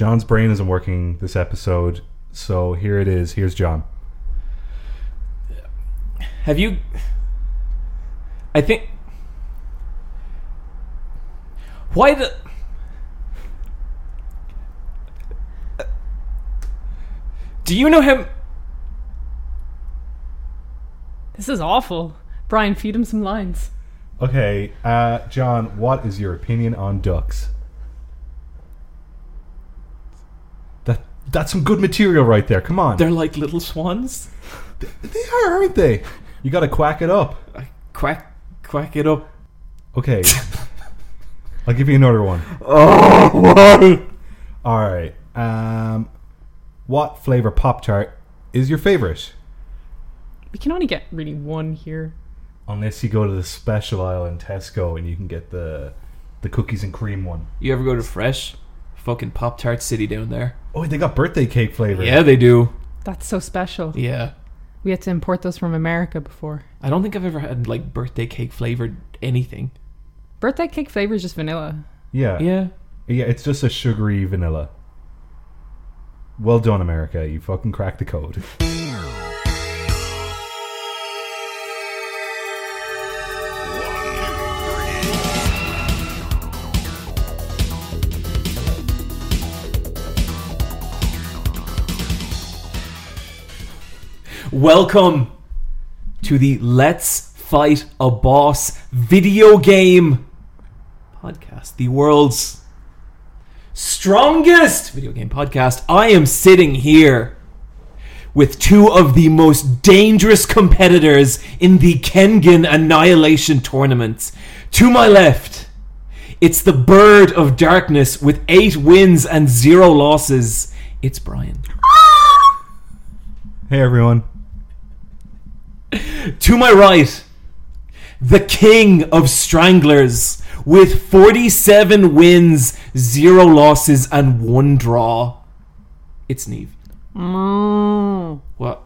John's brain isn't working this episode, so here it is. Here's John. Have you? I think. Why the? Do you know him? This is awful. Brian, feed him some lines. Okay, uh, John, what is your opinion on ducks? That that's some good material right there. Come on, They're like little swans. they are, aren't they? You got to quack it up. I quack, quack it up. Okay, I'll give you another one. Oh, why? All right. Um, what flavor Pop Tart is your favorite? We can only get really one here. Unless you go to the special aisle in Tesco and you can get the the cookies and cream one. You ever go to Fresh? Fucking Pop Tart City down there. Oh, they got birthday cake flavor. Yeah, they do. That's so special. Yeah. We had to import those from America before. I don't think I've ever had like birthday cake flavored anything. Birthday cake flavor is just vanilla. yeah, yeah, Yeah. It's just a sugary vanilla. Well done, America. You fucking cracked the code. Welcome to the Let's Fight a Boss video game podcast, the world's strongest video game podcast. I am sitting here with two of the most dangerous competitors in the Kengan Annihilation Tournament. To my left, it's the Bird of Darkness with eight wins and zero losses. It's Brian. Hey, everyone. To my right, the king of stranglers with 47 wins, 0 losses, and 1 draw. It's Neve. Mm. What?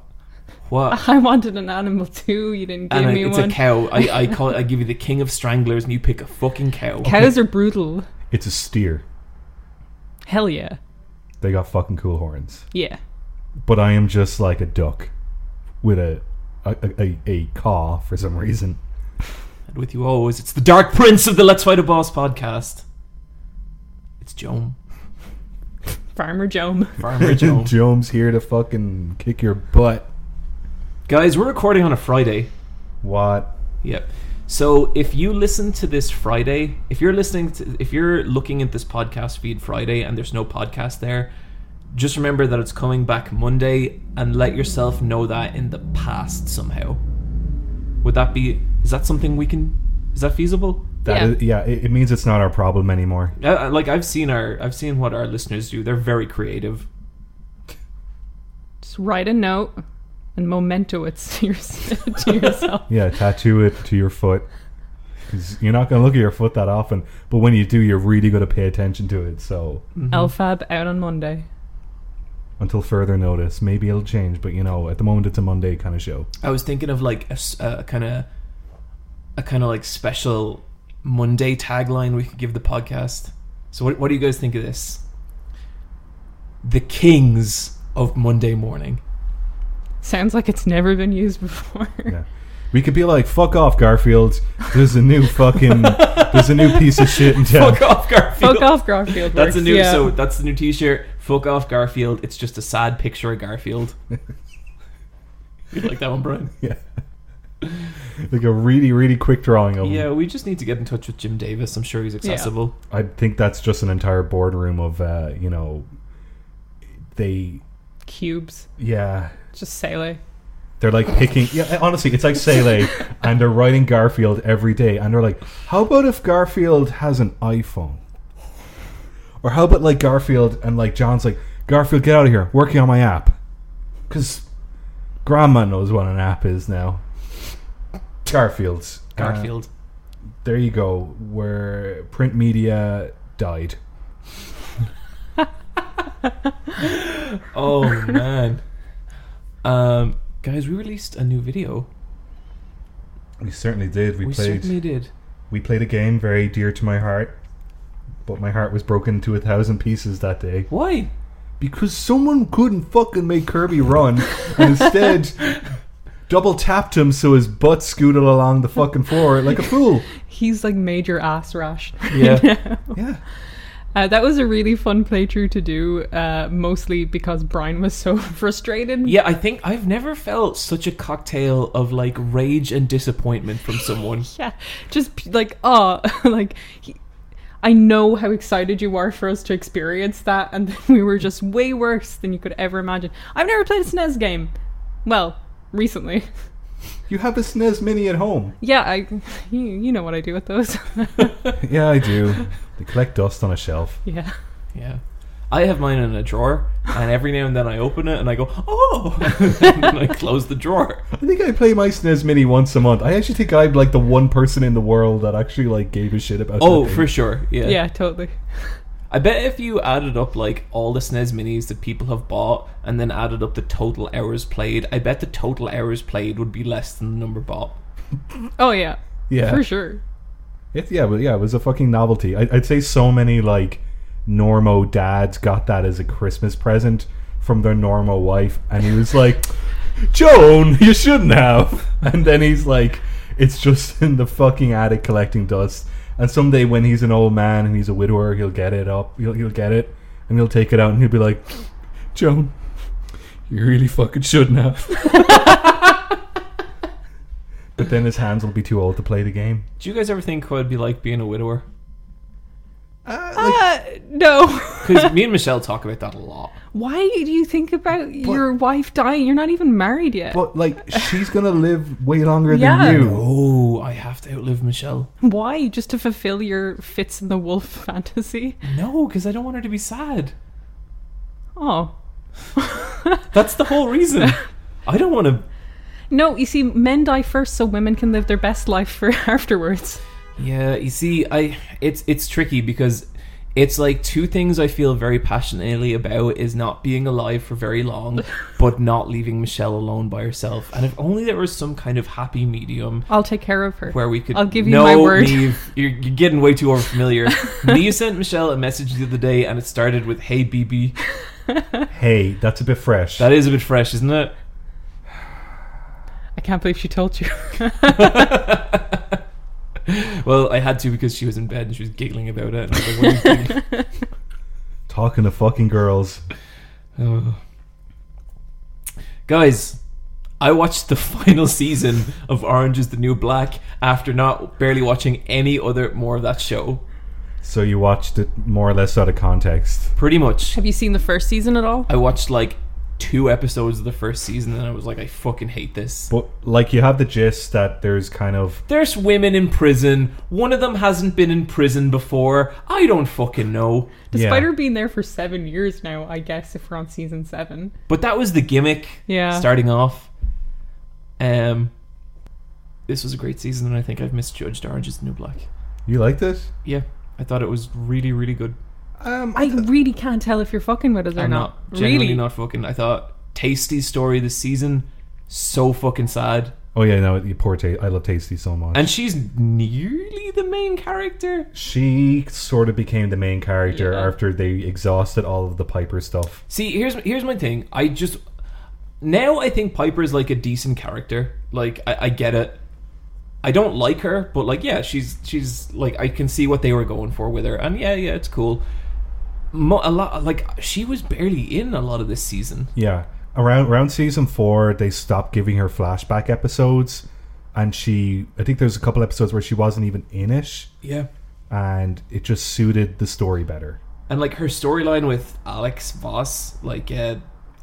What? I wanted an animal too. You didn't give And I- me it's one. a cow. I, I call it. I give you the king of stranglers, and you pick a fucking cow. Cows are brutal. It's a steer. Hell yeah. They got fucking cool horns. Yeah. But I am just like a duck with a a, a, a, a caw for some reason. And with you always, it's the Dark Prince of the Let's Fight a Boss podcast. It's Joan. Farmer Joe. Farmer Joan. Jones here to fucking kick your butt. Guys, we're recording on a Friday. What? Yep. So if you listen to this Friday, if you're listening to, if you're looking at this podcast feed Friday and there's no podcast there, just remember that it's coming back Monday and let yourself know that in the past somehow. Would that be? Is that something we can? Is that feasible? That Yeah. is- yeah, it, it means it's not our problem anymore. Uh, uh, like I've seen our, I've seen what our listeners do. They're very creative. Just write a note and memento it to, your, to yourself. Yeah, tattoo it to your foot. you're not going to look at your foot that often, but when you do, you're really going to pay attention to it. So, LFAB out on Monday. Until further notice, maybe it'll change, but you know, at the moment, it's a Monday kind of show. I was thinking of like a, kind of, a kind of like special Monday tagline we could give the podcast. So what, what do you guys think of this? The kings of Monday morning. Sounds like it's never been used before. Yeah. We could be like, fuck off, Garfield. There's a new fucking, there's a new piece of shit in town. Fuck off, Garfield. Fuck off, Garfield. That's a new. yeah. So that's the new T-shirt. Fuck off, Garfield. It's just a sad picture of Garfield. you like that one, Brian? Yeah. like a really, really quick drawing of him. Yeah, we just need to get in touch with Jim Davis. I'm sure he's accessible. I think that's just an entire boardroom of, uh, you know, they, Cubes. yeah, Just Sele. They're like picking. Yeah, honestly, it's like Sele, and they're writing Garfield every day, and they're like, "How about if Garfield has an iPhone?" Or how about like Garfield and like John's like, "Garfield, get out of here, working on my app," because Grandma knows what an app is now. Garfield's Uh, Garfield. there you go. Where print media died. oh man. Um, guys, we released a new video. We certainly did. We, We, played. certainly did. We played a game very dear to my heart. But my heart was broken to a thousand pieces that day Why? because someone couldn't fucking make Kirby run and instead double tapped him so his butt scooted along the fucking floor like a fool. He's like major ass rash. Yeah. Yeah. Uh, that was a really fun playthrough to do, uh, mostly because Brian was so frustrated. Yeah, I think I've never felt such a cocktail of like rage and disappointment from someone. Yeah, just like oh, like he, I know how excited you are for us to experience that, and we were just way worse than you could ever imagine. I've never played a SNES game. Well, recently. You have a SNES Mini at home. Yeah, I you, you know what I do with those. Yeah, I do. They collect dust on a shelf. yeah. Yeah. I have mine in a drawer, and every now and then I open it and I go, oh! and then I close the drawer. I think I play my SNES Mini once a month. I actually think I'm like the one person in the world that actually like gave a shit about. Oh, that thing. for sure. Yeah. Yeah, totally. I bet if you added up like all the SNES minis that people have bought and then added up the total hours played, I bet the total hours played would be less than the number bought. Oh yeah. Yeah. For sure. It, yeah, but yeah, it was a fucking novelty. I, I'd say so many like normo dads got that as a Christmas present from their normal wife, and he was like, "Joan, you shouldn't have." And then he's like, "It's just in the fucking attic collecting dust." And someday, when he's an old man and he's a widower, he'll get it up. He'll he'll get it, and he'll take it out, and he'll be like, "Joan, you really fucking shouldn't have." but then his hands will be too old to play the game. Do you guys ever think what it'd be like being a widower? Uh, no. Because me and Michelle talk about that a lot. Why do you think about your wife dying? You're not even married yet. But like, she's gonna live way longer Yeah. than you. Oh, I have to outlive Michelle. Why? Just to fulfill your Fitz and the Wolf fantasy? No, because I don't want her to be sad. Oh. That's the whole reason. I don't want to. No, you see, men die first so women can live their best life for afterwards. Yeah, you see, I it's it's tricky because it's like two things I feel very passionately about is not being alive for very long, but not leaving Michelle alone by herself. And if only there was some kind of happy medium I'll take care of her. where we could. I'll give you no, my word. Neve, you're, you're getting way too overfamiliar. Neve sent Michelle a message the other day, and it started with "Hey BB." Hey, that's a bit fresh. That is a bit fresh, isn't it? I can't believe she told you. Well, I had to because she was in bed and she was giggling about it. And I was like, what are you giggling? Talking to fucking girls. Oh. Guys, I watched the final season of Orange is the New Black after not barely watching any other more of that show. So you watched it more or less out of context. Pretty much. Have you seen the first season at all? I watched like two episodes of the first season and I was like, I fucking hate this. But like, you have the gist that there's kind of There's women in prison. One of them hasn't been in prison before. I don't fucking know. Despite yeah. her being there for seven years now, I guess, if we're on season seven. But that was the gimmick Yeah. starting off. Um this was a great season and I think I've misjudged Orange is the New Black. you liked it. Yeah, I thought it was really, really good. Um, I really can't tell if you're fucking with us or I'm not. not genuinely really? not fucking. I thought Taystee's story this season so fucking sad, oh yeah, no, you poor Taystee. I love Tasty so much. and she's nearly the main character. she sort of became the main character Yeah. after they exhausted all of the Piper stuff. See, here's here's my thing. I just now I think Piper is like a decent character. Like I, I get it. I don't like her, but like yeah, she's she's like I can see what they were going for with her, and yeah, yeah, it's cool. Mo- a lot like she was barely in a lot of this season. Yeah, around around season four, they stopped giving her flashback episodes, and she. I think there's a couple episodes where she wasn't even in it, Yeah. and it just suited the story better. and like her storyline with Alex Vause, like uh,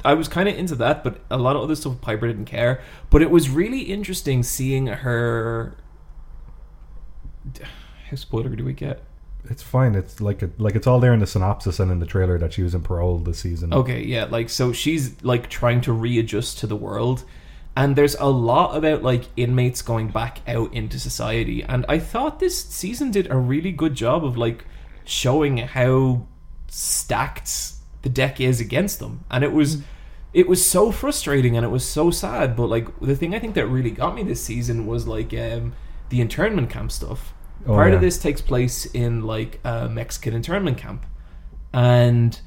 I was kind of into that, but a lot of other stuff Piper didn't care. But it was really interesting seeing her. How spoiler do we get? It's fine. It's like like it's all there in the synopsis and in the trailer that she was in parole this season. Okay, yeah, like so she's like trying to readjust to the world. And there's a lot about like inmates going back out into society. And I thought this season did a really good job of like showing how stacked the deck is against them. And it was it was so frustrating and it was so sad. But like the thing I think that really got me this season was like um the internment camp stuff. Oh, Part yeah. of this takes place in like a Mexican internment camp, and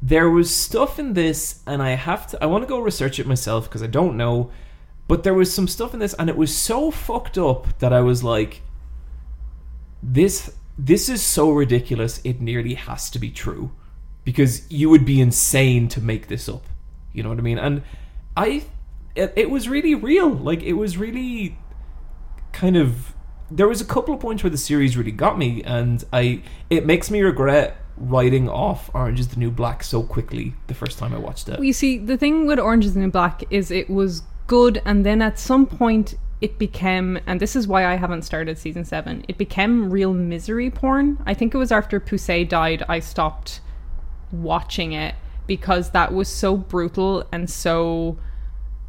there was stuff in this, and I have to. I want to go research it myself because I don't know, but there was some stuff in this, and it was so fucked up that I was like, this this is so ridiculous. It nearly has to be true, because you would be insane to make this up. You know what I mean? And I, it, it was really real. Like it was really kind of there was a couple of points where the series really got me and i it makes me regret writing off orange is the new black so quickly the first time i watched it You see, the thing with Orange is the New Black is it was good, and then at some point it became, and this is why I haven't started season seven. It became real misery porn. I think it was after Poussey died, I stopped watching it because that was so brutal and so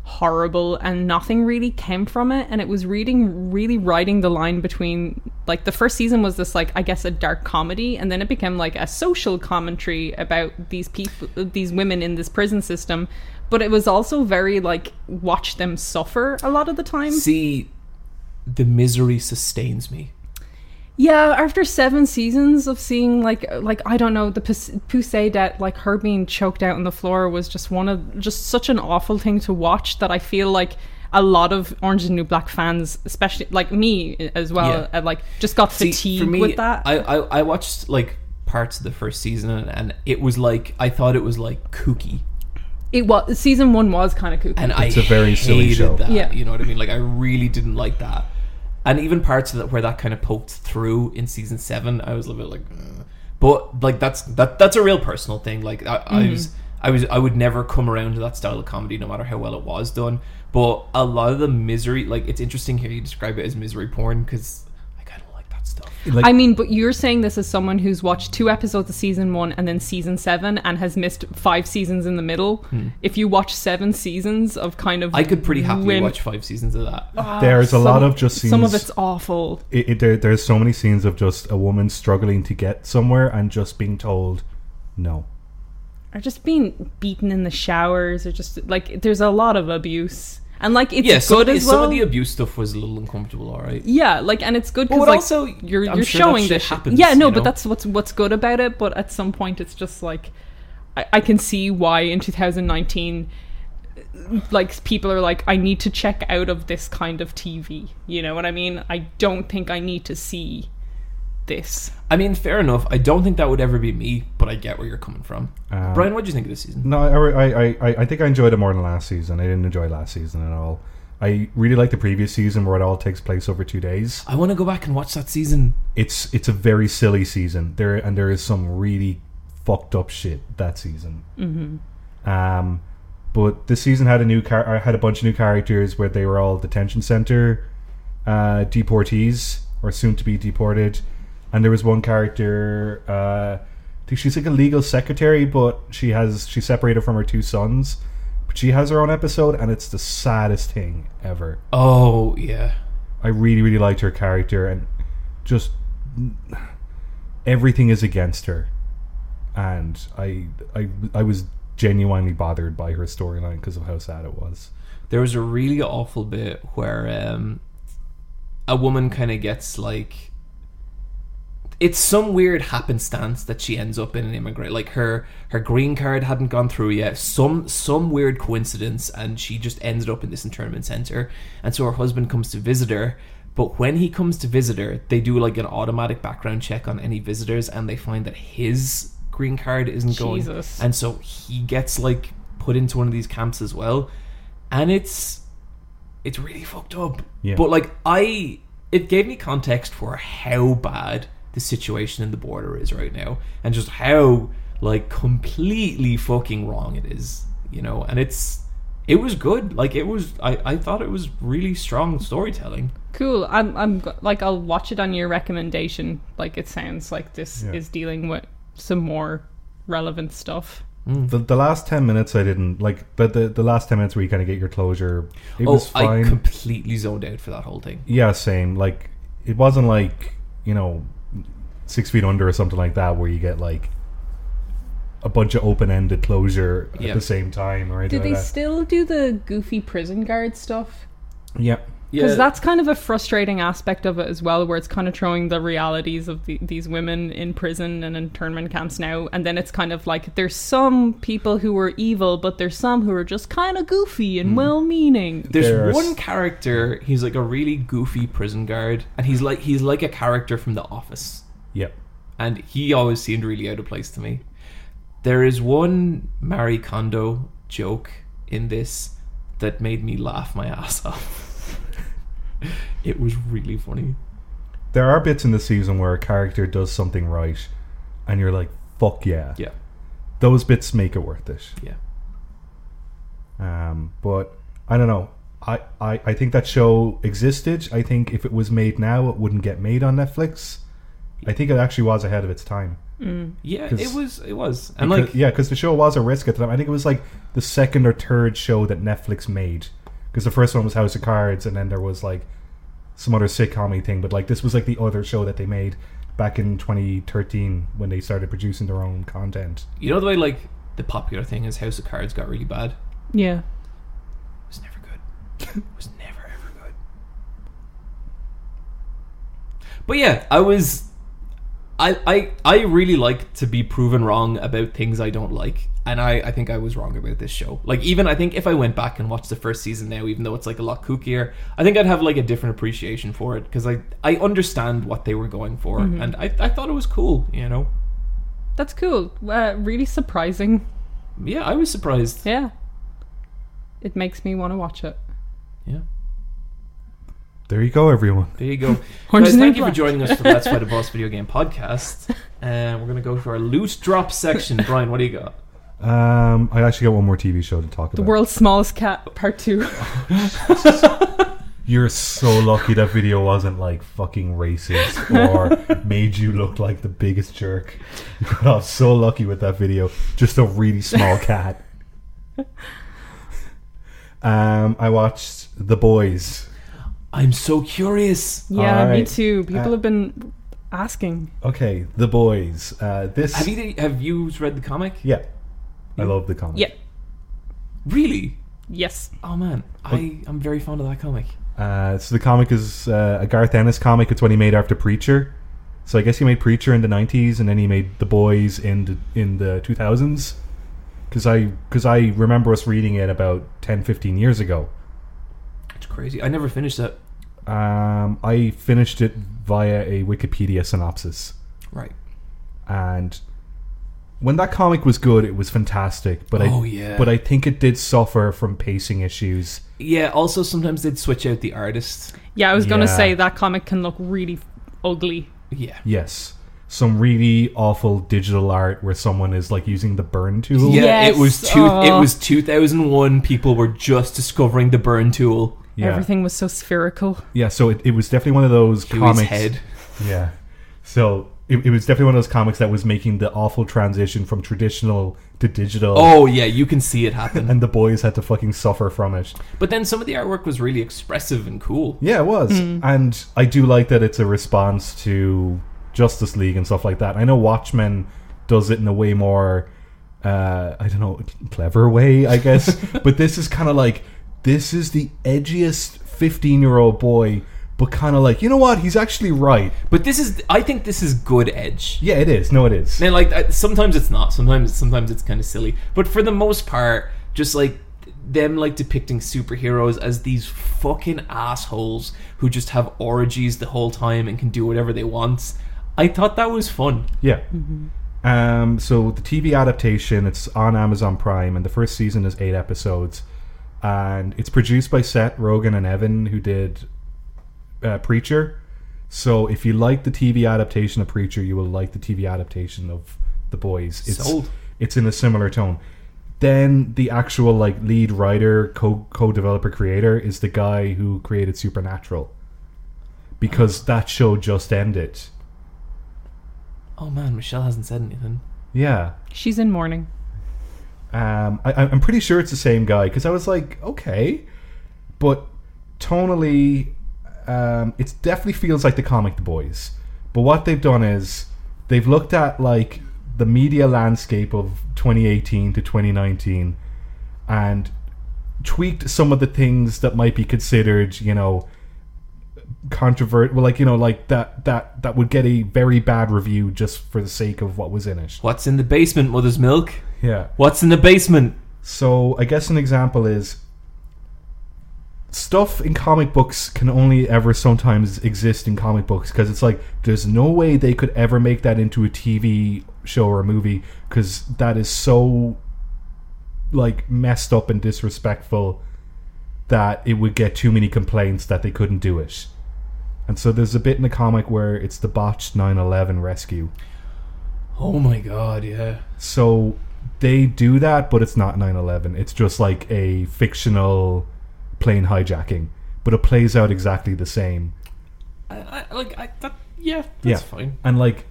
horrible and nothing really came from it. And it was reading really riding the line between like the first season was this like i guess a dark comedy and then it became like a social commentary about these people these women in this prison system. But it was also very like watch them suffer a lot of the time. See the misery sustains me yeah after seven seasons of seeing like like i don't know the Pous- Poussey death like her being choked out on the floor was just one of just such an awful thing to watch that i feel like a lot of orange is the new black fans especially like me as well Yeah. uh, like just got See, fatigued with that I, I i watched like parts of the first season and, and it was like i thought it was like kooky it was season one was kind of kooky and It's a very silly show. That, Yeah. you know what I mean? Like I really didn't like that, and even parts of that where that kind of poked through in season seven, I was a little bit like, "Ugh." but like that's that that's a real personal thing. Like I, I mm-hmm. was I was I would never come around to that style of comedy, no matter how well it was done. But a lot of the misery, like it's interesting here you describe it as misery porn because like I don't like that stuff. Like, I mean, but you're saying this as someone who's watched two episodes of season one and then season seven and has missed five seasons in the middle. If you watch seven seasons of kind of, Hmm. I could pretty happily win- watch five seasons of that. there's a lot of just scenes. Some of it's awful. it, it, there, there's so many scenes of just a woman struggling to get somewhere and just being told no. Or just being beaten in the showers, or just like there's a lot of abuse, and like it's yeah, some, good the, as well. some of the abuse stuff was a little uncomfortable. All right. yeah, like and it's good because like also, you're I'm you're sure that showing this. happens, yeah, no, but know? that's what's what's good about it. But at some point, it's just like I, I can see why in 2019, like people are like, I need to check out of this kind of TV. You know what I mean? I don't think I need to see this. I mean, fair enough. I don't think that would ever be me, but I get where you're coming from. Um, Brian, what do you think of this season? No, I, I, I, I think I enjoyed it more than last season. I didn't enjoy last season at all. I really like the previous season where it all takes place over two days. I want to go back and watch that season. It's it's a very silly season. There and there is some really fucked up shit that season. Mm-hmm. Um, but this season had a new car. uh, had a bunch of new characters where they were all detention center uh, deportees or soon to be deported. And there was one character. Uh, I think she's like a legal secretary, but she has she's separated from her two sons. But she has her own episode, and it's the saddest thing ever. Oh yeah, I really, really liked her character, and just everything is against her. And I, I, I was genuinely bothered by her storyline because of how sad it was. there was a really awful bit where um, a woman kind of gets like. It's some weird happenstance that she ends up in an immigrant. Like her, her green card hadn't gone through yet. Some some weird coincidence, and she just ended up in this internment center. And so her husband comes to visit her. But when he comes to visit her, they do like an automatic background check on any visitors, and they find that his green card isn't going. Jesus. And so he gets like put into one of these camps as well, and it's it's really fucked up. Yeah. But like I, it gave me context for how bad the situation in the border is right now, and just how like completely fucking wrong it is. You know, and it's it was good. Like it was, I I thought it was really strong storytelling. Cool. I'm I'm like I'll watch it on your recommendation. Like it sounds like this Yeah. is dealing with some more relevant stuff. Mm. The, the last ten minutes I didn't like, but the, the last ten minutes where you kind of get your closure, it oh, was I completely zoned out for that whole thing. yeah, same. Like it wasn't like you know Six Feet Under or something like that where you get like a bunch of open ended closure at Yeah. the same time or anything Did they like that. still do the goofy prison guard stuff? yeah. Because Yeah. that's kind of a frustrating aspect of it as well, where it's kind of showing the realities of the, these women in prison and internment camps now. And then it's kind of like there's some people who are evil, but there's some who are just kind of goofy and hmm. well meaning. There's There's- one character. He's like a really goofy prison guard, and he's like he's like a character from The Office, Yep. and he always seemed really out of place to me. There is one Marie Kondo joke in this that made me laugh my ass off. it was really funny. There are bits in the season where a character does something right, and you're like, "Fuck yeah!" Yeah, Those bits make it worth it. yeah. Um, but I don't know. I, I, I think that show existed. I think if it was made now, it wouldn't get made on Netflix. I think it actually was ahead of its time. Mm. Yeah, it was. It was, and Because- like yeah, because the show was a risk at the time. I think it was like the second or third show that Netflix made. Because the first one was House of Cards, and then there was like some other sitcom thing. But like this was like the other show that they made back in 2013 when they started producing their own content. you know the way like the popular thing is House of Cards got really bad. Yeah, It Yeah. was never good. It was never ever good. But yeah, I was. I, I I really like to be proven wrong about things I don't like, and I, I think I was wrong about this show. Like even I think if I went back and watched the first season now, even though it's like a lot kookier, I think I'd have like a different appreciation for it because I I understand what they were going for, and I I thought it was cool. You know, That's cool. Uh, really surprising. yeah, I was surprised. Yeah. It makes me want to watch it. Yeah. There you go, everyone. There you go. Guys, thank New you for joining us for the Let's Fight a Boss video game podcast. And we're going to go to our loot drop section. Brian, what do you got? Um, I actually got one more TV show to talk about. The world's smallest cat, part two. You're so lucky that video wasn't like fucking racist or made you look like the biggest jerk. You got off so lucky with that video. Just a really small cat. Um, I watched The Boys. I'm so curious. yeah, me Alright. too. People Uh, have been asking. Okay, The Boys. Uh, this. Have you have you read the comic? Yeah, I love the comic. Yeah. Really? Yes. Oh man, I I'm very fond of that comic. Uh, so the comic is uh, a Garth Ennis comic. It's what he made after Preacher. So I guess he made Preacher in the '90s, and then he made The Boys in the, in the 2000s. Because I because I remember us reading it about 10, 15 years ago. It's crazy. I never finished that. Um, I finished it via a Wikipedia synopsis, Right. and when that comic was good, it was fantastic. But Oh, I yeah. but I think it did suffer from pacing issues. Yeah. Also, sometimes they'd switch out the artist. Yeah, I was going to Yeah. say that comic can look really ugly. Yeah. Yes. Some really awful digital art where someone is like using the burn tool. Yeah, Yes, it was two. It aw. was 2001. People were just discovering the burn tool. Yeah. Everything was so spherical. Yeah, so it, it was definitely one of those Huey's comics. head. Yeah. So it, it was definitely one of those comics that was making the awful transition from traditional to digital. Oh yeah, you can see it happen. And the boys had to fucking suffer from it. But then some of the artwork was really expressive and cool. Yeah, it was. And I do like that it's a response to Justice League and stuff like that. I know Watchmen does it in a way more, uh, I don't know, clever way, I guess. but this is kind of like, this is the edgiest 15 year old boy, but kind of like, you know what? He's actually right. But this is, I think this is good edge. Yeah, it is. No, it is. And like sometimes it's not. Sometimes sometimes it's kind of silly. But for the most part, just like them like depicting superheroes as these fucking assholes who just have orgies the whole time and can do whatever they want. I thought that was fun. Yeah. Um, so the TV adaptation, it's on Amazon Prime, and the first season is eight episodes, and it's produced by Seth Rogen and Evan, who did uh, Preacher. So if you like the TV adaptation of Preacher, you will like the TV adaptation of The Boys. It's Sold. it's in a similar tone. Then the actual like lead writer, co co developer creator is the guy who created Supernatural. Because that show just ended. Oh man, Michelle hasn't said anything. Yeah. She's in mourning. Um, I, I'm pretty sure it's the same guy because I was like, okay, but tonally, um, it definitely feels like the comic The Boys. But what they've done is they've looked at like the media landscape of 2018 to 2019 and tweaked some of the things that might be considered, you know, controvert well like you know like that that that would get a very bad review just for the sake of what was in it What's in the basement, Mother's Milk? Yeah What's in the basement? so i guess an example is stuff in comic books can only ever sometimes exist in comic books because it's like there's no way they could ever make that into a tv show or a movie because that is so like messed up and disrespectful that it would get too many complaints that they couldn't do it and so there's a bit in the comic where it's the botched 9-11 rescue Oh my god, yeah. so they do that, but it's not 9 11. It's just like a fictional plane hijacking. But it plays out exactly the same. I, I like I that yeah, that's Yeah. fine. And like,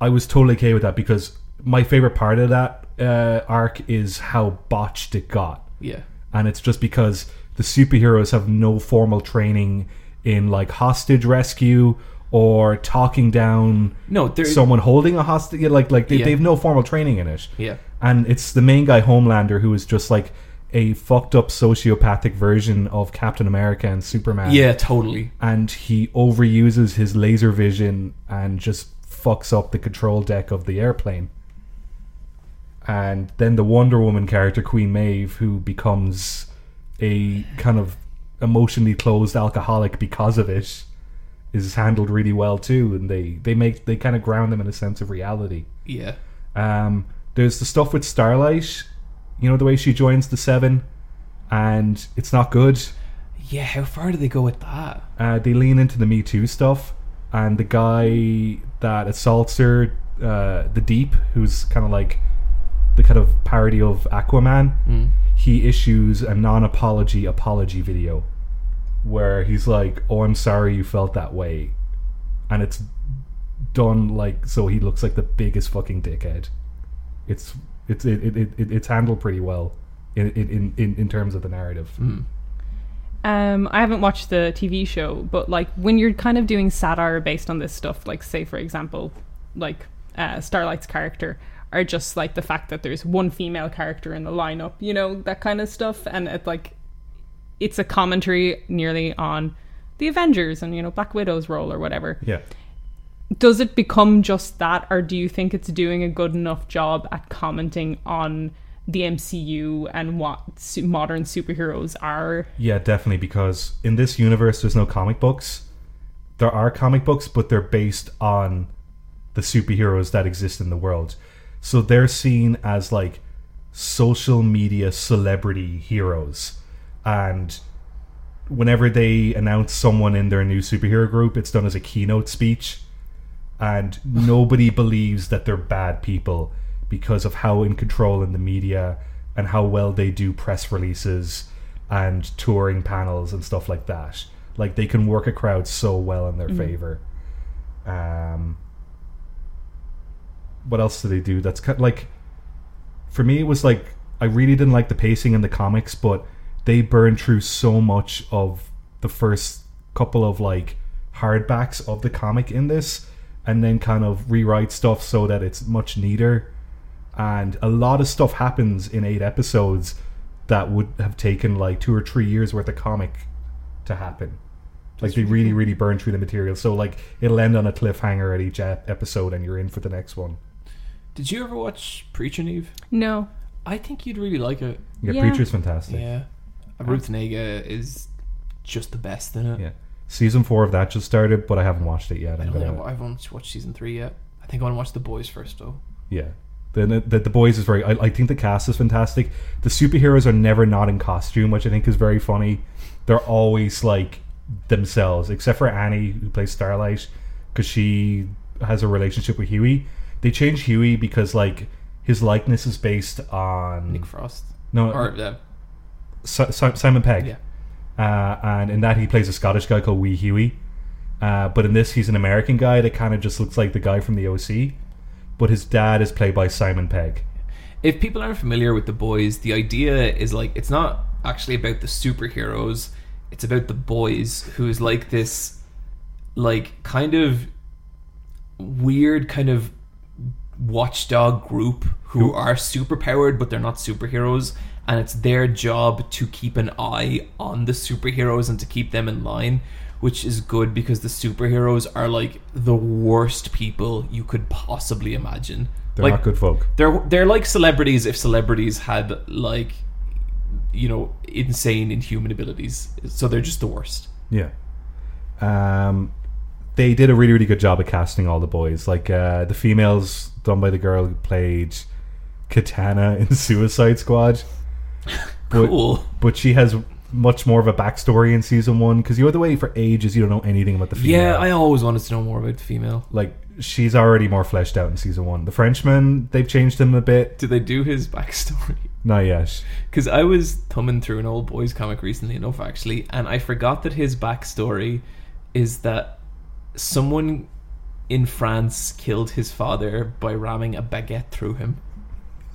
I was totally okay with that because my favorite part of that uh, arc is how botched it got. Yeah. And it's just because the superheroes have no formal training in like hostage rescue or talking down No, someone holding a hostage. Like, like they, Yeah. they have no formal training in it. Yeah. And it's the main guy Homelander who is just like a fucked up sociopathic version of Captain America and Superman. Yeah, totally. and he overuses his laser vision and just fucks up the control deck of the airplane. And then the Wonder Woman character Queen Maeve, who becomes a kind of emotionally closed alcoholic because of it, is handled really well too. And they they make they kind of ground them in a sense of reality. Yeah. Um, there's the stuff with Starlight, you know, the way she joins the Seven, and it's not good. Yeah, how far do they go with that? Uh, they lean into the Me Too stuff, and the guy that assaults her, uh, the Deep, who's kind of like the kind of parody of Aquaman, Mm. he issues a non-apology apology video where he's like, "Oh, I'm sorry you felt that way," and it's done like so he looks like the biggest fucking dickhead. It's it's it, it, it, it- it's handled pretty well in in, in in terms of the narrative. Mm. Um, I haven't watched the TV show, but like when you're kind of doing satire based on this stuff, like say for example, like uh, Starlight's character, are just like the fact that there's one female character in the lineup, you know, that kind of stuff, and it like it's a commentary nearly on the Avengers and you know Black Widow's role or whatever. Yeah. Does it become just that, or do you think it's doing a good enough job at commenting on the MCU and what su- modern superheroes are? Yeah, definitely. Because in this universe, there's no comic books. There are comic books, but they're based on the superheroes that exist in the world. So they're seen as like social media celebrity heroes. And whenever they announce someone in their new superhero group, it's done as a keynote speech. And nobody believes that they're bad people because of how in control in the media and how well they do press releases and touring panels and stuff like that. Like they can work a crowd so well in their favor. Um, what else do they do? That's kind of like for me. It was like I really didn't like the pacing in the comics, but they burned through so much of the first couple of like hardbacks of the comic in this, and then kind of rewrite stuff so that it's much neater. And a lot of stuff happens in eight episodes that would have taken like two or three years worth of comic to happen. Like they really, really burn through the material. So like it'll end on a cliffhanger at each episode, and you're in for the next one. Did you ever watch Preacher Neve? No. I think you'd really like it. Yeah, Yeah. Preacher's fantastic. Yeah. Ruth Negga is just the best in it. Yeah. Season four of that just started, but I haven't watched it yet. I I'm don't gonna, know. I haven't watched season three yet. I think I want to watch The Boys first, though. yeah. The, the the boys is very. I, I think the cast is fantastic. The superheroes are never not in costume, which I think is very funny. They're always like themselves, except for Annie, who plays Starlight, because she has a relationship with Huey. They changed Huey because like his likeness is based on Nick Frost. no Or, uh, Si- Si- Simon Pegg. yeah. Uh, and in that he plays a Scottish guy called Wee Huey. Uh, but in this, he's an American guy that kind of just looks like the guy from the OC. But his dad is played by Simon Pegg. If people aren't familiar with The Boys, the idea is like, it's not actually about the superheroes, it's about the boys, who's like this, like, kind of weird, kind of watchdog group who Who- are superpowered, but they're not superheroes. And it's their job to keep an eye on the superheroes and to keep them in line. which is good because the superheroes are like the worst people you could possibly imagine. They're like not good folk. they're they're like celebrities if celebrities had like you know insane inhuman abilities. So they're just the worst. Yeah. Um, they did a really, really good job of casting all the boys. Like uh, the females done by the girl who played Katana in Suicide Squad. But, Cool. But she has much more of a backstory in season one because you have the way for ages. You don't know anything about the female. Yeah, I always wanted to know more about the female. like she's already more fleshed out in season one. The Frenchman, they've changed him a bit. Did they do his backstory? Not yet. Because I was thumbing through an old boys comic recently enough, actually, and I forgot that his backstory is that someone in France killed his father by ramming a baguette through him.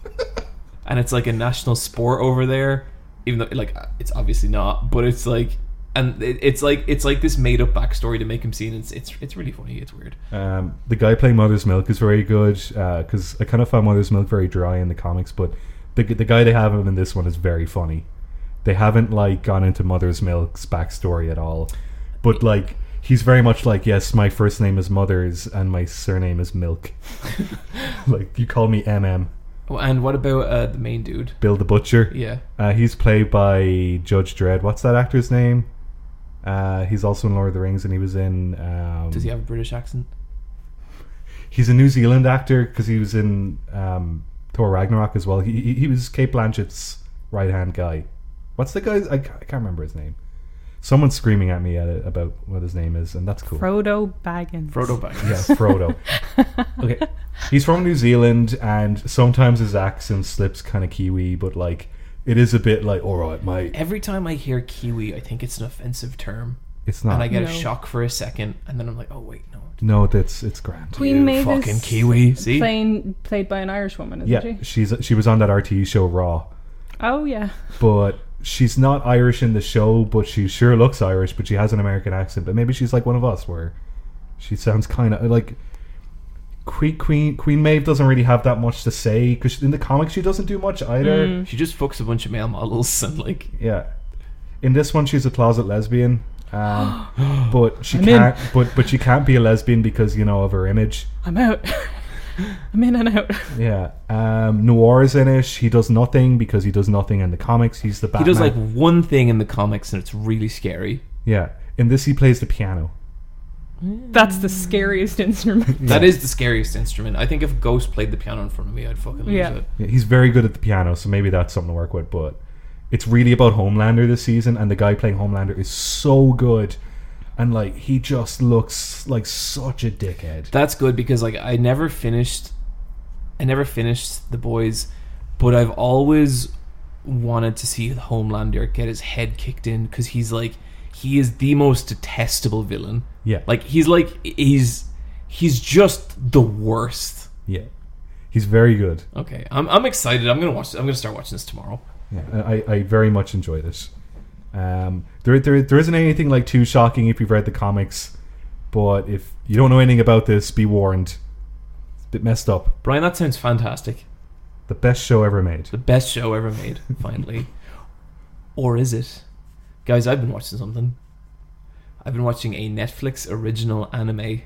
and it's like a national sport over there, even though like it's obviously not, but it's like. And it- it's like it's like this made up backstory to make him seen. It's it's it's really funny. It's weird. Um, the guy playing Mother's Milk is very good because I kind of found Mother's Milk very dry in the comics, but the the guy they have him in this one is very funny. They haven't like gone into Mother's Milk's backstory at all, but like he's very much like yes, my first name is Mother's and my surname is Milk. like you call me MM, and what about uh, the main dude? Bill the Butcher. Yeah, Uh, he's played by Judge Dredd. What's that actor's name? Uh, he's also in Lord of the Rings, and he was in. Um, does he have a British accent? He's a New Zealand actor because he was in um, Thor Ragnarok as well. He, he was Cate Blanchett's right hand guy. What's the guy? I, I can't remember his name. Someone's screaming at me at it about what his name is, and that's cool. Frodo Baggins. Frodo Baggins. Yeah, Frodo. okay, he's from New Zealand, and sometimes his accent slips kind of Kiwi, but like it is a bit like, all right, mate. Every time I hear Kiwi, I think it's an offensive term, It's not. and I get a shock for a second, and then I'm like, oh wait, no. no, that's it's grand. Queen You Mavis. fucking Kiwi. See? Playing, played by an Irish woman, isn't Yeah, she? she's she was on that RTE show Raw. Oh, yeah. but she's not Irish in the show, but she sure looks Irish, but she has an American accent. But maybe she's like one of us, where she sounds kind of like Queen Queen Queen Maeve doesn't really have that much to say because in the comics she doesn't do much either. Mm. She just fucks a bunch of male models and like Yeah, in this one she's a closet lesbian, um, but she I'm can't. But but she can't be a lesbian because you know of her image. I'm out. I'm in and out. Yeah, um, Noir is in it. He does nothing because he does nothing in the comics. He's the Batman. he does like one thing in the comics, and it's really scary. yeah. In this, he plays the piano. That's the scariest instrument. That is the scariest instrument. I think if Ghost played the piano in front of me, I'd fucking lose Yeah. it. Yeah, he's very good at the piano, so maybe that's something to work with. But it's really about Homelander this season, and the guy playing Homelander is so good, and like he just looks like such a dickhead. That's good because like I never finished, I never finished the boys, but I've always wanted to see Homelander get his head kicked in because he's like he is the most detestable villain. Yeah, Like he's like he's he's just the worst. yeah, he's very good. Okay, I'm I'm excited. I'm gonna watch. I'm gonna start watching this tomorrow. Yeah, I, I very much enjoy this. Um, there, there, there isn't anything like too shocking if you've read the comics, but if you don't know anything about this, be warned. It's a bit messed up. Brian, that sounds fantastic. The best show ever made. The best show ever made. Finally, or is it, guys? I've been watching something. I've been watching a Netflix original anime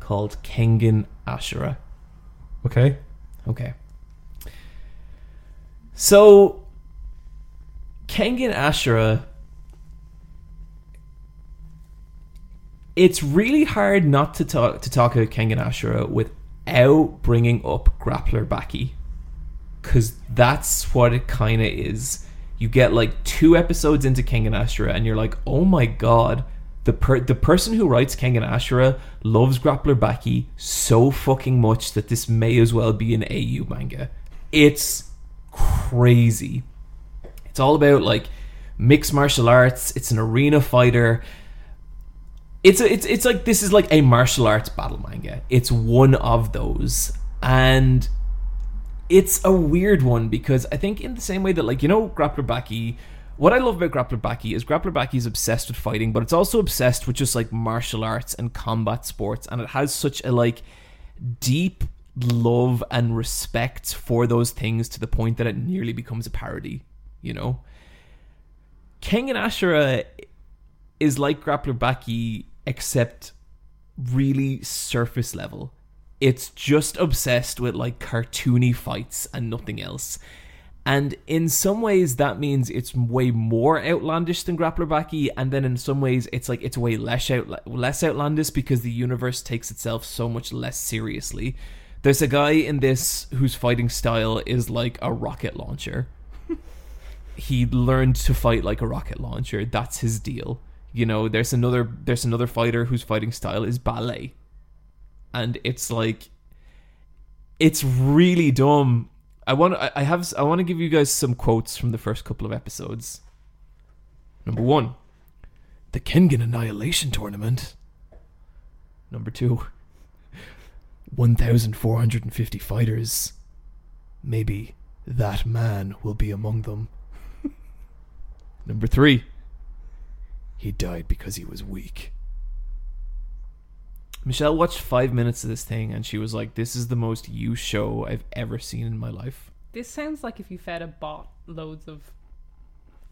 called Kengan Ashura. Okay. Okay. So, Kengan Ashura. It's really hard not to talk to talk about Kengan Ashura without bringing up Grappler Baki, because that's what it kind of is. You get like two episodes into Kengan Ashura, and you're like, "Oh my god!" The per- the person who writes Kengan Ashura loves Grappler Baki so fucking much that this may as well be an AU manga. It's crazy. It's all about like mixed martial arts. It's an arena fighter. It's a, it's it's like this is like a martial arts battle manga. It's one of those, and it's a weird one because I think in the same way that like you know Grappler Baki, what I love about Grappler Baki is Grappler Baki is obsessed with fighting, but it's also obsessed with just like martial arts and combat sports, and it has such a like deep love and respect for those things to the point that it nearly becomes a parody. You know, Kengan Ashura is like Grappler Baki, except really surface level. It's just obsessed with like cartoony fights and nothing else. And in some ways, that means it's way more outlandish than Grappler Baki, and then in some ways, it's like it's way less out less outlandish because the universe takes itself so much less seriously. There's a guy in this whose fighting style is like a rocket launcher. He learned to fight like a rocket launcher. That's his deal. You know, there's another there's another fighter whose fighting style is ballet. And it's like it's really dumb. I want I have I want to give you guys some quotes from the first couple of episodes. Number 1. The Kengan Annihilation Tournament. Number 2. 1450 fighters. Maybe that man will be among them. Number 3. He died because he was weak. Michelle watched five minutes of this thing and she was like, This is the most you show I've ever seen in my life. This sounds like if you fed a bot loads of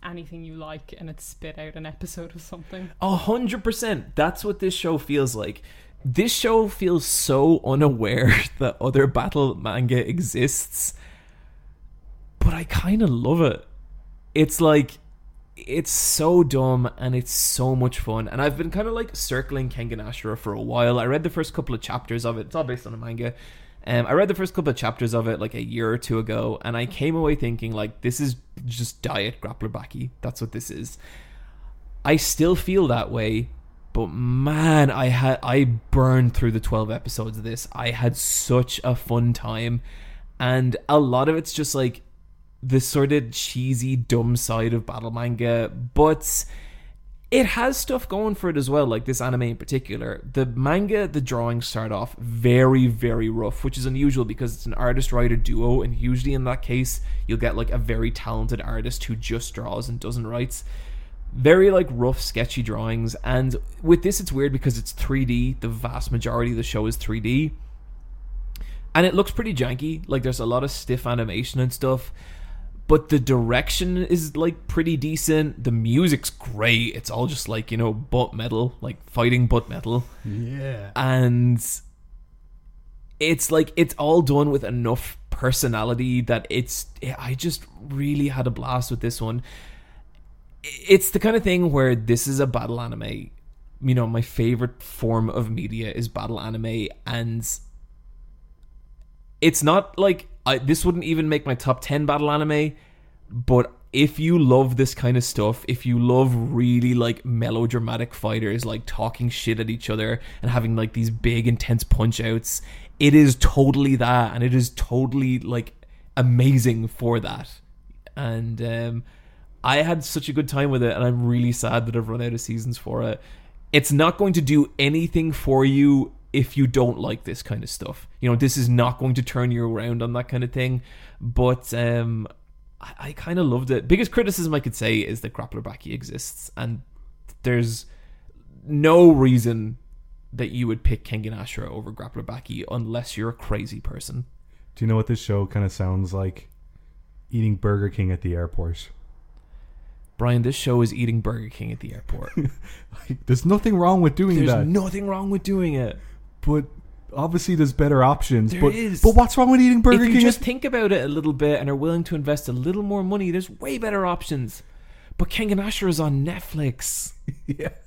anything you like and it spit out an episode of something. A hundred percent. That's what this show feels like. This show feels so unaware that other battle manga exists, but I kind of love it. It's like it's so dumb and it's so much fun. And I've been kind of like circling Kengan Ashura for a while. I read the first couple of chapters of it. It's all based on a manga. Um, I read the first couple of chapters of it like a year or two ago, and I came away thinking like this is just diet Grappler Baki. That's what this is. I still feel that way, but man, I had I burned through the twelve episodes of this. I had such a fun time, and a lot of it's just like the sort of cheesy, dumb side of battle manga, but it has stuff going for it as well, like this anime in particular. The manga, the drawings start off very, very rough, which is unusual because it's an artist writer duo, and usually in that case, you'll get like a very talented artist who just draws and doesn't write. Very like rough, sketchy drawings, and with this, it's weird because it's 3D. The vast majority of the show is 3D, and it looks pretty janky. Like there's a lot of stiff animation and stuff but the direction is like pretty decent. The music's great. It's all just like, you know, butt metal, like fighting butt metal. Yeah. And it's like it's all done with enough personality that it's I just really had a blast with this one. It's the kind of thing where this is a battle anime. You know, my favorite form of media is battle anime and it's not like I, this wouldn't even make my top 10 battle anime but if you love this kind of stuff if you love really like melodramatic fighters like talking shit at each other and having like these big intense punch outs it is totally that and it is totally like amazing for that. And um I had such a good time with it and I'm really sad that I've run out of seasons for it. It's not going to do anything for you if you don't like this kind of stuff. You know, this is not going to turn you around on that kind of thing. But um, I, I kind of loved it. Biggest criticism I could say is that Grappler Baki exists, and there's no reason that you would pick Kengan Ashura over Grappler Baki unless you're a crazy person. Do you know what this show kind of sounds like? Eating Burger King at the airport. Brian, this show is eating Burger King at the airport. Like, there's nothing wrong with doing There's that, There's nothing wrong with doing it. But obviously there's better options. There but is. but what's wrong with eating Burger if you King? just think about it a little bit and are willing to invest a little more money, there's way better options. But Kengan Ashura is on Netflix. yeah.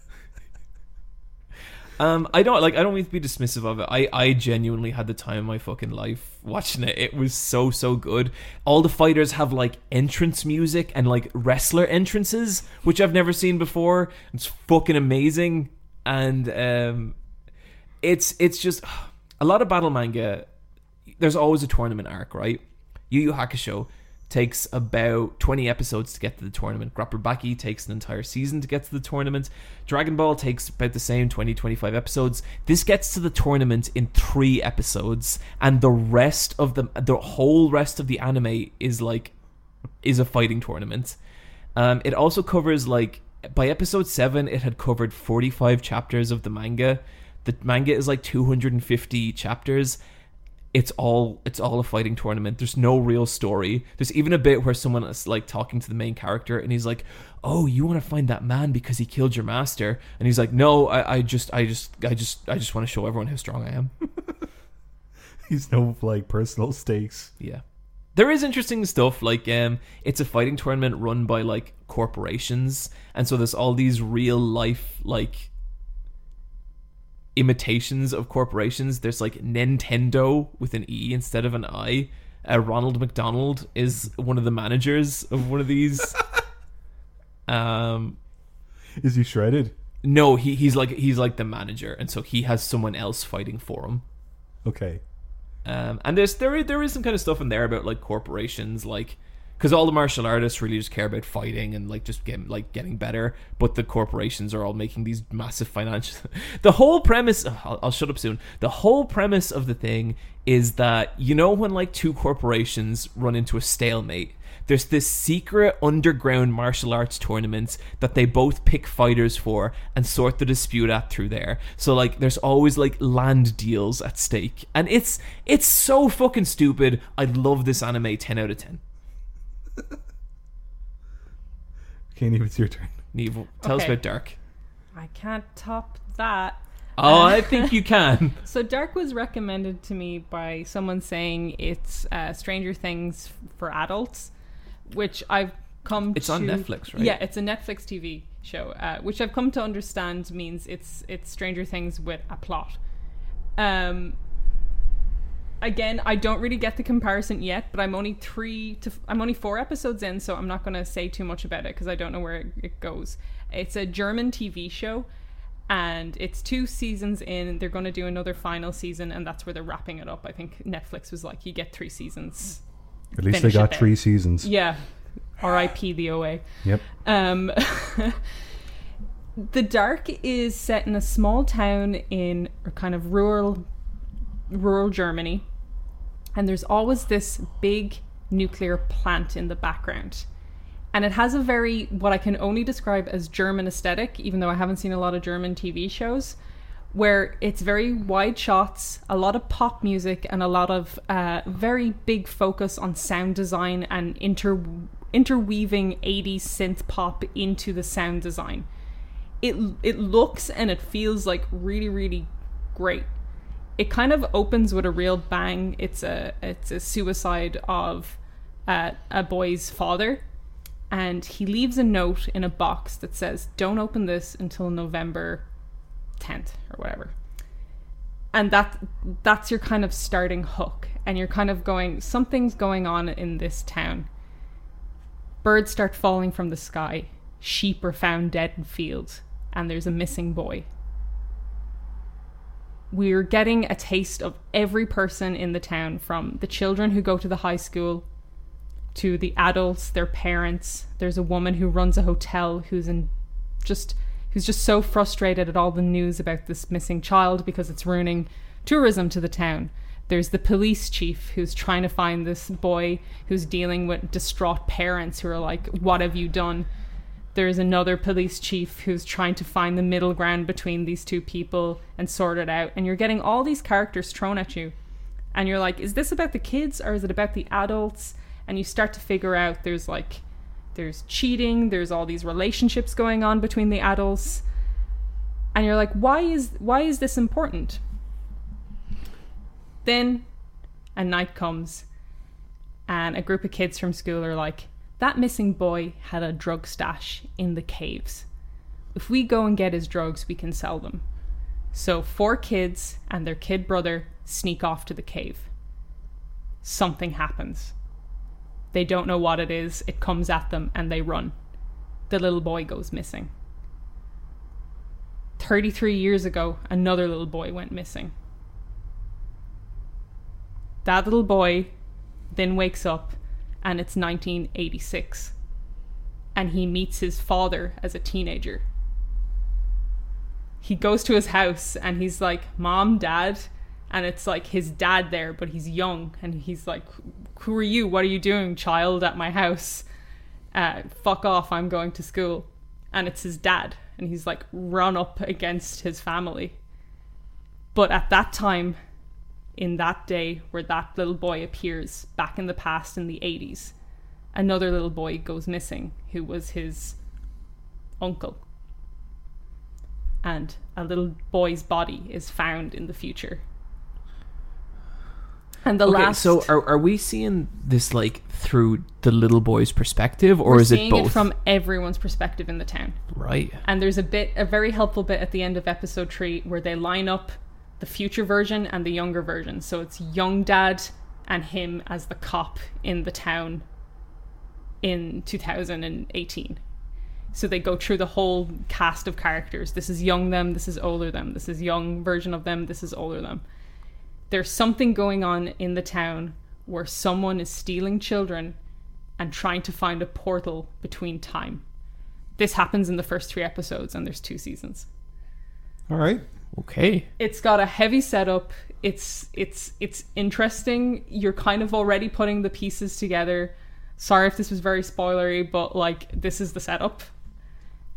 Um, I don't like. I don't mean to be dismissive of it. I, I genuinely had the time of my fucking life watching it. It was so so good. All the fighters have like entrance music and like wrestler entrances, which I've never seen before. It's fucking amazing, and um, it's it's just a lot of battle manga. There's always a tournament arc, right? Yu Yu Hakusho takes about 20 episodes to get to the tournament. Grappler Baki takes an entire season to get to the tournament. Dragon Ball takes about the same 20 25 episodes. This gets to the tournament in 3 episodes and the rest of the the whole rest of the anime is like is a fighting tournament. Um, it also covers like by episode 7 it had covered 45 chapters of the manga. The manga is like 250 chapters it's all it's all a fighting tournament. There's no real story. There's even a bit where someone is like talking to the main character and he's like, "Oh, you want to find that man because he killed your master?" And he's like, "No, I, I just I just I just I just want to show everyone how strong I am." He's no like personal stakes. Yeah. There is interesting stuff like um it's a fighting tournament run by like corporations and so there's all these real life like imitations of corporations. There's like Nintendo with an E instead of an I. Uh, Ronald McDonald is one of the managers of one of these. um Is he shredded? no, he he's like he's like the manager and so he has someone else fighting for him. Okay. Um, and there's there there is some kind of stuff in there about like corporations, like because all the martial artists really just care about fighting and like just get like getting better, but the corporations are all making these massive financial. the whole premise, I'll, I'll shut up soon. The whole premise of the thing is that you know when like two corporations run into a stalemate. There's this secret underground martial arts tournament that they both pick fighters for and sort the dispute out through there. So like there's always like land deals at stake. And it's it's so fucking stupid. I love this anime 10 out of 10. Okay, Neve, it's your turn. Neve, tell us Okay. about Dark. I can't top that. Oh, I think you can. So Dark was recommended to me by someone saying it's uh, Stranger Things for adults, which I've come. It's to, on Netflix, right? Yeah, it's a Netflix TV show, uh, which I've come to understand means it's it's Stranger Things with a plot. Um. Again, I don't really get the comparison yet, but I'm only three to I'm only four episodes in, so I'm not going to say too much about it because I don't know where it, it goes. It's a German TV show and it's two seasons in. They're going to do another final season, and that's where they're wrapping it up. I think Netflix was like, you get three seasons. At least they got three seasons. Yeah. R.I.P. the OA. Yep. Um, the Dark is set in a small town in a kind of rural, rural Germany, and there's always this big nuclear plant in the background. And it has a very, what I can only describe as German aesthetic, even though I haven't seen a lot of German TV shows, where it's very wide shots, a lot of pop music, and a lot of uh, very big focus on sound design and inter interweaving 80s synth pop into the sound design. It it looks and it feels like really really great. It kind of opens with a real bang. It's a it's a suicide of uh, a boy's father, and he leaves a note in a box that says, "Don't open this until November 10th or whatever." And that that's your kind of starting hook, and you're kind of going, something's going on in this town. Birds start falling from the sky. Sheep are found dead in fields, and there's a missing boy. We're getting a taste of every person in the town from the children who go to the high school to the adults, their parents. There's a woman who runs a hotel who's in just who's just so frustrated at all the news about this missing child because it's ruining tourism to the town. There's the police chief who's trying to find this boy who's dealing with distraught parents who are like, What have you done? There's another police chief who's trying to find the middle ground between these two people and sort it out. And you're getting all these characters thrown at you. And you're like, Is this about the kids or is it about the adults? And you start to figure out there's like, there's cheating, there's all these relationships going on between the adults. And you're like, why is why is this important? Then a night comes and a group of kids from school are like, that missing boy had a drug stash in the caves. If we go and get his drugs, we can sell them. So four kids and their kid brother sneak off to the cave. Something happens. They don't know what it is. It comes at them and they run. The little boy goes missing. 33 years ago, another little boy went missing. That little boy then wakes up and it's 1986. And he meets his father as a teenager. He goes to his house and he's like, Mom, Dad. And it's like his dad there, but he's young. And he's like, Who are you? What are you doing, child, at my house? Uh, fuck off, I'm going to school. And it's his dad. And he's like run up against his family. But at that time, in that day where that little boy appears back in the past in the 80s, another little boy goes missing who was his uncle. And a little boy's body is found in the future. And the okay, last so are, are we seeing this like through the little boy's perspective, or is it both? from everyone's perspective in the town. right. And there's a bit, a very helpful bit at the end of episode three where they line up the future version and the younger version. So it's young dad and him as the cop in the town in 2018. So they go through the whole cast of characters. This is young them, this is older them, this is young version of them, this is older them. There's something going on in the town where someone is stealing children and trying to find a portal between time this happens in the first three episodes and there's two seasons All right. Okay. it's got a heavy setup it's it's it's interesting you're kind of already putting the pieces together sorry if this was very spoilery but like this is the setup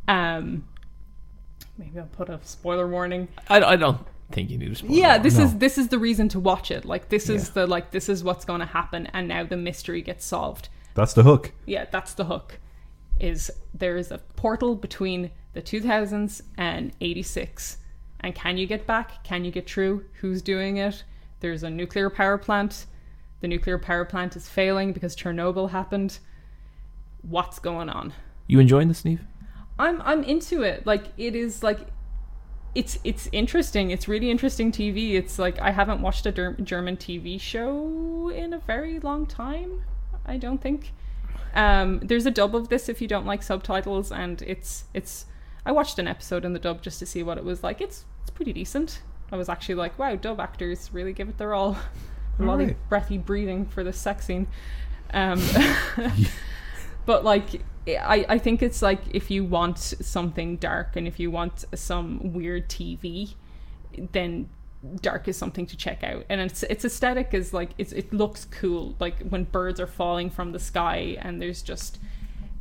um maybe i'll put a spoiler warning I, I don't think you need to. spoil yeah this No. is this is the reason to watch it like this is Yeah. the like this is what's going to happen and now the mystery gets solved That's the hook. yeah, that's the hook. Is there is a portal between the 2000s and 86. And can you get back? Can you get through? Who's doing it? There's a nuclear power plant. The nuclear power plant is failing because Chernobyl happened. What's going on? You enjoying this, Neve? I'm I'm into it. Like it is like it's it's interesting. It's really interesting TV. It's like I haven't watched a der- German TV show in a very long time. I don't think. Um, there's a dub of this if you don't like subtitles, and it's it's. I watched an episode in the dub just to see what it was like. It's it's pretty decent. I was actually like, wow, dub actors really give it their all. A lot of breathy breathing for this sex scene. Um, but like I, I think it's like if you want something dark and if you want some weird TV, then dark is something to check out. And its its aesthetic is like it's it looks cool. Like when birds are falling from the sky and there's just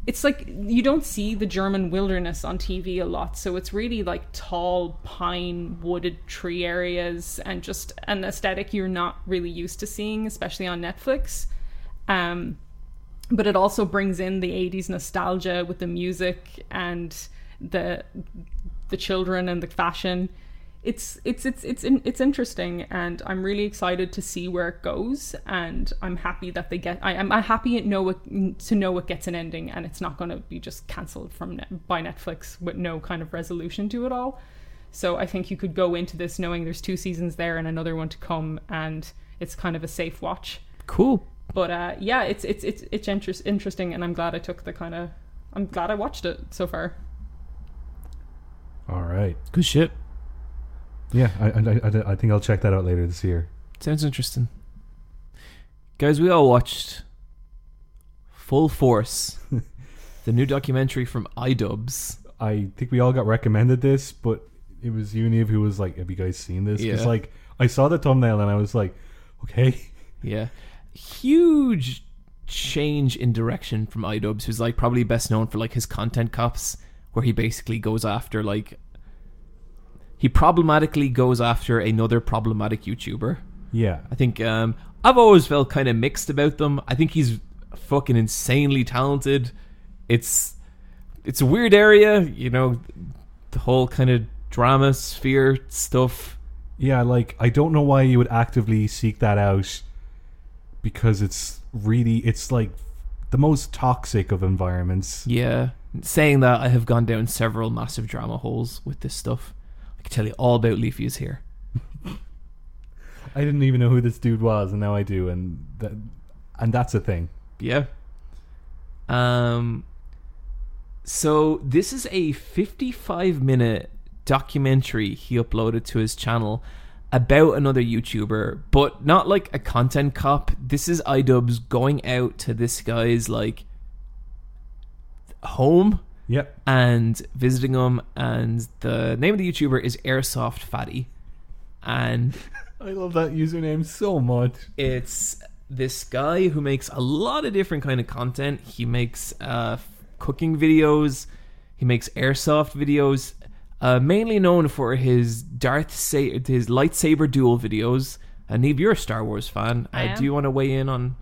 it's like you don't see the German wilderness on TV a lot, so it's really like tall pine wooded tree areas and just an aesthetic you're not really used to seeing, especially on Netflix. Um, but it also brings in the 80s nostalgia with the music and the the children and the fashion it's it's it's it's in, it's interesting and i'm really excited to see where it goes and i'm happy that they get I, i'm happy to know it, to know it gets an ending and it's not going to be just cancelled from net, by netflix with no kind of resolution to it all so i think you could go into this knowing there's two seasons there and another one to come and it's kind of a safe watch Cool. but uh, yeah, it's it's it's it's interest, interesting, and I'm glad I took the kind of. I'm glad I watched it so far. All right. Good shit. Yeah, I, I, I, I think I'll check that out later this year. Sounds interesting. Guys, we all watched Full Force, the new documentary from iDubbbz. I think we all got recommended this, but it was Univ who was like, "Have you guys seen this?" Because Yeah. like I saw the thumbnail and I was like, "Okay." Yeah. Huge change in direction from iDubbbz, who's like probably best known for like his content cops, where he basically goes after like he problematically goes after another problematic YouTuber. Yeah. I think um, I've always felt kind of mixed about them. I think he's fucking insanely talented. It's it's a weird area, you know, the whole kind of drama sphere stuff. Yeah, like I don't know why you would actively seek that out because it's really it's like the most toxic of environments. Yeah, saying that I have gone down several massive drama holes with this stuff. I can tell you all about LeafyIsHere. I didn't even know who this dude was and now I do and that and that's a thing. Yeah. Um so this is a 55 minute documentary he uploaded to his channel about another YouTuber, but not like a content cop. This is iDubbbz going out to this guy's like home Yep. and visiting him and the name of the YouTuber is Airsoft Fatty. And I love that username so much. it's this guy who makes a lot of different kind of content he makes uh, cooking videos he makes airsoft videos uh, mainly known for his darth sa- his lightsaber duel videos And Neve, you're a Star Wars fan. I Uh, am. do you want to weigh in on?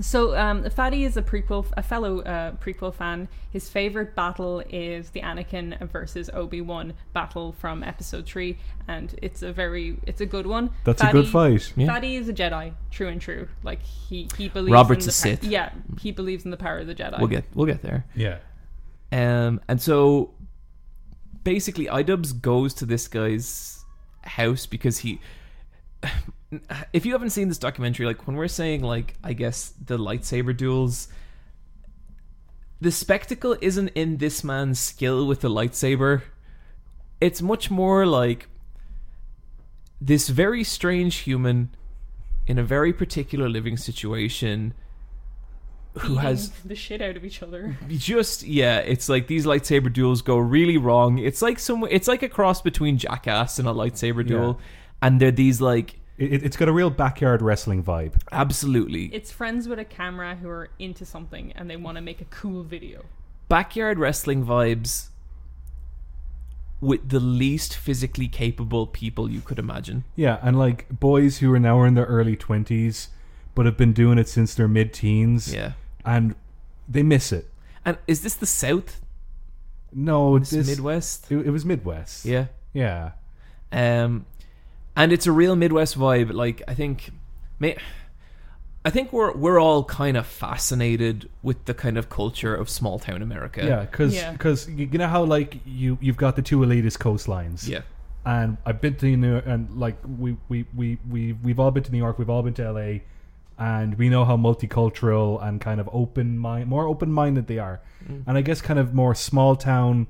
So, um, Fatty is a prequel, a fellow uh, prequel fan. His favorite battle is the Anakin versus Obi Wan battle from Episode Three, and it's a very, it's a good one. That's a good fight. Yeah. Fatty is a Jedi, true and true. Like he he believes. Robert's in a the Sith. yeah, he believes in the power of the Jedi. We'll get we'll get there. Yeah. Um, and so basically, iDubbbz goes to this guy's house because he. If you haven't seen this documentary, like when we're saying, like, I guess the lightsaber duels, the spectacle isn't in this man's skill with the lightsaber. It's much more like this very strange human in a very particular living situation who has the shit out of each other. just yeah it's like these lightsaber duels go really wrong it's like some it's like a cross between jackass and a lightsaber duel and they're these like It, it's got a real backyard wrestling vibe. absolutely It's friends with a camera who are into something and they want to make a cool video. backyard wrestling vibes with the least physically capable people you could imagine Yeah, and like boys who are now in their early twenties, but have been doing it since their mid-teens, yeah and they miss it. and is this the south No, this this midwest It, it was Midwest. yeah yeah. um and it's a real midwest vibe like i think may I think we're we're all kind of fascinated with the kind of culture of small town America. Yeah, because Yeah. you know how like you you've got the two elitist coastlines. Yeah. and I've been to New York, and like we we we we we've all been to New York, we've all been to LA, and we know how multicultural and kind of open mind, more open minded they are, mm. and I guess kind of more small town,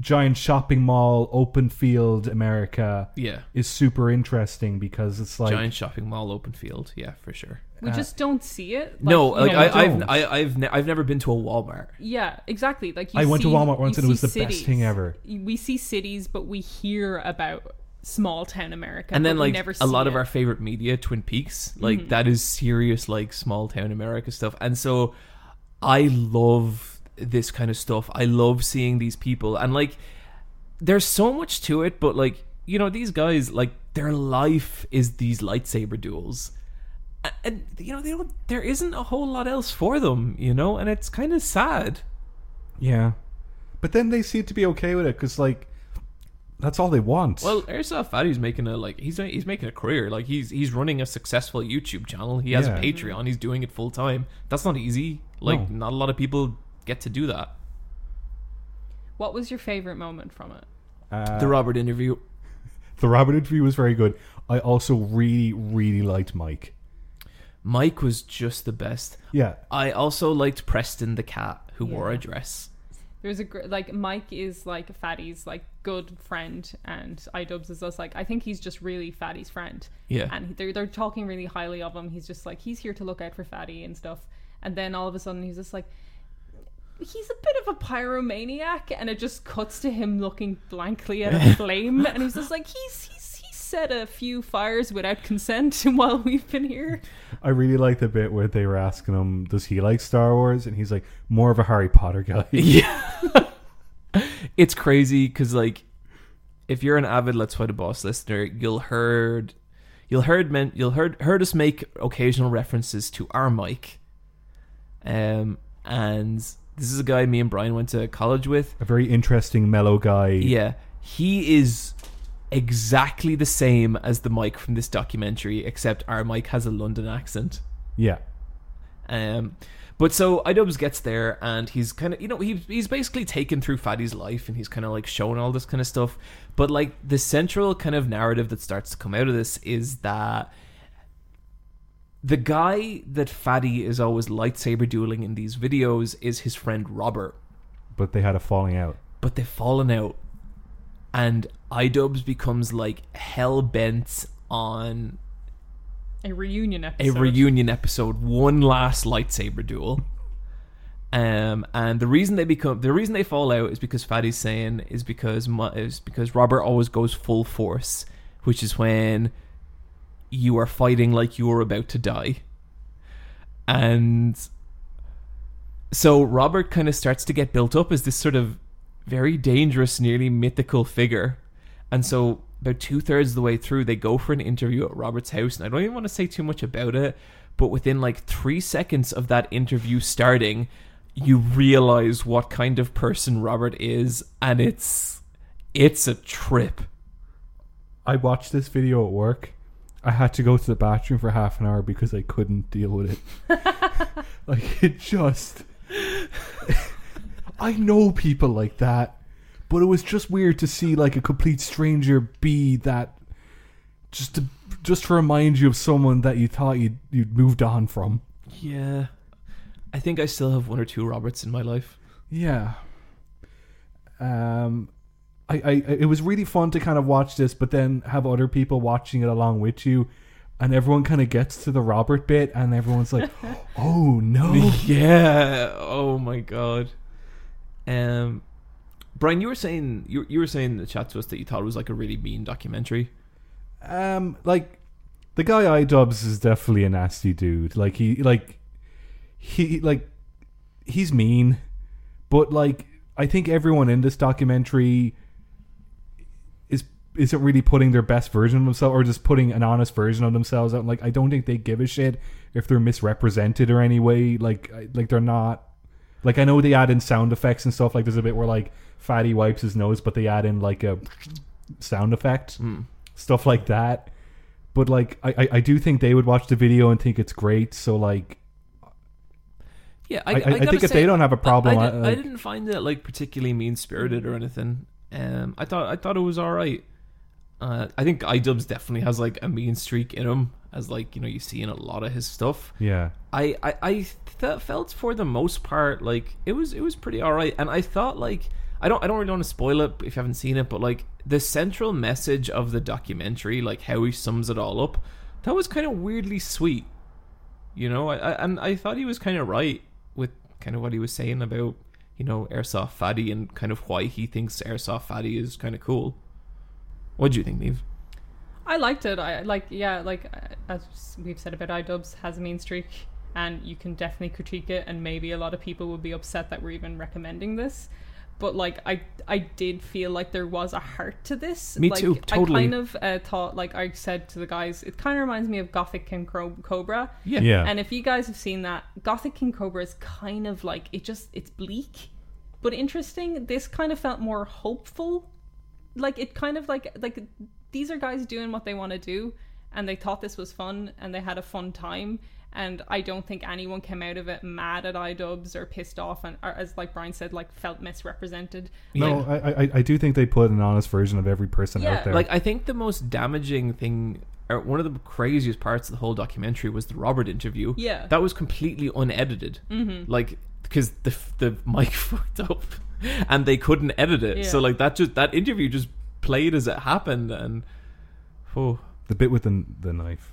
giant shopping mall, open field America Yeah. is super interesting because it's like Giant shopping mall, open field. Yeah, for sure. We Uh, just don't see it. no, like know, I, you I've don't. I, I've ne- I've never been to a Walmart. Yeah, exactly. Like you I went to see- Walmart once you and it was see the best cities. thing ever. We see cities, but we hear about small town America. and then but we like never a see lot of it. Mm-hmm. our favorite media, Twin Peaks, like that is serious like small town America stuff. And so I love this kind of stuff. I love seeing these people and like there's so much to it, but like you know these guys like their life is these lightsaber duels. A- And you know they don't there isn't a whole lot else for them, you know, and it's kind of sad. yeah, but then they seem to be okay with it because like that's all they want. Well, Airsoft Fatty's making a like he's he's making a career. Like he's he's running a successful YouTube channel. He has Yeah. a Patreon. He's doing it full time. That's not easy. Like No. not a lot of people get to do that. What was your favorite moment from it? uh, The Robert interview. the Robert interview was very good. I also really really liked Mike. Mike was just the best. Yeah, I also liked Preston the cat who wore a Yeah. dress. There's a gr- like Mike is like Fatty's like good friend, and iDubbbz is just like I think he's just really Fatty's friend. Yeah. and they're they're talking really highly of him. He's just like he's here to look out for Fatty and stuff. And then all of a sudden he's just like he's a bit of a pyromaniac, and it just cuts to him looking blankly at a flame, and he's just like he's he's he's set a few fires without consent while we've been here. I really like the bit where they were asking him, "Does he like Star Wars?" And he's like, "More of a Harry Potter guy." Yeah. it's crazy because like if you're an avid Let's Fight a Boss listener, you'll heard you'll heard men you'll heard heard us make occasional references to our mic Um and this is a guy me and Brian went to college with. a very interesting, mellow guy. Yeah. He is exactly the same as the Mike from this documentary, except our Mike has a London accent. yeah. Um, but so iDubbbz gets there and he's kind of, you know, he, he's basically taken through Fatty's life and he's kind of like shown all this kind of stuff. But like the central kind of narrative that starts to come out of this is that the guy that Fatty is always lightsaber dueling in these videos is his friend Robert. But they had a falling out. But they've fallen out. And iDubbbz becomes like hell bent on A reunion episode. a reunion episode, one last lightsaber duel. Um, and the reason they become the reason they fall out is because Fatty's saying is because is because Robert always goes full force, which is when you are fighting like you are about to die. And so Robert kind of starts to get built up as this sort of very dangerous, nearly mythical figure. And so about two thirds of the way through, they go for an interview at Robert's house, and I don't even want to say too much about it. But within like three seconds of that interview starting, you realize what kind of person Robert is, and it's it's a trip. I watched this video at work. I had to go to the bathroom for half an hour because I couldn't deal with it. like it just I know people like that, but it was just weird to see like a complete stranger be that just to just to remind you of someone that you thought you'd you'd moved on from. Yeah, I think I still have one or two Roberts in my life. Yeah. Um I, I it was really fun to kind of watch this, but then have other people watching it along with you, and everyone kind of gets to the Robert bit, and everyone's like, "Oh no!" Yeah. Oh my god. Um, Brian, you were saying you you were saying in the chat to us that you thought it was like a really mean documentary. Um, like the guy iDubbbz is definitely a nasty dude. Like he like he like he's mean, but like I think everyone in this documentary is isn't really putting their best version of themselves or just putting an honest version of themselves out. Like I don't think they give a shit if they're misrepresented or any way. Like like they're not. Like I know they add in sound effects and stuff. Like there's a bit where like Fatty wipes his nose, but they add in like a sound effect Mm. stuff like that. But like I, I, I do think they would watch the video and think it's great. So like Yeah, I- I- I think if they don't have a problem, I, I- di- I like- didn't find it like particularly mean spirited or anything. Um, I thought I thought it was all right. Uh, I think iDubbbz definitely has like a mean streak in him, as like you know you see in a lot of his stuff. yeah, I I, I th- felt for the most part like it was it was pretty all right, and I thought like I don't I don't really want to spoil it if you haven't seen it, but like the central message of the documentary, like how he sums it all up, that was kind of weirdly sweet. You know, I, I and I thought he was kind of right with kind of what he was saying about you know airsoft fatty and kind of why he thinks airsoft fatty is kind of cool. What do you think, Neve? I liked it. I like, yeah, like uh, as we've said about iDubbbz has a mean streak, and you can definitely critique it, and maybe a lot of people would be upset that we're even recommending this. But like, I I did feel like there was a heart to this. Me like, too, totally. I kind of uh, thought, like I said to the guys, it kind of reminds me of Gothic King Cobra. Yeah, yeah, And if you guys have seen that, Gothic King Cobra is kind of like it just it's bleak, but interesting. This kind of felt more hopeful. Like it kind of like like these are guys doing what they want to do and they thought this was fun and they had a fun time and I don't think anyone came out of it mad at iDubbbz or pissed off and or as like Brian said like felt misrepresented. no, I, I I do think they put an honest version of every person Yeah, out there. Like I think the most damaging thing, or one of the craziest parts of the whole documentary was the Robert interview. Yeah. that was completely unedited. Mm-hmm. Like because the the mic fucked up, and they couldn't edit it. So like that just that interview just played as it happened, and oh, the bit with the the knife.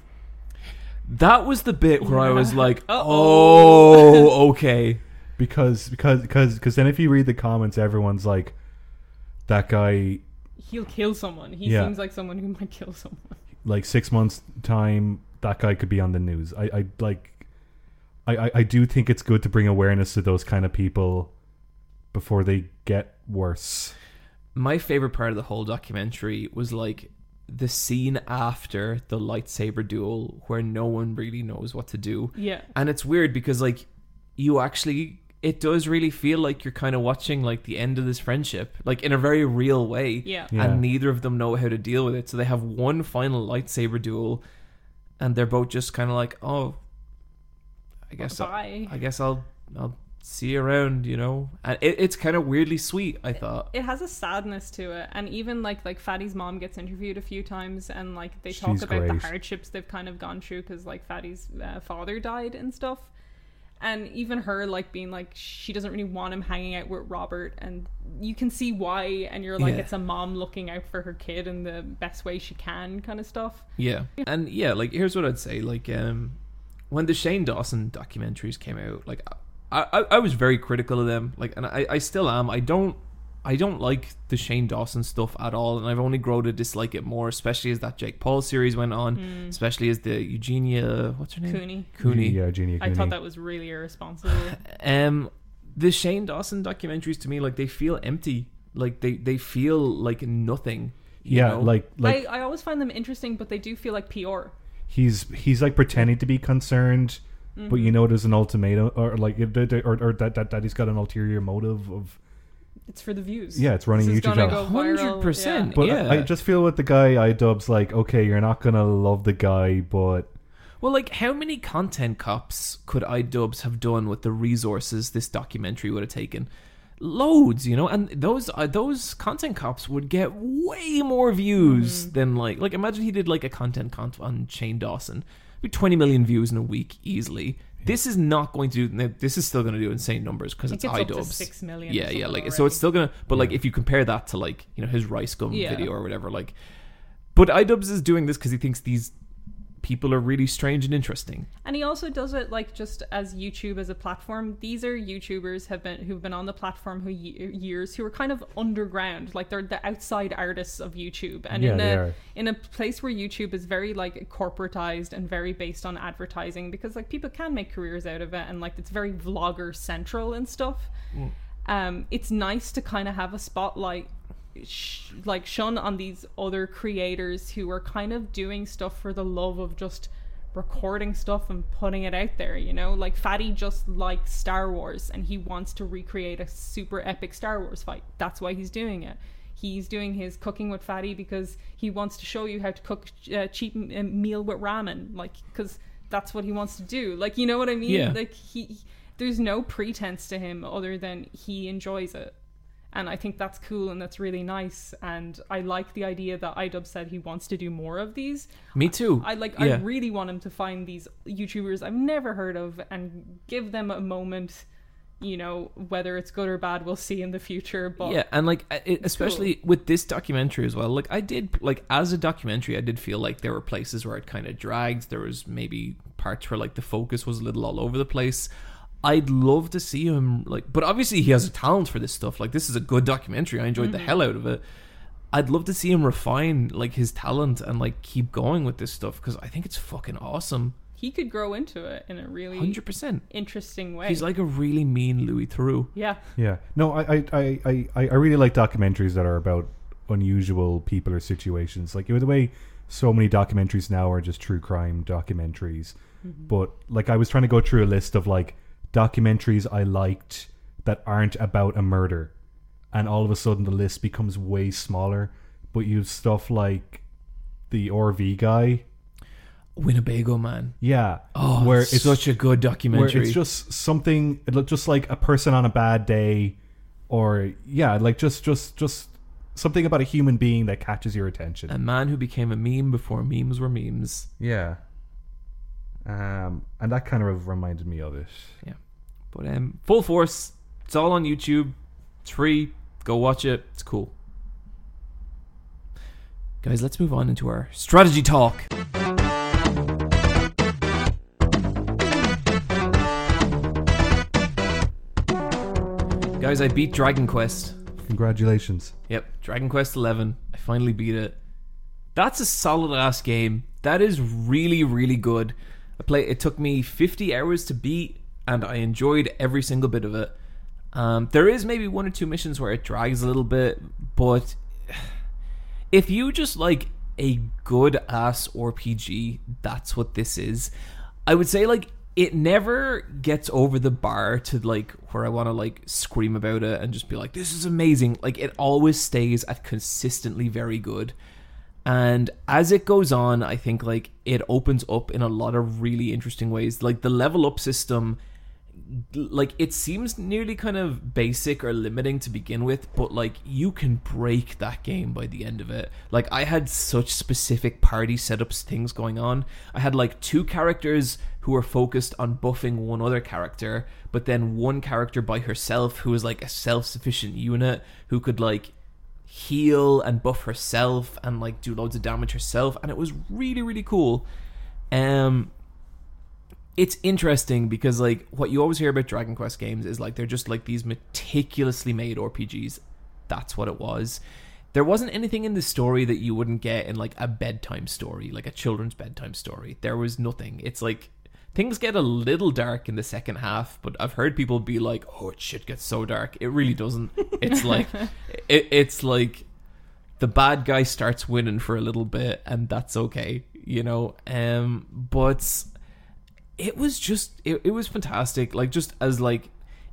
that was the bit where I was like, Uh-oh. oh, okay. because because because because then if you read the comments, everyone's like, that guy He'll kill someone. He Yeah. seems like someone who might kill someone. like six months time that guy could be on the news. I I like I I, I do think it's good to bring awareness to those kind of people before they get worse. my favorite part of the whole documentary was like the scene after the lightsaber duel where no one really knows what to do Yeah. and it's weird because like you actually it does really feel like you're kind of watching like the end of this friendship like in a very real way Yeah. Yeah. and neither of them know how to deal with it so they have one final lightsaber duel and they're both just kind of like oh i guess I, Bye. I guess i'll i'll see you around you know and it, it's kind of weirdly sweet i thought it has a sadness to it and even like like fatty's mom gets interviewed a few times and like they talk She's about great. the hardships they've kind of gone through because like fatty's uh, father died and stuff and even her like being like she doesn't really want him hanging out with robert and you can see why and you're like Yeah. it's a mom looking out for her kid in the best way she can kind of stuff Yeah. And yeah, like here's what I'd say. Like um when the Shane Dawson documentaries came out, like I, I, I was very critical of them. Like and I, I still am. I don't I don't like the Shane Dawson stuff at all, and I've only grown to dislike it more, especially as that Jake Paul series went on, especially as the Eugenia what's her name? cooney Cooney. Yeah, Genie. Cooney. I thought that was really irresponsible Um, the Shane Dawson documentaries to me, like they feel empty. Like they they feel like nothing. you yeah, know? like like I, I always find them interesting, but they do feel like PR. He's he's like pretending to be concerned, but Mm-hmm. you know there's an ultimatum or like or, or that, that that he's got an ulterior motive of It's for the views. Yeah, it's running This is YouTube gonna channel. 100%. yeah. But Yeah. I, I just feel with the guy iDubbbz like okay, you're not gonna love the guy, but Well, like, how many content cops could iDubbbz have done with the resources this documentary would have taken? Loads, you know, and those uh, those content cops would get way more views Mm-hmm. than like like imagine he did like a content comp on Shane Dawson, be twenty million views in a week easily. This is not going to do. This is still going to do insane numbers because it's think it's up to iDubbbz. six million. Yeah, yeah, like so it's still gonna. But like if you compare that to like you know his RiceGum Yeah. video or whatever, like. But iDubbbz is doing this because he thinks these people are really strange and interesting. And he also does it like just as YouTube as a platform. These are YouTubers have been who've been on the platform who years who are kind of underground, like they're the outside artists of YouTube. And Yeah, in a are. in a place where YouTube is very like corporatized and very based on advertising because like people can make careers out of it and like it's very vlogger central and stuff. Um, it's nice to kind of have a spotlight sh- like shone on these other creators who are kind of doing stuff for the love of just recording stuff and putting it out there you know? Like fatty just likes star wars and he wants to recreate a super epic star wars fight. That's why he's doing it. He's doing his cooking with fatty because he wants to show you how to cook a uh, cheap uh, meal with ramen like because that's what he wants to do. Like you know what i mean? Yeah. like he there's no pretense to him other than he enjoys it and I think that's cool and that's really nice. And I like the idea that iDubbbz said he wants to do more of these. Me too. I like. Yeah. I really want him to find these YouTubers I've never heard of and give them a moment. You know, whether it's good or bad, we'll see in the future. But yeah, and like it, especially with this documentary as well. Like I did, like as a documentary, I did feel like there were places where it kind of dragged. There was maybe parts where like the focus was a little all over the place. I'd love to see him like, but obviously he has a talent for this stuff. Like this is a good documentary. I enjoyed the mm-hmm. hell out of it. I'd love to see him refine like his talent and like keep going with this stuff because I think it's fucking awesome. he could grow into it in a really Hundred percent. interesting way. He's like a really mean Louis Theroux. yeah, yeah, no, I I, I, I, I really like documentaries that are about unusual people or situations. Like you know, the way so many documentaries now are just true crime documentaries. Mm-hmm. But like I was trying to go through a list of like documentaries I liked that aren't about a murder, and all of a sudden the list becomes way smaller. But you have stuff like the RV guy, Winnebago man. yeah, Oh, where it's such a good where documentary. it's just something it just like a person on a bad day or yeah like just just just something about a human being that catches your attention a man who became a meme before memes were memes. yeah um and that kind of reminded me of it Yeah. But um Full Force, it's all on YouTube. It's free. Go watch it. It's cool. Guys, let's move on into our strategy talk. Guys, I beat Dragon Quest. congratulations Yep, Dragon Quest Eleven. I finally beat it. That's a solid ass game. That is really, really good. I play. It took me fifty hours to beat, and I enjoyed every single bit of it. Um, there is maybe one or two missions where it drags a little bit, but if you just like a good ass RPG, that's what this is. I would say like it never gets over the bar to like where I want to like scream about it and just be like this is amazing. Like it always stays at consistently very good. And as it goes on, I think like it opens up in a lot of really interesting ways. Like the level up system like it seems nearly kind of basic or limiting to begin with but like you can break that game by the end of it. Like i had such specific party setups things going on. I had like two characters who were focused on buffing one other character but then one character by herself who was like a self-sufficient unit who could like heal and buff herself and like do loads of damage herself and it was really really cool. Um it's interesting because like what you always hear about Dragon Quest games is like they're just like these meticulously made RPGs. That's what it was. There wasn't anything in the story that you wouldn't get in like a bedtime story, like a children's bedtime story. There was nothing. It's like things get a little dark in the second half, but I've heard people be like, "Oh, it shit gets so dark." It really doesn't. It's like it, it's like the bad guy starts winning for a little bit, and that's okay, you know. Um, but it was just it, it was fantastic. Like just as like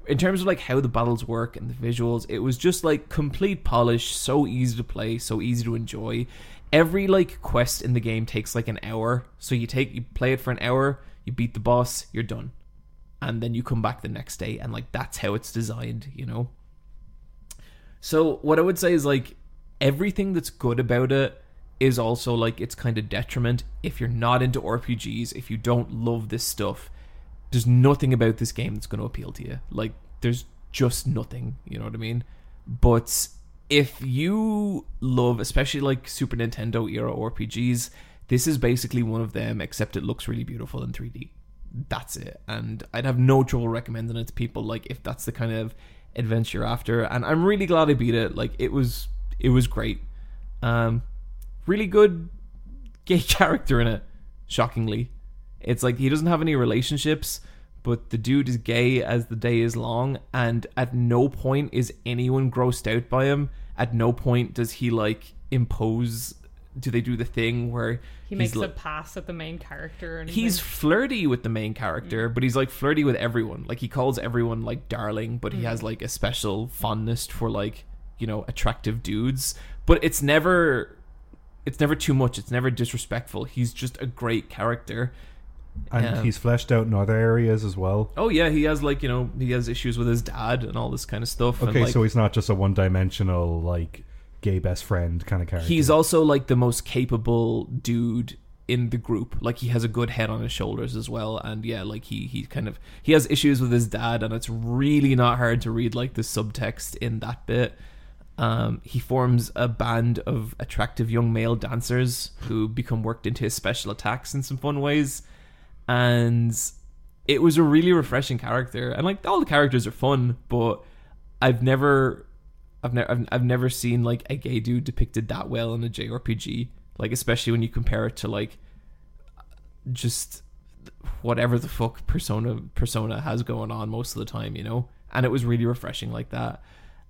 in terms of like how the battles work and the visuals, it was just like complete polish, so easy to play, so easy to enjoy. Every like quest in the game takes like an hour, so you take you play it for an hour, you beat the boss, you're done, and then you come back the next day, and like that's how it's designed, you know. So what I would say is like everything that's good about it is also like its kind of detriment if you're not into RPGs, if you don't love this stuff. There's nothing about this game that's going to appeal to you. Like there's just nothing, you know what I mean? But if you love especially like Super Nintendo era RPGs, this is basically one of them except it looks really beautiful in 3D. That's it. And I'd have no trouble recommending it to people like if that's the kind of adventure after. And I'm really glad I beat it. Like it was it was great. Um really good gay character in it. Shockingly, it's like he doesn't have any relationships, but the dude is gay as the day is long, and at no point is anyone grossed out by him. At no point does he like impose. Do they do the thing where He makes like, a pass at the main character, he's flirty with the main character, mm. but he's like flirty with everyone. Like he calls everyone like darling, but he mm. has like a special fondness for like you know attractive dudes. But it's never, it's never too much. It's never disrespectful. He's just a great character. And Yeah. he's fleshed out in other areas as well. Oh yeah, he has like you know he has issues with his dad and all this kind of stuff. and, Okay, like, so he's not just a one-dimensional like gay best friend kind of character. he's also like the most capable dude in the group like he has a good head on his shoulders as well and yeah like he he kind of he has issues with his dad and it's really not hard to read like the subtext in that bit um, he forms a band of attractive young male dancers who become worked into his special attacks in some fun ways and it was a really refreshing character and like all the characters are fun but i've never I've never I've, I've never seen like a gay dude depicted that well in a JRPG. Like especially when you compare it to like just whatever the fuck persona persona has going on most of the time, you know. And it was really refreshing like that.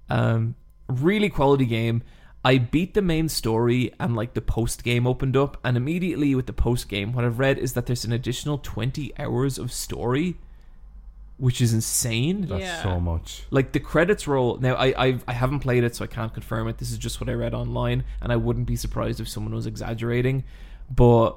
Um, really quality game. I beat the main story and like the post game opened up, and immediately with the post game, what I've read is that there's an additional twenty hours of story, which is insane. That's Yeah. so much. Like the credits roll. Now I I've, I haven't played it, so I can't confirm it. This is just what I read online, and I wouldn't be surprised if someone was exaggerating. But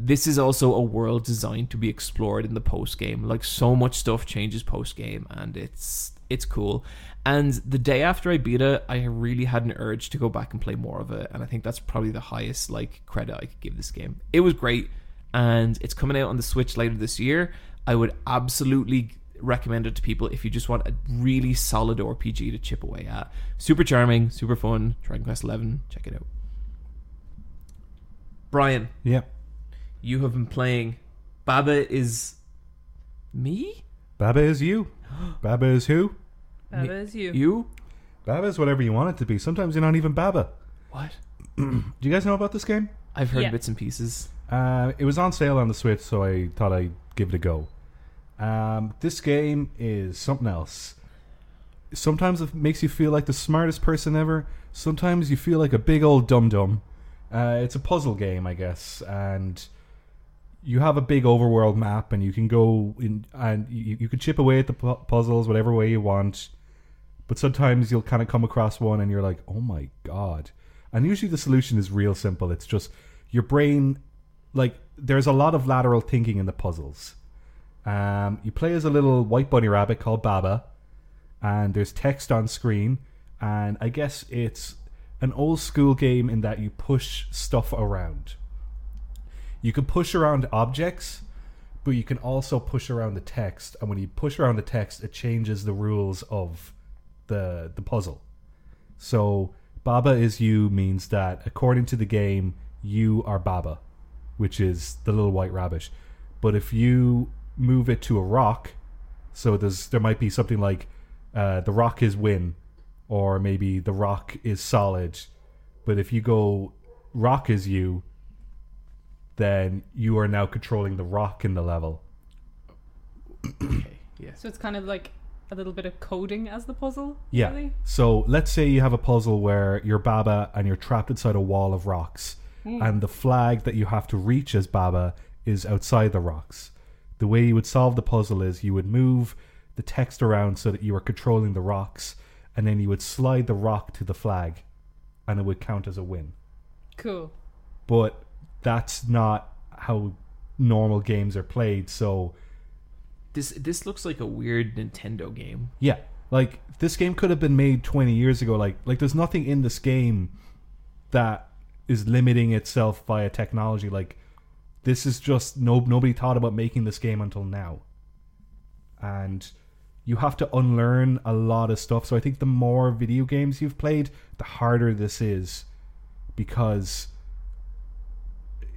this is also a world designed to be explored in the post game. Like so much stuff changes post game, and it's it's cool. And the day after I beat it, I really had an urge to go back and play more of it, and I think that's probably the highest like credit I could give this game. It was great, and it's coming out on the Switch later this year. I would absolutely recommend it to people if you just want a really solid RPG to chip away at. Super charming, super fun. Dragon Quest Eleven, check it out. Brian, Yeah. you have been playing. Baba is me. Baba is you. Baba is who? That is you. You Baba is whatever you want it to be. Sometimes you're not even Baba. what? Do you guys know about this game? I've heard Yeah. bits and pieces. Uh, it was on sale on the Switch, so I thought I'd give it a go. Um, this game is something else. Sometimes it makes you feel like the smartest person ever. Sometimes you feel like a big old dum dum. Uh, it's a puzzle game, I guess, and you have a big overworld map, and you can go in and you, you can chip away at the pu- puzzles whatever way you want. But sometimes you'll kind of come across one, and you're like, "Oh my god!" And usually the solution is real simple. It's just your brain like there's a lot of lateral thinking in the puzzles. Um, you play as a little white bunny rabbit called Baba, and there's text on screen, and I guess it's an old school game in that you push stuff around. You can push around objects, but you can also push around the text, and when you push around the text, it changes the rules of the the puzzle. So Baba is you means that according to the game, you are Baba, which is the little white rabbit. But if you move it to a rock, so there's there might be something like uh, the rock is win, or maybe the rock is solid. But if you go rock is you, then you are now controlling the rock in the level. Okay, yeah. So it's kind of like a little bit of coding as the puzzle. Yeah. really? So let's say you have a puzzle where you're Baba and you're trapped inside a wall of rocks, hmm. and the flag that you have to reach as Baba is outside the rocks. The way you would solve the puzzle is you would move the text around so that you are controlling the rocks, and then you would slide the rock to the flag, and it would count as a win. Cool. But that's not how normal games are played. So This this looks like a weird Nintendo game. Yeah, like this game could have been made 20 years ago. Like, like there's nothing in this game that is limiting itself via technology. Like, this is just no nobody thought about making this game until now, and you have to unlearn a lot of stuff. So I think the more video games you've played, the harder this is, because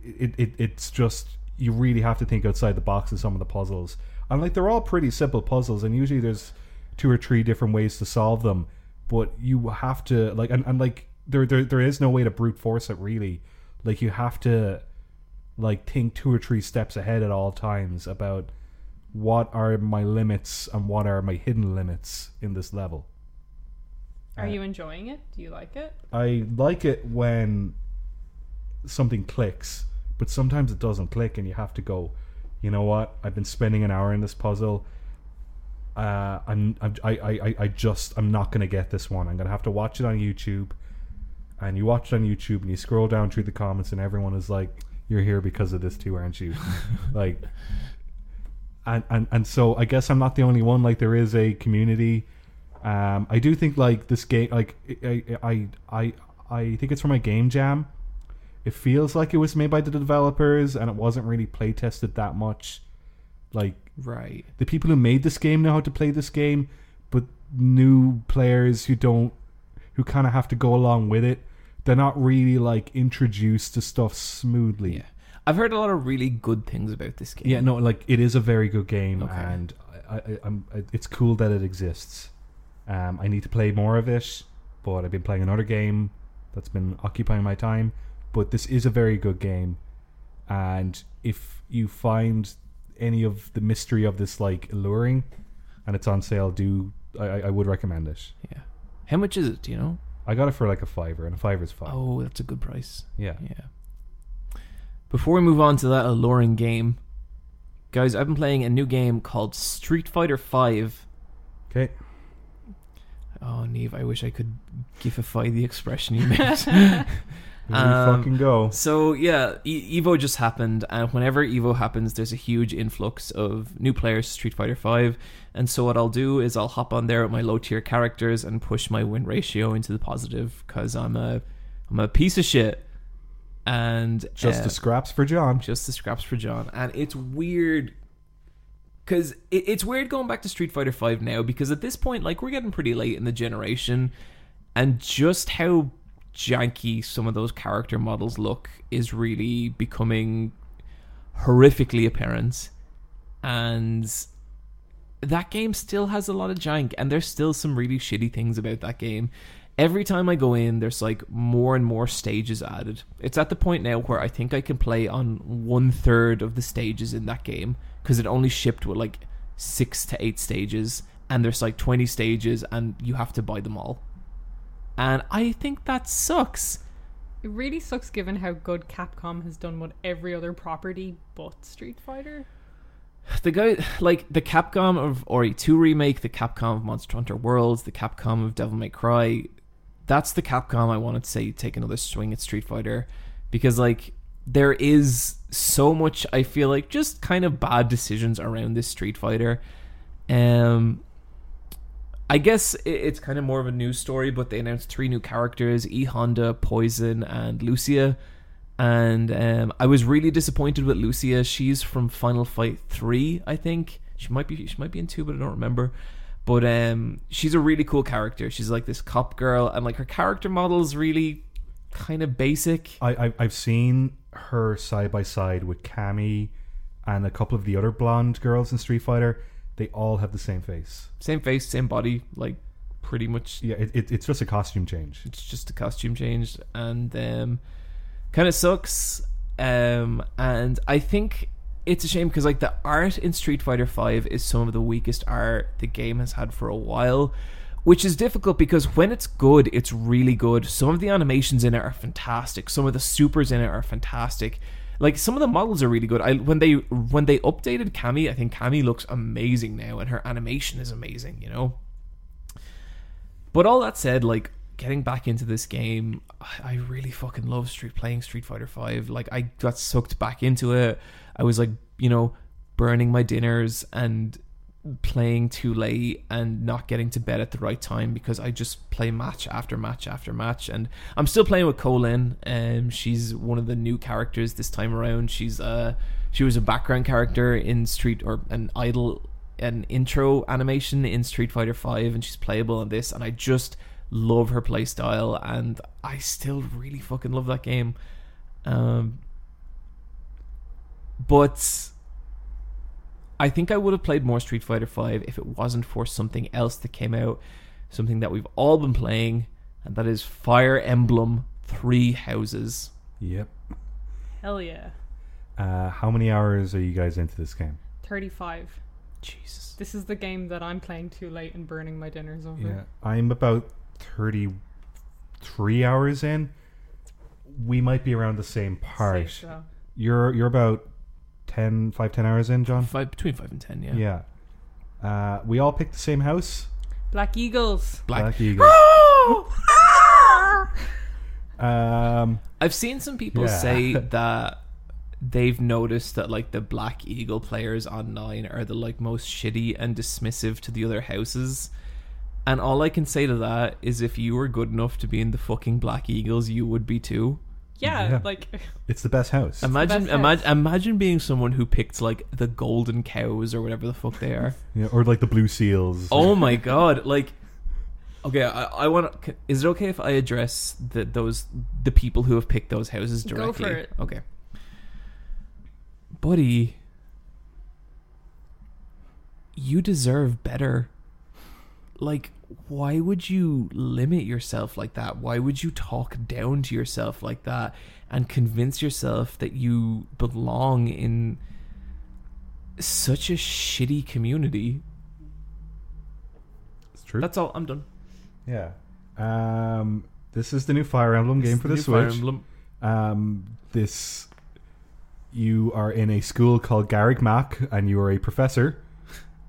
it, it it's just you really have to think outside the box of some of the puzzles. And like they're all pretty simple puzzles, and usually there's two or three different ways to solve them. But you have to like and, and like there, there there is no way to brute force it really. Like you have to like think two or three steps ahead at all times about what are my limits and what are my hidden limits in this level. Are Uh, you enjoying it? Do you like it? I like it when something clicks, but sometimes it doesn't click, and you have to go. You know what? I've been spending an hour in this puzzle. Uh, I'm, I'm I, I, I- I just I'm not gonna get this one. I'm gonna have to watch it on YouTube. And you watch it on YouTube, and you scroll down through the comments, and everyone is like, "You're here because of this too, aren't you?" like, and, and and so I guess I'm not the only one. Like, there is a community. Um, I do think like this game, like I, I, I, I think it's from a game jam. It feels like it was made by the developers, and it wasn't really play tested that much. Like Right. the people who made this game know how to play this game, but new players who don't, who kind of have to go along with it, they're not really like introduced to stuff smoothly. Yeah. I've heard a lot of really good things about this game. Yeah, no, like it is a very good game, Okay. and I, I, it's cool that it exists. Um, I need to play more of it, but I've been playing another game that's been occupying my time. But this is a very good game, and if you find any of the mystery of this like alluring, and it's on sale, do I, I would recommend it. Yeah. How much is it? Do you know? I got it for like a fiver, and a fiver's fine. Oh, that's a good price. yeah. Yeah. Before we move on to that alluring game, guys, I've been playing a new game called Street Fighter Five. Okay. Oh, Neve, I wish I could gifify the expression you made. Here we Um, fucking go. So yeah, e- Evo just happened, and whenever Evo happens, there's a huge influx of new players to Street Fighter Five. And so what I'll do is I'll hop on there with my low tier characters and push my win ratio into the positive because I'm a I'm a piece of shit. And Just uh, the scraps for John. just the scraps for John, and it's weird because it, it's weird going back to Street Fighter Five now because at this point, like we're getting pretty late in the generation, and just how janky some of those character models look is really becoming horrifically apparent, and that game still has a lot of jank, and there's still some really shitty things about that game. Every time I go in, there's like more and more stages added. It's at the point now where I think I can play on one third of the stages in that game because it only shipped with like six to eight stages, and there's like 20 stages, and you have to buy them all. And I think that sucks. It really sucks given how good Capcom has done with every other property but Street Fighter. the guy like the Capcom of RE2 remake, the Capcom of Monster Hunter Worlds, the Capcom of Devil May Cry. That's the Capcom I wanted to say take another swing at Street Fighter because like there is so much I feel like just kind of bad decisions around this Street Fighter. Um I guess it's kind of more of a news story, but they announced three new characters: E Honda, Poison, and Lucia. And um, I was really disappointed with Lucia. She's from Final Fight Three, I think. She might be she might be in two, but I don't remember. But um, she's a really cool character. She's like this cop girl, and like her character model's really kind of basic. I, I I've seen her side by side with Cammy and a couple of the other blonde girls in Street Fighter. They all have the same face. Same face, same body, like pretty much Yeah, it, it, it's just a costume change. it's just a costume change and um kind of sucks um and i think it's a shame because like the art in Street Fighter Five is some of the weakest art the game has had for a while, which is difficult because when it's good, it's really good. Some of the animations in it are fantastic. Some of the supers in it are fantastic. Like some of the models are really good. I when they when they updated Cammy, I think Cammy looks amazing now, and her animation is amazing. You know. But all that said, like getting back into this game, I I really fucking love Street playing Street Fighter Five. Like I got sucked back into it. I was like, you know, burning my dinners and playing too late and not getting to bed at the right time because I just play match after match after match. And I'm still playing with Kolin. Um, she's one of the new characters this time around. She's uh she was a background character in Street or an idle an intro animation in Street Fighter 5 and she's playable in this. And I just love her playstyle and I still really fucking love that game. Um but I think I would have played more Street Fighter V if it wasn't for something else that came out, something that we've all been playing, and that is Fire Emblem Three Houses. Yep. Hell yeah. Uh, how many hours are you guys into this game? 35. Jesus. This is the game that I'm playing too late and burning my dinners over. Yeah, I'm about thirty-three hours in. We might be around the same part. Safe. You're you're about 10, 5, 10 hours in, John. Five between five and ten, yeah. Yeah. Uh, we all picked the same house. Black Eagles. Black. Black Eagle. um, I've seen some people Yeah. say that they've noticed that like the Black Eagle players online are the like most shitty and dismissive to the other houses. And all I can say to that is if you were good enough to be in the fucking Black Eagles, you would be too. Yeah, Yeah. like it's the best house. Imagine, best imagine, house. imagine being someone who picked like the golden cows or whatever the fuck they are. yeah, or like the blue seals. oh my god! Like, okay, I, I want. to Is it okay if I address the those the people who have picked those houses Go directly? for it. Okay, buddy, you deserve better. Like, why would you limit yourself like that? Why would you talk down to yourself like that and convince yourself that you belong in such a shitty community? it's true. That's all. I'm done. yeah. Um, this is the new Fire Emblem game for the Fire Switch. Um, this you are in a school called Garreg Mach, and you are a professor,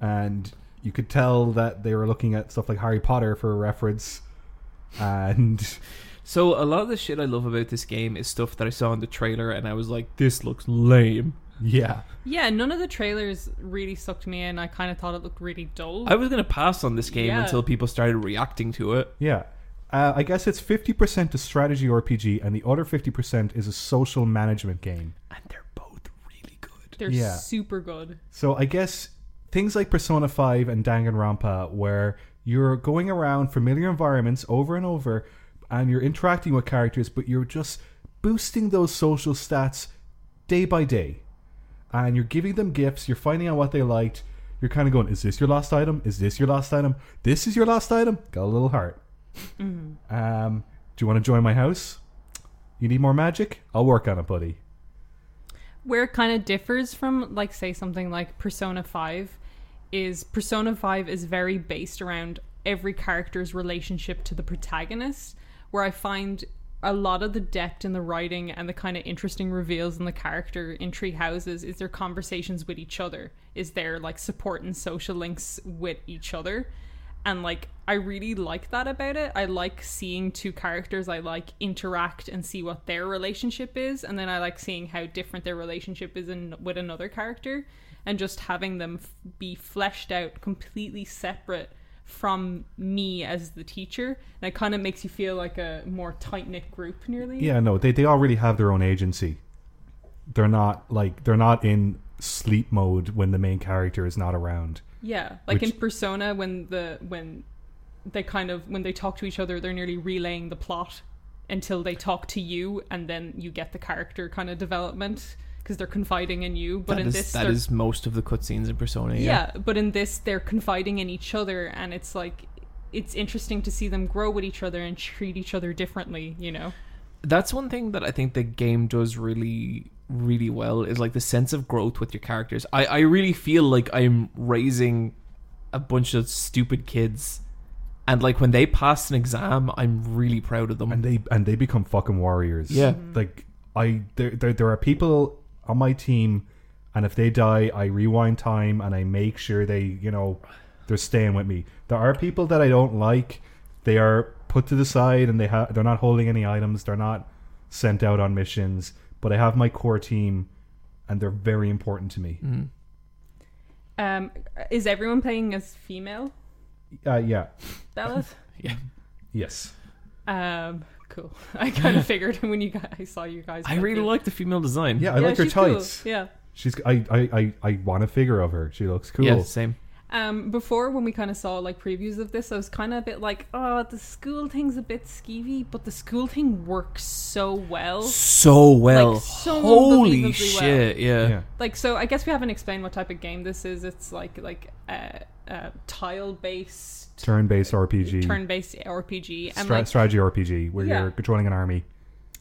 and you could tell that they were looking at stuff like Harry Potter for a reference, and So a lot of the shit I love about this game is stuff that I saw in the trailer, and I was like, "This looks lame." yeah, yeah, none of the trailers really sucked me in. I kind of thought it looked really dull. I was gonna pass on this game Yeah. until people started reacting to it. yeah. Uh, I guess it's fifty percent a strategy RPG, and the other fifty percent is a social management game. And they're both really good. They're Yeah. super good. So I guess things like Persona 5 and Danganronpa, where you're going around familiar environments over and over, and you're interacting with characters, but you're just boosting those social stats day by day. And you're giving them gifts, you're finding out what they liked. You're kind of going, is this your last item? Is this your last item? This is your last item? Got a little heart. Um, do you want to join my house? You need more magic? I'll work on it, buddy. Where it kind of differs from, like, say something like Persona 5 is Persona 5 is very based around every character's relationship to the protagonist, where I find a lot of the depth in the writing and the kind of interesting reveals in the character in Three Houses is their conversations with each other, is their like support and social links with each other. And like I really like that about it. I like seeing two characters I like interact and see what their relationship is, and then I like seeing how different their relationship is in with another character, and just having them f- be fleshed out completely separate from me as the teacher. And it kind of makes you feel like a more tight knit group, nearly. Yeah, no, they they all really have their own agency. They're not like they're not in sleep mode when the main character is not around. Yeah, like Which- in Persona, when the when they kind of when they talk to each other, they're nearly relaying the plot until they talk to you, and then you get the character kind of development because they're confiding in you. But That in is- this, that most of the cutscenes in Persona. yeah. Yeah. but in this, they're confiding in each other, and it's like it's interesting to see them grow with each other and treat each other differently. You know? that's one thing that I think the game does really really well is like the sense of growth with your characters. I, I really feel like I'm raising a bunch of stupid kids. And like when they pass an exam, I'm really proud of them. and they and they become fucking warriors. Yeah. Mm-hmm. like I there, there there are people on my team, and if they die, I rewind time and I make sure they you know they're staying with me. There are people that I don't like. They are put to the side and they have they're not holding any items. They're not sent out on missions. But I have my core team, and they're very important to me. Mm. Um, is everyone playing as female? Uh, yeah. Bella? Yeah. Yes. um, cool. I kind of figured when you guys, I saw you guys. I really like the female design. Yeah, I like her she's cool. tights. Yeah. She's I, I I I want a figure of her. She looks cool. Yeah, same. Um, before when we kind of saw like previews of this, I was kind of a bit like, oh, the school thing's a bit skeevy, but the school thing works so well. So well. Like, so Holy unbelievably shit, yeah. Yeah. Like, so I guess we haven't explained what type of game this is. It's like like uh, uh, tile based, Turn-based RPG. turn based RPG, and Stra- like strategy RPG where Yeah. you're controlling an army.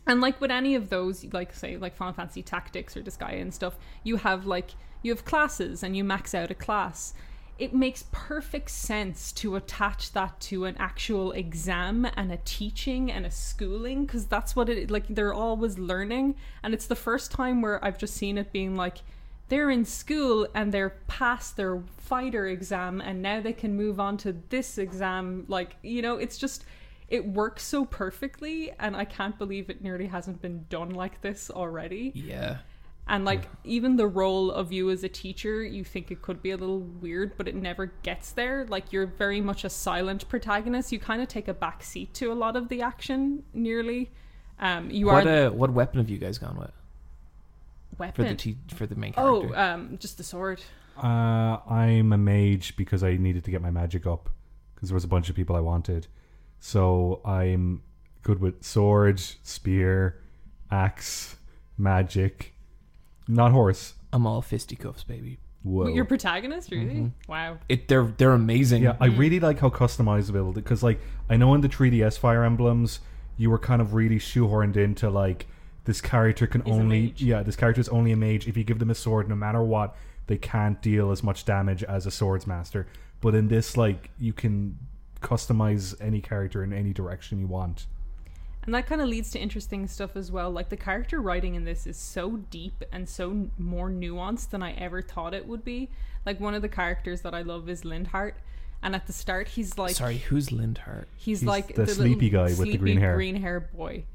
And like with any of those, like say like Final Fantasy Tactics or Disgaea and stuff, you have like you have classes and you max out a class. It makes perfect sense to attach that to an actual exam and a teaching and a schooling because that's what it like. They're always learning, and it's the first time where I've just seen it being like they're in school and they're past their fighter exam and now they can move on to this exam. Like you know, it's just it works so perfectly and i can't believe it nearly hasn't been done like this already Yeah. and like even the role of you as a teacher you think it could be a little weird but it never gets there like you're very much a silent protagonist you kind of take a back seat to a lot of the action nearly um you What are uh, what weapon have you guys gone with for weapon the te- for the main oh character? um just the sword Uh, I'm a mage because I needed to get my magic up because there was a bunch of people I wanted. So I'm good with sword, spear, axe, magic, not horse. I'm all fisticuffs, baby. Whoa. your protagonist really wow It they're they're amazing. Yeah, I really like how customizable because, like, I know in the 3DS Fire Emblems, you were kind of really shoehorned into like this character can Is only yeah this character is only a mage if you give them a sword no matter what they can't deal as much damage as a swords master but in this like you can customize any character in any direction you want And that kind of leads to interesting stuff as well. Like the character writing in this is so deep and so more nuanced than I ever thought it would be. Like one of the characters that I love is Linhardt, and at the start he's like Sorry, who's Linhardt? he's, He's like the little sleepy guy with the green hair. green hair boy.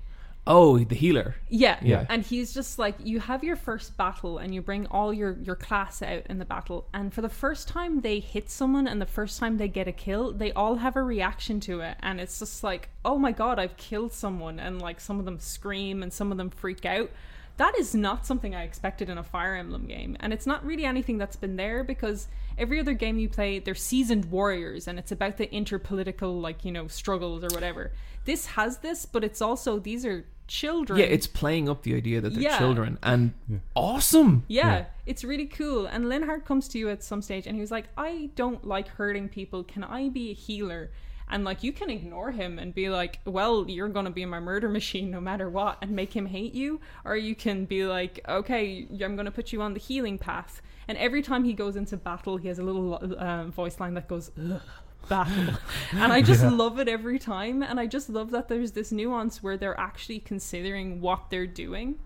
Oh, the healer. Yeah, Yeah. And he's just like you have your first battle and you bring all your your class out in the battle and for the first time they hit someone and the first time they get a kill, they all have a reaction to it and it's just like, "Oh my god, I've killed someone." And like some of them scream and some of them freak out. That is not something I expected in a Fire Emblem game. And it's not really anything that's been there because every other game you play, they're seasoned warriors and it's about the interpolitical like, you know, struggles or whatever. This has this, but it's also these are children. Yeah, it's playing up the idea that they're Yeah. children and awesome. Yeah, Yeah. it's really cool. And Linhardt comes to you at some stage and he was like, I don't like hurting people. Can I be a healer? And like, you can ignore him and be like, well, you're going to be my murder machine no matter what and make him hate you. Or you can be like, okay, I'm going to put you on the healing path. And every time he goes into battle, he has a little um, voice line that goes, Ugh, battle. and I just Yeah. love it every time. And I just love that there's this nuance where they're actually considering what they're doing.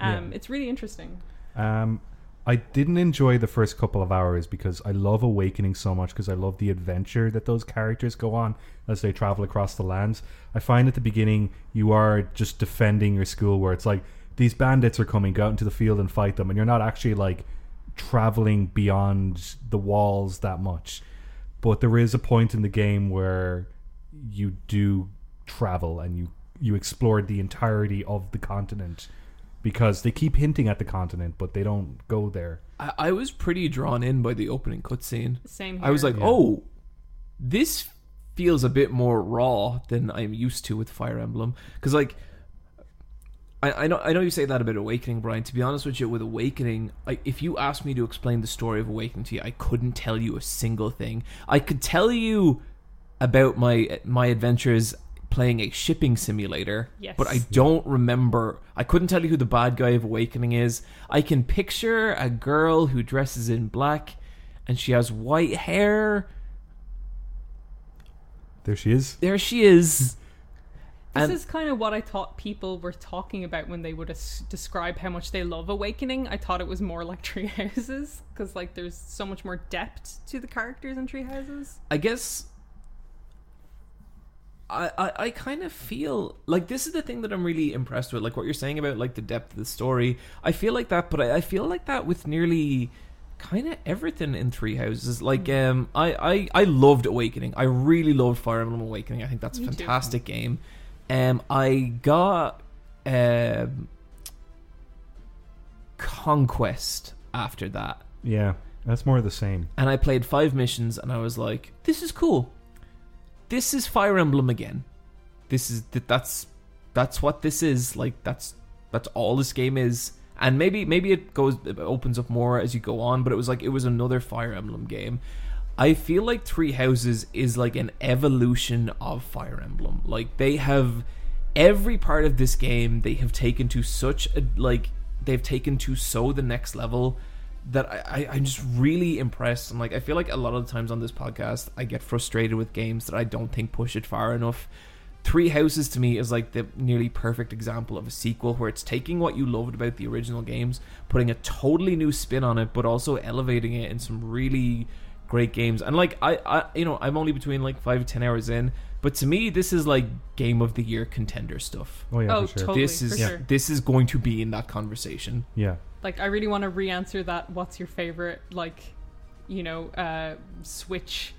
Um, Yeah. It's really interesting. Um, I didn't enjoy the first couple of hours because I love Awakening so much because I love the adventure that those characters go on as they travel across the lands. I find at the beginning you are just defending your school where it's like these bandits are coming, go out into the field and fight them, and you're not actually like traveling beyond the walls that much. But there is a point in the game where you do travel and you you explore the entirety of the continent because they keep hinting at the continent, but they don't go there. I, I was pretty drawn in by the opening cutscene. Same here. I was like, Yeah. oh, this feels a bit more raw than I'm used to with Fire Emblem. Because like, I, I know I know you say that about Awakening, Brian. To be honest with you, with Awakening, I, if you asked me to explain the story of Awakening to you, I couldn't tell you a single thing. I could tell you about my my adventures playing a shipping simulator. Yes. But I don't remember. I couldn't tell you who the bad guy of Awakening is. I can picture a girl who dresses in black and she has white hair. There she is. There she is. This And- is kind of what I thought people were talking about when they would as- describe how much they love Awakening. I thought it was more like Three Houses because like there's so much more depth to the characters in Three Houses. I guess I, I, I kind of feel like this is the thing that I'm really impressed with, like what you're saying about like the depth of the story. I feel like that, but I, I feel like that with nearly kind of everything in Three Houses. Like um, I, I I loved Awakening. I really loved Fire Emblem Awakening. I think that's a Me too. fantastic game. Um, I got um, Conquest after that. Yeah, that's more of the same. and I played five missions, and I was like, "This is cool. This is Fire Emblem again. This is th- that's that's what this is. Like that's that's all this game is." And maybe maybe it goes it opens up more as you go on, but it was like it was another Fire Emblem game. I feel like Three Houses is like an evolution of Fire Emblem. Like they have every part of this game they have taken to such a like they've taken to so the next level that I, I I'm just really impressed. And like I feel like a lot of the times on this podcast I get frustrated with games that I don't think push it far enough. Three Houses to me is like the nearly perfect example of a sequel where it's taking what you loved about the original games, putting a totally new spin on it, but also elevating it in some really great games. And like I, I you know, I'm only between like five to ten hours in, but to me this is like game of the year contender stuff. Oh yeah, oh, for sure. totally. this is for sure. this is going to be in that conversation. Yeah, Like I really want to re-answer that. What's your favorite like, you know, uh, Switch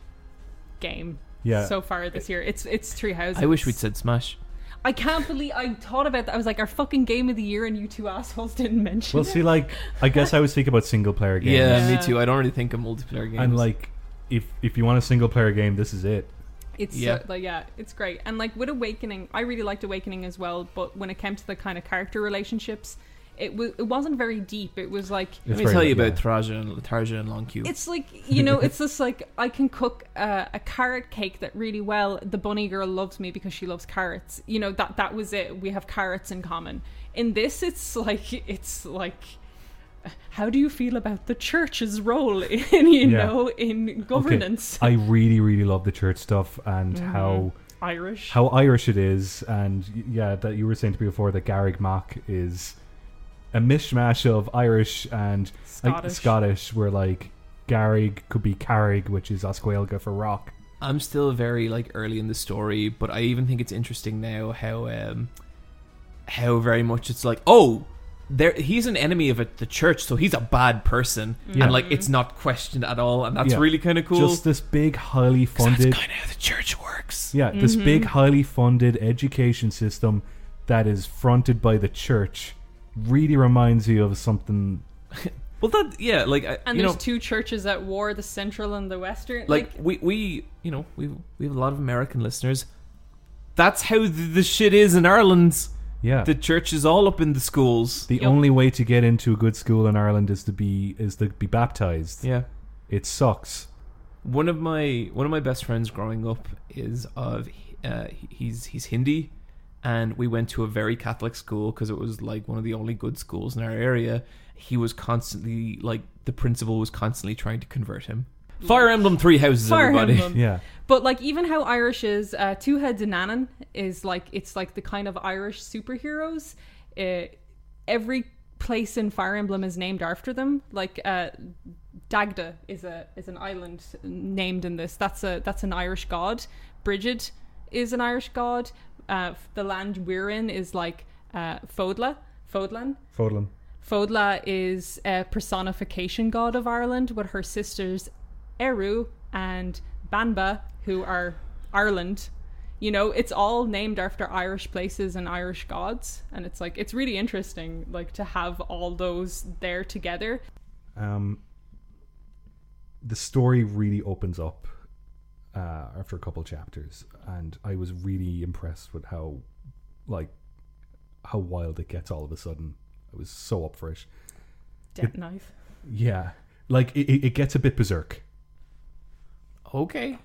game yeah. so far this year? It's it's Three Houses. I wish we'd said Smash. I can't believe I thought about that. I was like, our fucking game of the year, and you two assholes didn't mention it. well, it. see, like, I guess I was thinking about single player games. Yeah, Yeah. me too. I don't really think of multiplayer games. and like, if if you want a single player game, this is it. It's Yeah. so, like yeah, it's great. And like with Awakening, I really liked Awakening as well. But when it came to the kind of character relationships, it was it wasn't very deep. It was like Let me tell you about Tharja and Tharja and Lon'qu. it's like you know, it's just like I can cook uh, a carrot cake that really well. The bunny girl loves me because she loves carrots. You know that that was it. We have carrots in common. In this, it's like it's like. How do you feel about the church's role in you Yeah. know in governance? I really, really love the church stuff and how Irish. how Irish it is, and yeah, that you were saying to me before that Garreg Mach is a mishmash of Irish and like, Scottish. Scottish, where like Garreg could be Carrig, which is as Gaeilge for rock. I'm still very like early in the story, but I even think it's interesting now how um how very much it's like, oh, there he's an enemy of it, the church, so he's a bad person, Yeah. and like it's not questioned at all, and that's Yeah. really kind of cool. Just this big, highly funded, kind of how the church works. yeah, this Mm-hmm. big, highly funded education system that is fronted by the church really reminds you of something. Well, that yeah, like I, And you there's know, two churches at war: the central and the western. like we we you know we we have a lot of American listeners. That's how the, the shit is in Ireland. Yeah, The church is all up in the schools. the Yup. only way to get into a good school in Ireland is to be is to be baptized. Yeah. It sucks. One of my one of my best friends growing up is of uh, he's he's Hindi, and we went to a very Catholic school because it was like one of the only good schools in our area. He was constantly like the principal was constantly trying to convert him. Fire Emblem Three Houses, Fire everybody. Emblem. Yeah, But like even how Irish is, uh, Tuatha Dé Danann is like it's like the kind of Irish superheroes. Uh, every place in Fire Emblem is named after them. Like uh, Dagda is a is an island named in this. That's a that's an Irish god. Brigid is an Irish god. Uh, the land we're in is like uh, Fodla, Fodlan. Fodlan. Fodla is a personification god of Ireland with her sisters Ériu and Banba, who are Ireland. You know, it's all named after Irish places and Irish gods, and it's like it's really interesting, like to have all those there together. Um, the story really opens up uh, after a couple chapters, and I was really impressed with how, like, how wild it gets all of a sudden. I was so up for it. Death Knight. Yeah, like it, it it gets a bit berserk. Okay.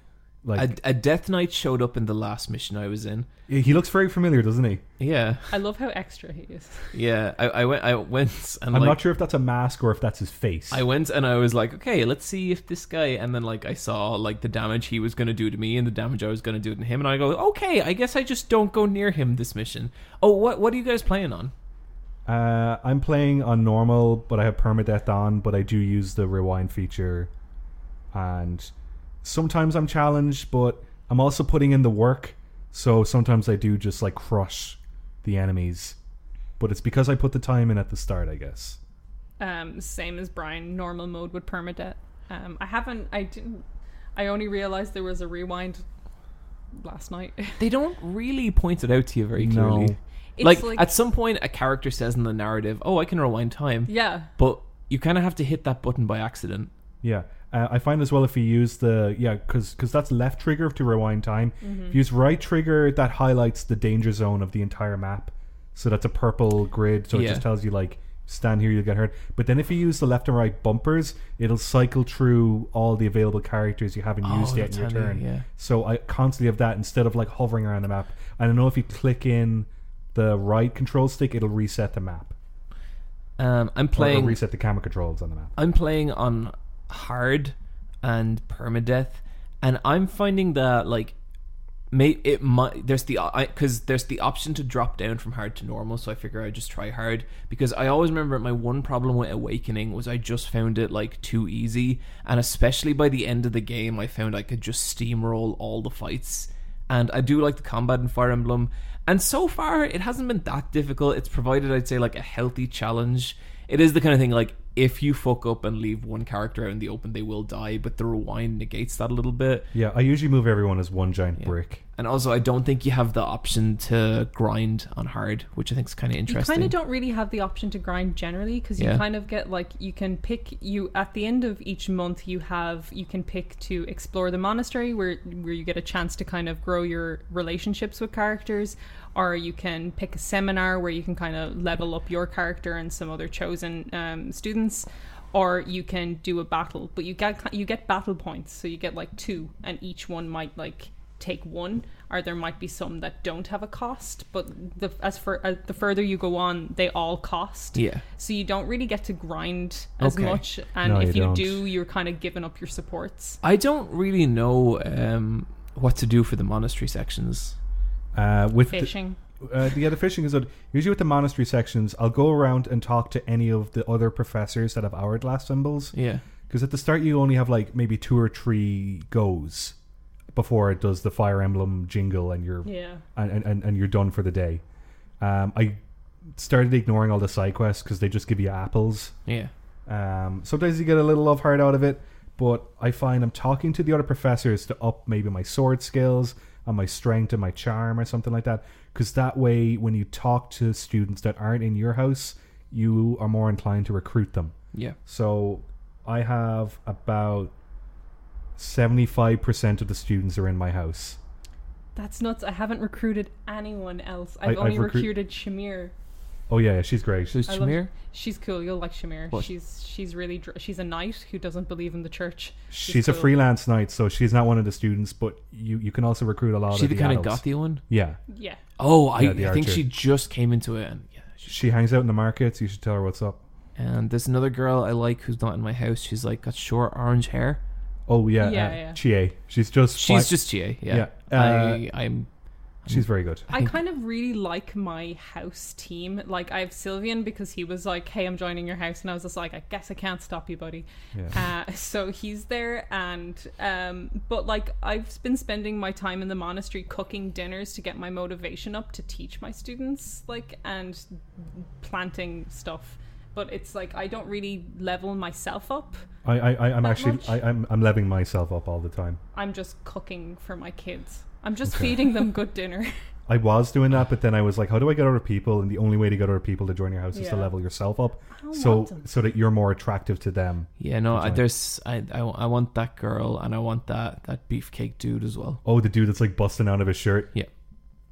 Like a, a Death Knight showed up in the last mission I was in. he looks very familiar, doesn't he? Yeah, I love how extra he is. yeah. I, I went. I went and I'm like, not sure if that's a mask or if that's his face. I went and I was like, okay, let's see if this guy. And then like I saw like the damage he was going to do to me and the damage I was going to do to him, and I go, okay, I guess I just don't go near him this mission. Oh, what what are you guys playing on? Uh, I'm playing on normal, but I have permadeath on, but I do use the rewind feature. And sometimes I'm challenged, but I'm also putting in the work. So sometimes I do just like crush the enemies. But it's because I put the time in at the start, I guess. Um, same as Brian, normal mode with permadeath. Um, I haven't. I didn't. I only realized there was a rewind last night. They don't really point it out to you very No. clearly. It's like, like- at some point, a character says in the narrative, "Oh, I can rewind time," yeah, but you kind of have to hit that button by accident. Yeah. Uh, I find as well if you use the yeah because because that's left trigger to rewind time. Mm-hmm. If you use right trigger, that highlights the danger zone of the entire map. So that's a purple grid. So it just tells you like stand here, you'll get hurt. But then if you use the left and right bumpers, it'll cycle through all the available characters you haven't Oh, used yet in that's your turn. yeah. So I constantly have that instead of like hovering around the map. I don't know if you click in the right control stick, it'll reset the map. Um, I'm Or it'll playing. reset the camera controls on the map. I'm playing on hard and permadeath, and I'm finding that like, may it might there's the I because there's the option to drop down from hard to normal. So I figure I just try hard because I always remember my one problem with Awakening was I just found it like too easy, and especially by the end of the game, I found I could just steamroll all the fights. And I do like the combat in Fire Emblem, and so far it hasn't been that difficult. It's provided, I'd say, like a healthy challenge. It is the kind of thing like if you fuck up and leave one character out in the open, they will die. But the rewind negates that a little bit. Yeah, I usually move everyone as one giant brick. And also, I don't think you have the option to grind on hard, which I think is kind of interesting. you kind of don't really have the option to grind generally because you Yeah. kind of get like you can pick you at the end of each month you have you can pick to explore the monastery where where you get a chance to kind of grow your relationships with characters or you can pick a seminar where you can kind of level up your character and some other chosen um, students or you can do a battle but you get you get battle points so you get like two and each one might like take one or there might be some that don't have a cost but the as for uh, the further you go on they all cost Yeah. so you don't really get to grind as Okay. much and No, if you you don't. you're kind of giving up your supports I don't really know um, what to do for the monastery sections. Uh, with the, fishing uh, yeah, the fishing is good. Usually with the monastery sections, I'll go around and talk to any of the other professors that have hourglass symbols. Yeah. Because at the start, you only have like maybe two or three goes before it does the Fire Emblem jingle, and you're yeah and, and, and you're done for the day. Um, I started ignoring all the side quests because they just give you apples. Yeah. Um, sometimes you get a little love heart out of it, but I find I'm talking to the other professors to up maybe my sword skills and my strength and my charm or something like that. Because that way, when you talk to students that aren't in your house, you are more inclined to recruit them. Yeah. So I have about 75% of the students are in my house. that's nuts i haven't recruited anyone else I- i've only I've recruit- recruited shamir Oh, yeah, yeah she's great. Who's I love- Shamir? she's cool you'll like shamir What? she's she's really dr- she's a knight who doesn't believe in the church She's a cool. freelance knight, so she's not one of the students, but you, you can also recruit a lot She of the She's the kind of adults. gothy one? Yeah. yeah Oh, I, Yeah, the I think archer. she just came into it. And yeah, she's She hangs out in the markets. You should tell her what's up. And there's another girl I like who's not in my house. She's like got short orange hair. Oh yeah, Yeah, uh, yeah. Chie. She's just She's fi- just GA. Yeah. Yeah, uh, I I'm she's very good. I kind of really like my house team. Like I have Sylvain because he was like, "Hey, I'm joining your house," and I was just like, "I guess I can't stop you, buddy." Yeah. Uh, so he's there, and um, but like I've been spending my time in the monastery cooking dinners to get my motivation up to teach my students, like and planting stuff. But it's like I don't really level myself up. I, I, I'm actually much? I, I'm I'm leveling myself up all the time. I'm just cooking for my kids. I'm just feeding them good dinner. I was doing that, but then I was like, how do I get other people? And the only way to get other people to join your house is to Yeah. level yourself up, I don't so want them. so that you're more attractive to them. yeah no. I, join. there's I, I I want that girl and I want that that beefcake dude as well. Oh, the dude that's like busting out of his shirt. Yeah.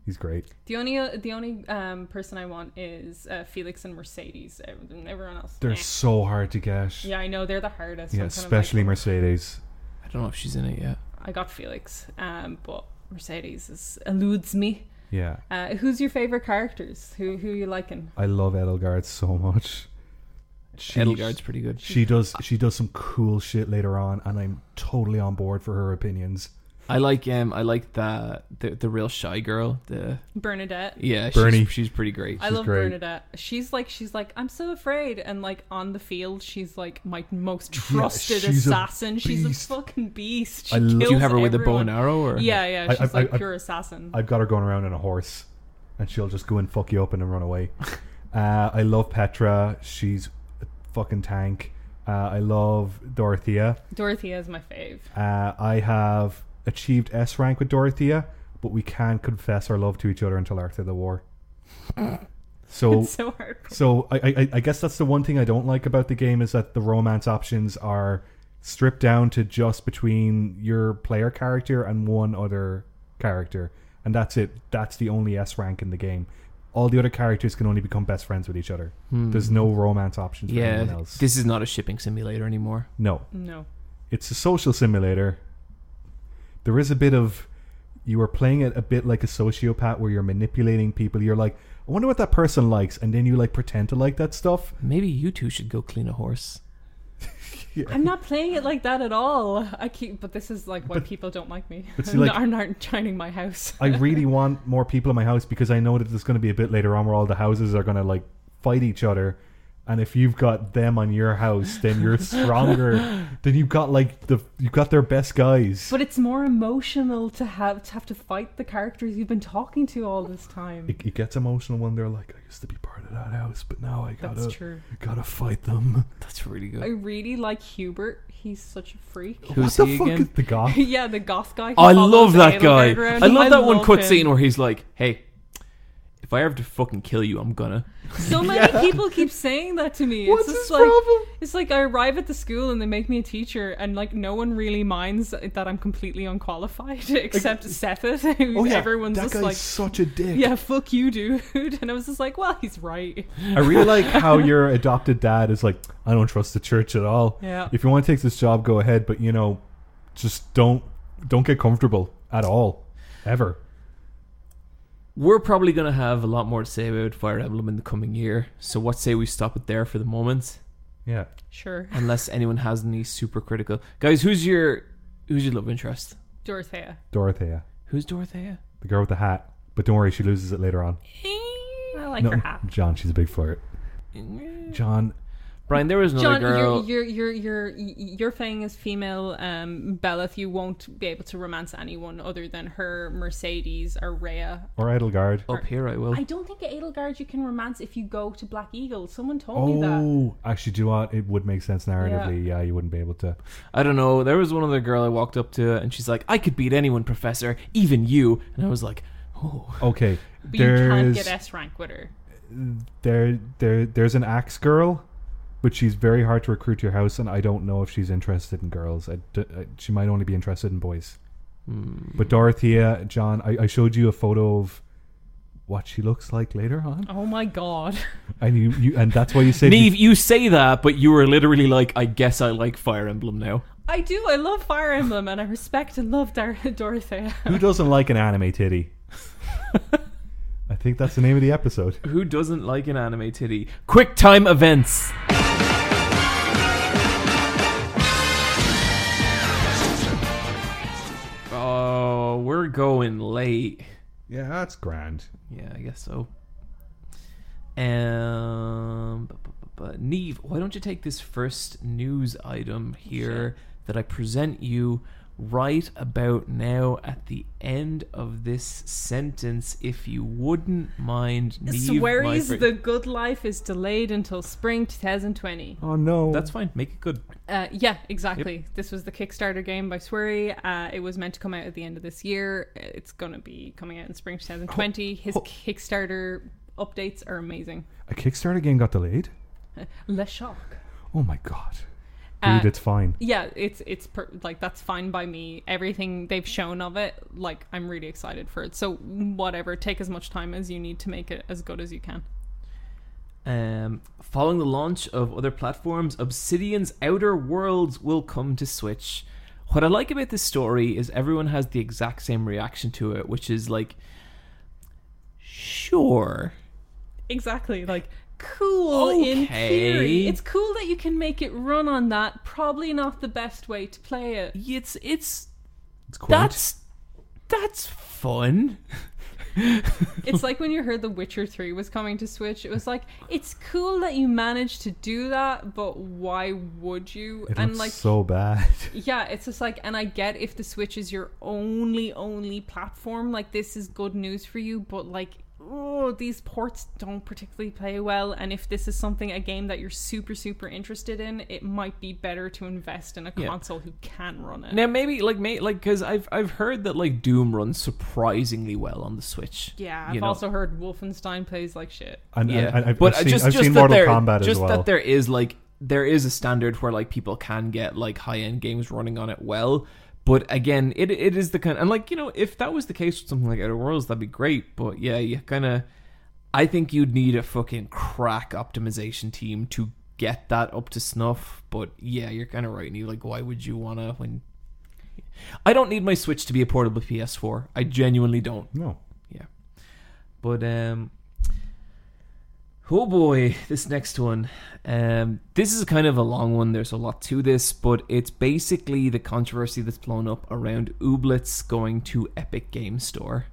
He's great. The only uh, the only um, person I want is uh, Felix and Mercedes. Everyone everyone else. They're eh. so hard to get. Yeah, I know they're the hardest. Yeah, I'm kind of especially like, Mercedes. I don't know if she's in it yet. I got Felix, um, but Mercedes is, eludes me. Yeah, Uh, who's your favorite characters? Who who you liking? I love Edelgard so much. She, Edelgard's pretty good. She does she does some cool shit later on, and I'm totally on board for her opinions. I like um I like the the, the real shy girl. The Bernadette. yeah, Bernie. She's, she's pretty great. I She's love great. Bernadette. She's like she's like I'm so afraid, and like on the field, she's like my most trusted she's a assassin. She's a beast. fucking beast. She I lo- kills Do you have her with a bow everyone. and arrow or Yeah, yeah. I- She's I- like I- pure assassin. I've got her going around on a horse, and she'll just go and fuck you up and then run away. uh, I love Petra. She's a fucking tank. Uh, I love Dorothea. Dorothea is my fave. Uh, I have achieved S rank with Dorothea, but we can't confess our love to each other until after the war. So It's so hard. So I, I I guess that's the one thing I don't like about the game is that the romance options are stripped down to just between your player character and one other character, and that's it. That's the only S rank in the game. All the other characters can only become best friends with each other. There's no romance options for anyone Hmm. Yeah, else. this is not a shipping simulator anymore. no, No. it's a social simulator. There is a bit of you are playing it a bit like a sociopath where you're manipulating people. You're like, I wonder what that person likes, and then you like pretend to like that stuff. Maybe you two should go clean a horse. I'm not playing it like that at all. I keep, but this is like why But- people don't like me. but see, like- are not shining my house. I really want more people in my house because I know that there's going to be a bit later on where all the houses are going to like fight each other. And if you've got them on your house, then you're stronger. then you've got like the you've got their best guys. But it's more emotional to have to have to fight the characters you've been talking to all this time. it, it gets emotional when they're like, "I used to be part of that house, but now I gotta That's true. gotta fight them." That's really good. I really like Hubert. He's such a freak. Who's what the he fuck again? is the goth? yeah, the goth guy. I love that guy. Edelgard around. I love that one love cutscene him. where he's like, "Hey, if I ever to fucking kill you, I'm gonna." So many people keep saying that to me. What's it's just his like problem? it's like I arrive at the school and they make me a teacher, and like no one really minds that I'm completely unqualified except Seteth. who Oh yeah, everyone's that just guy's like, such a dick. "Yeah, fuck you, dude." And I was just like, "Well, he's right." I really like how your adopted dad is like, I don't trust the church at all. Yeah. If you want to take this job, go ahead, but you know, just don't don't get comfortable at all, ever. We're probably gonna have a lot more to say about Fire Emblem in the coming year. So what say we stop it there for the moment, Yeah. Sure, unless anyone has any super critical guys. Who's your who's your love interest? Dorothea. Dorothea, Who's Dorothea? the girl with the hat. But don't worry, she loses it later on. I like no, her hat. John, she's a big flirt. Mm-hmm. John, Brian, there was another John, girl. you're, you're you're you're you're playing as female um, Byleth. You won't be able to romance anyone other than her, Mercedes, or Rhea. or Edelgard. Up here, I will. I don't think Edelgard you can romance if you go to Black Eagle. Someone told me that. Oh, actually, do you know what? It would make sense narratively. Yeah. you wouldn't be able to. I don't know. There was one other girl I walked up to, and she's like, "I could beat anyone, Professor, even you." And I was like, "Oh, Okay, But you can't get S rank with her. there there there's an axe girl, but she's very hard to recruit to your house, and I don't know if she's interested in girls. I d- I- she might only be interested in boys. Hmm. But Dorothea, John, I, I showed you a photo of what she looks like later on, Oh my god. and you, you and that's why you said you- Neve, you say that, but you were literally like, I guess I like Fire Emblem now. I do. I love Fire Emblem and I respect and love Dar- Dorothea. who doesn't like an anime titty? I think that's the name of the episode. Who doesn't like an anime titty? Quick time events. Oh, we're going late. Yeah, that's grand. Yeah, I guess so. Um, but, but, but, but Neve, why don't you take this first news item here that I present you right about now at the end of this sentence, if you wouldn't mind. Neve, my Swearies friend- The Good Life is delayed until spring 2020. Oh no, That's fine. Make it good. Uh, yeah, exactly. This was the Kickstarter game by Swery. Uh, it was meant to come out at the end of this year. It's going to be coming out in spring 2020. His ho- Kickstarter updates are amazing. a Kickstarter game got delayed. Le Shock. Oh my god, Uh, dude, it's fine. Yeah, it's it's per- like that's fine by me. Everything they've shown of it, like I'm really excited for it. So whatever, take as much time as you need to make it as good as you can. Um, following the launch of other platforms, Obsidian's Outer Worlds will come to Switch. what I like about this story is everyone has the exact same reaction to it, which is like, sure. Exactly. Like cool in Okay. theory. It's cool that you can make it run on that. Probably not the best way to play it. It's it's It's quaint. that's that's fun. It's like when you heard The Witcher 3 was coming to Switch. It was like, it's cool that you managed to do that, but why would you? it and looks like so bad. Yeah, it's just like, and I get if the Switch is your only, only platform, like this is good news for you, but like, oh, these ports don't particularly play well. And if this is something, a game that you're super, super interested in, it might be better to invest in a Yeah. console who can run it. Now maybe like may like because I've I've heard that like Doom runs surprisingly well on the Switch. yeah, I've know. also heard Wolfenstein plays like shit. And, yeah, and, and I've, but I've seen, just I've just seen that Mortal there, Kombat just as well. that there is like there is a standard where like people can get like high end games running on it well. But again, it it is the kind and like you know if that was the case with something like Outer Worlds, that'd be great. But yeah, you kind of I think you'd need a fucking crack optimization team to get that up to snuff. But yeah, you're kind of right. And you like, why would you wanna when? I don't need my Switch to be a portable PS4. I genuinely don't. no. Yeah. But um Oh boy, this next one. Um this is kind of a long one. There's a lot to this, but it's basically the controversy that's blown up around Ooblets going to Epic Game Store.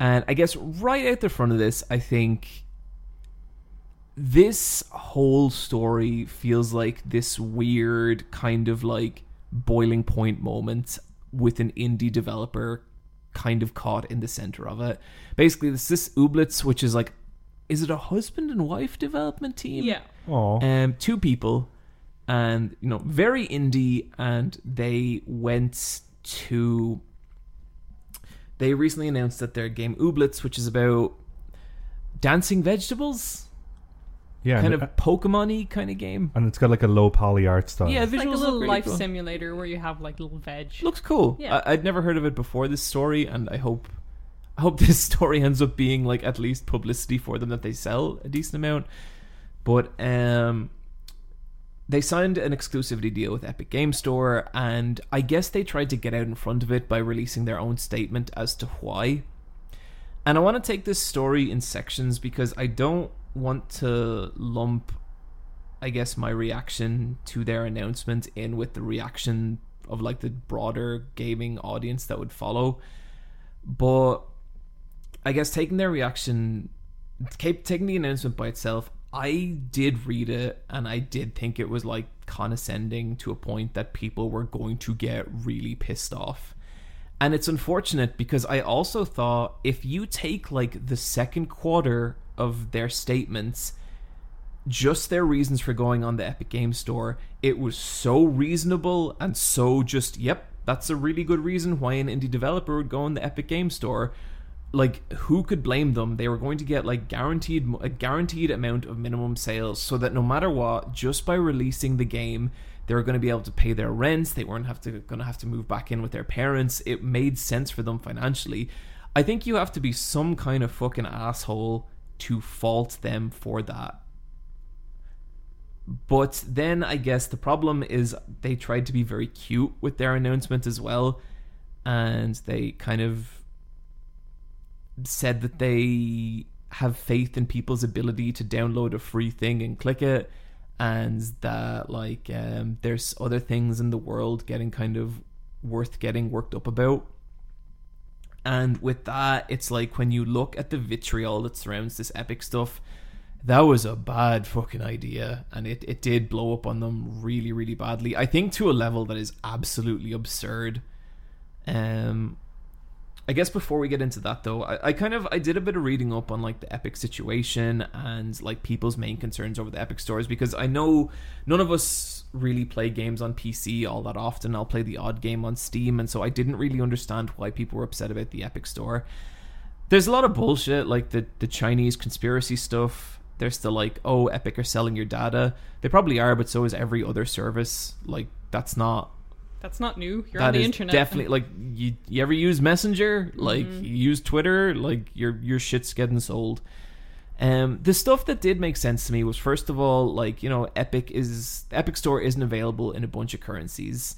And I guess right out the front of this, I think this whole story feels like this weird kind of like boiling point moment with an indie developer kind of caught in the center of it. Basically, this this Ooblets, which is like, is it a husband and wife development team? Yeah. Oh, um, two people, and you know, very indie, and they went to. They recently announced that their game Ooblets, which is about dancing vegetables, yeah, kind and, of Pokemon-y kind of game. and it's got like a low poly art style. Yeah, It's like a little really life cool. simulator where you have like little veg. Looks cool. Yeah. I- I'd never heard of it before this story, and I hope, I hope this story ends up being like at least publicity for them that they sell a decent amount. But um, they signed an exclusivity deal with Epic Game Store, and I guess they tried to get out in front of it by releasing their own statement as to why. And I want to take this story in sections because I don't want to lump I guess my reaction to their announcement in with the reaction of like the broader gaming audience that would follow. But I guess taking their reaction, taking the announcement by itself, I did read it and I did think it was like condescending to a point that people were going to get really pissed off. And it's unfortunate because I also thought if you take like the second quarter of their statements just their reasons for going on the Epic Game Store, it was so reasonable and so just, yep, that's a really good reason why an indie developer would go on the Epic Game Store. Like, who could blame them? They were going to get like guaranteed a guaranteed amount of minimum sales, so that no matter what, just by releasing the game, they were going to be able to pay their rents. They weren't have to going to have to move back in with their parents. It made sense for them financially. I think you have to be some kind of fucking asshole to fault them for that. But then I guess the problem is they tried to be very cute with their announcement as well. And they kind of said that they have faith in people's ability to download a free thing and click it. And that, like, um, there's other things in the world getting kind of worth getting worked up about. And with that, it's like when you look at the vitriol that surrounds this epic stuff, that was a bad fucking idea. And it, it did blow up on them really, really badly. I think to a level that is absolutely absurd. Um, I guess before we get into that though, I, I kind of I did a bit of reading up on like the Epic situation and like people's main concerns over the Epic stores because I know none of us really play games on PC all that often. I'll play the odd game on Steam, and so I didn't really understand why people were upset about the Epic store. There's a lot of bullshit like the the Chinese conspiracy stuff. They're still like, oh, Epic are selling your data. They probably are, but so is every other service. Like that's not That's not new. You're that on the is internet. definitely like you, you ever use messenger like Mm-hmm. you use twitter like your your shit's getting sold um the stuff that did make sense to me was first of all like you know epic is epic store isn't available in a bunch of currencies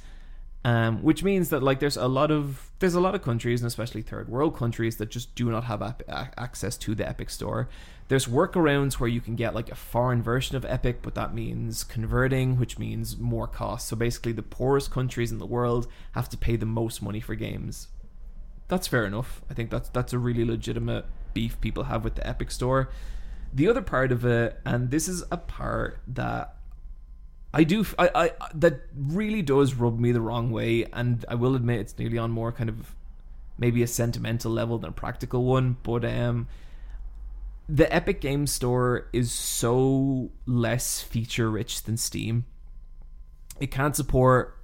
Um, which means that like there's a lot of there's a lot of countries and especially third world countries that just do not have ap- access to the Epic Store. There's workarounds where you can get like a foreign version of Epic, but that means converting, which means more cost. So basically, the poorest countries in the world have to pay the most money for games. That's fair enough. I think that's that's a really legitimate beef people have with the Epic Store. The other part of it, and this is a part that I do, I, I that really does rub me the wrong way, and I will admit it's nearly on more kind of maybe a sentimental level than a practical one. But um, the Epic Game Store is so less feature rich than Steam. It can't support,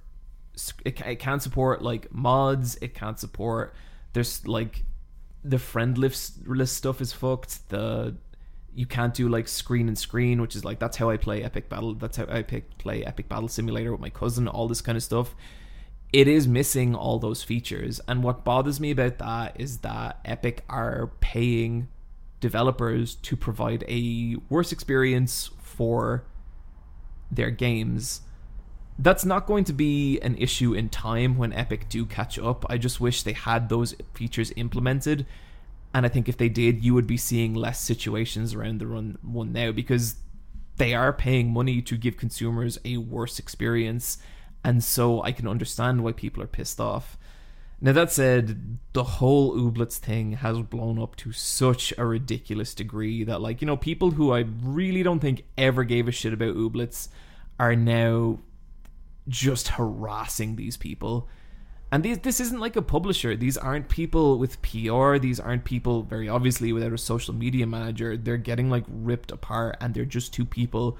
it, it can't support like mods. It can't support. There's like the friend list stuff is fucked. The you can't do like screen and screen, which is like that's how I play Epic Battle. That's how I pick, play Epic Battle Simulator with my cousin. All this kind of stuff. It is missing all those features, and what bothers me about that is that Epic are paying developers to provide a worse experience for their games. That's not going to be an issue in time when Epic do catch up. I just wish they had those features implemented and I think if they did, you would be seeing less situations around the run one now because they are paying money to give consumers a worse experience, and so I can understand why people are pissed off. Now that said, the whole Ooblets thing has blown up to such a ridiculous degree that like, you know, people who I really don't think ever gave a shit about Ooblets are now just harassing these people. And these, this isn't like a publisher. These aren't people with PR. These aren't people, very obviously, without a social media manager. They're getting like ripped apart and they're just two people.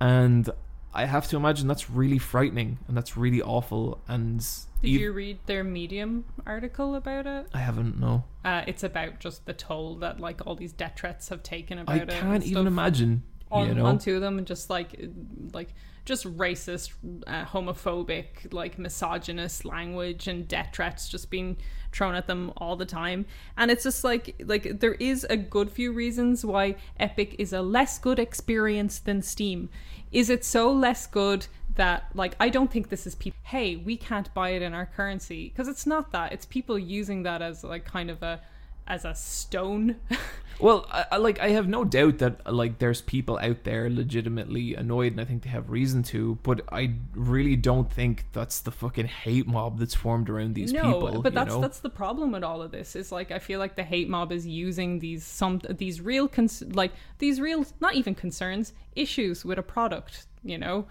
And I have to imagine that's really frightening and that's really awful. And Did ev- you read their Medium article about it? I haven't, no. Uh, it's about just the toll that like all these death threats have taken about I it. I can't even imagine. on you know? onto them and just like like just racist, uh, homophobic, like misogynist language and death threats just being thrown at them all the time. And it's just like like there is a good few reasons why Epic is a less good experience than Steam. Is it so less good that like I don't think this is people hey, we can't buy it in our currency because it's not that. It's people using that as like kind of a as a stone. Well, I, I, like I have no doubt that like there's people out there legitimately annoyed, and I think they have reason to. But I really don't think that's the fucking hate mob that's formed around these no, people. but you that's know? that's the problem with all of this. Is like I feel like the hate mob is using these some these real cons- like these real not even concerns issues with a product, you know,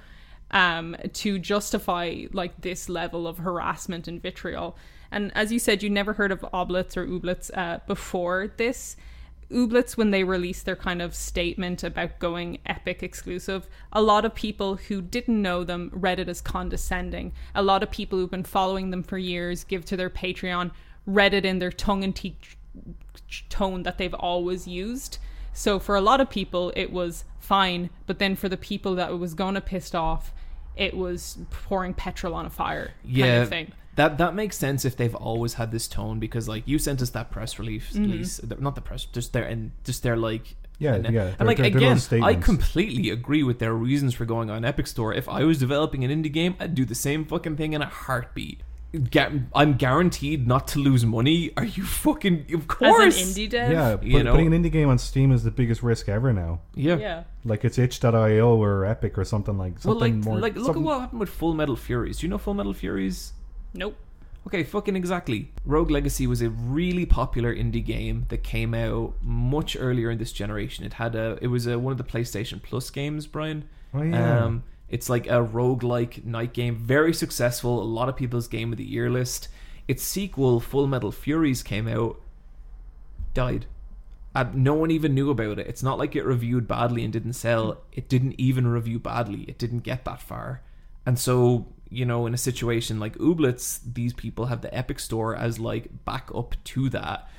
um, to justify like this level of harassment and vitriol. And as you said, you never heard of oblets or ooblets uh, before this. Ooblets, when they released their kind of statement about going Epic exclusive, a lot of people who didn't know them read it as condescending. A lot of people who've been following them for years, give to their Patreon, read it in their tongue in cheek tone that they've always used. So for a lot of people, it was fine, but then for the people that it was going to piss off, it was pouring petrol on a fire kind yeah, of thing. that that makes sense if they've always had this tone because like you sent us that press release, Mm-hmm. release not the press, just their and just their like. Yeah, and, yeah, And they're- like they're- they're again, I completely agree with their reasons for going on Epic Store. If I was developing an indie game, I'd do the same fucking thing in a heartbeat. Ga- I'm guaranteed not to lose money. Are you fucking? Of course. As an indie dev, Yeah, You know? putting an indie game on Steam is the biggest risk ever now. Yeah. yeah. Like it's itch.io or Epic or something like Well, something like, more. like look something- at what happened with Full Metal Furies. Do you know Full Metal Furies? Nope. Okay, fucking exactly. Rogue Legacy was a really popular indie game that came out much earlier in this generation. It had a it was a, one of the PlayStation Plus games, Brian. Oh, yeah. Um it's like a roguelike knight game, very successful, a lot of people's game of the year list. Its sequel, Full Metal Furies, came out, died. Uh, no one even knew about it. It's not like it reviewed badly and didn't sell. It didn't even review badly. It didn't get that far. And so, you know, in a situation like Ooblets, these people have the Epic Store as like backup to that.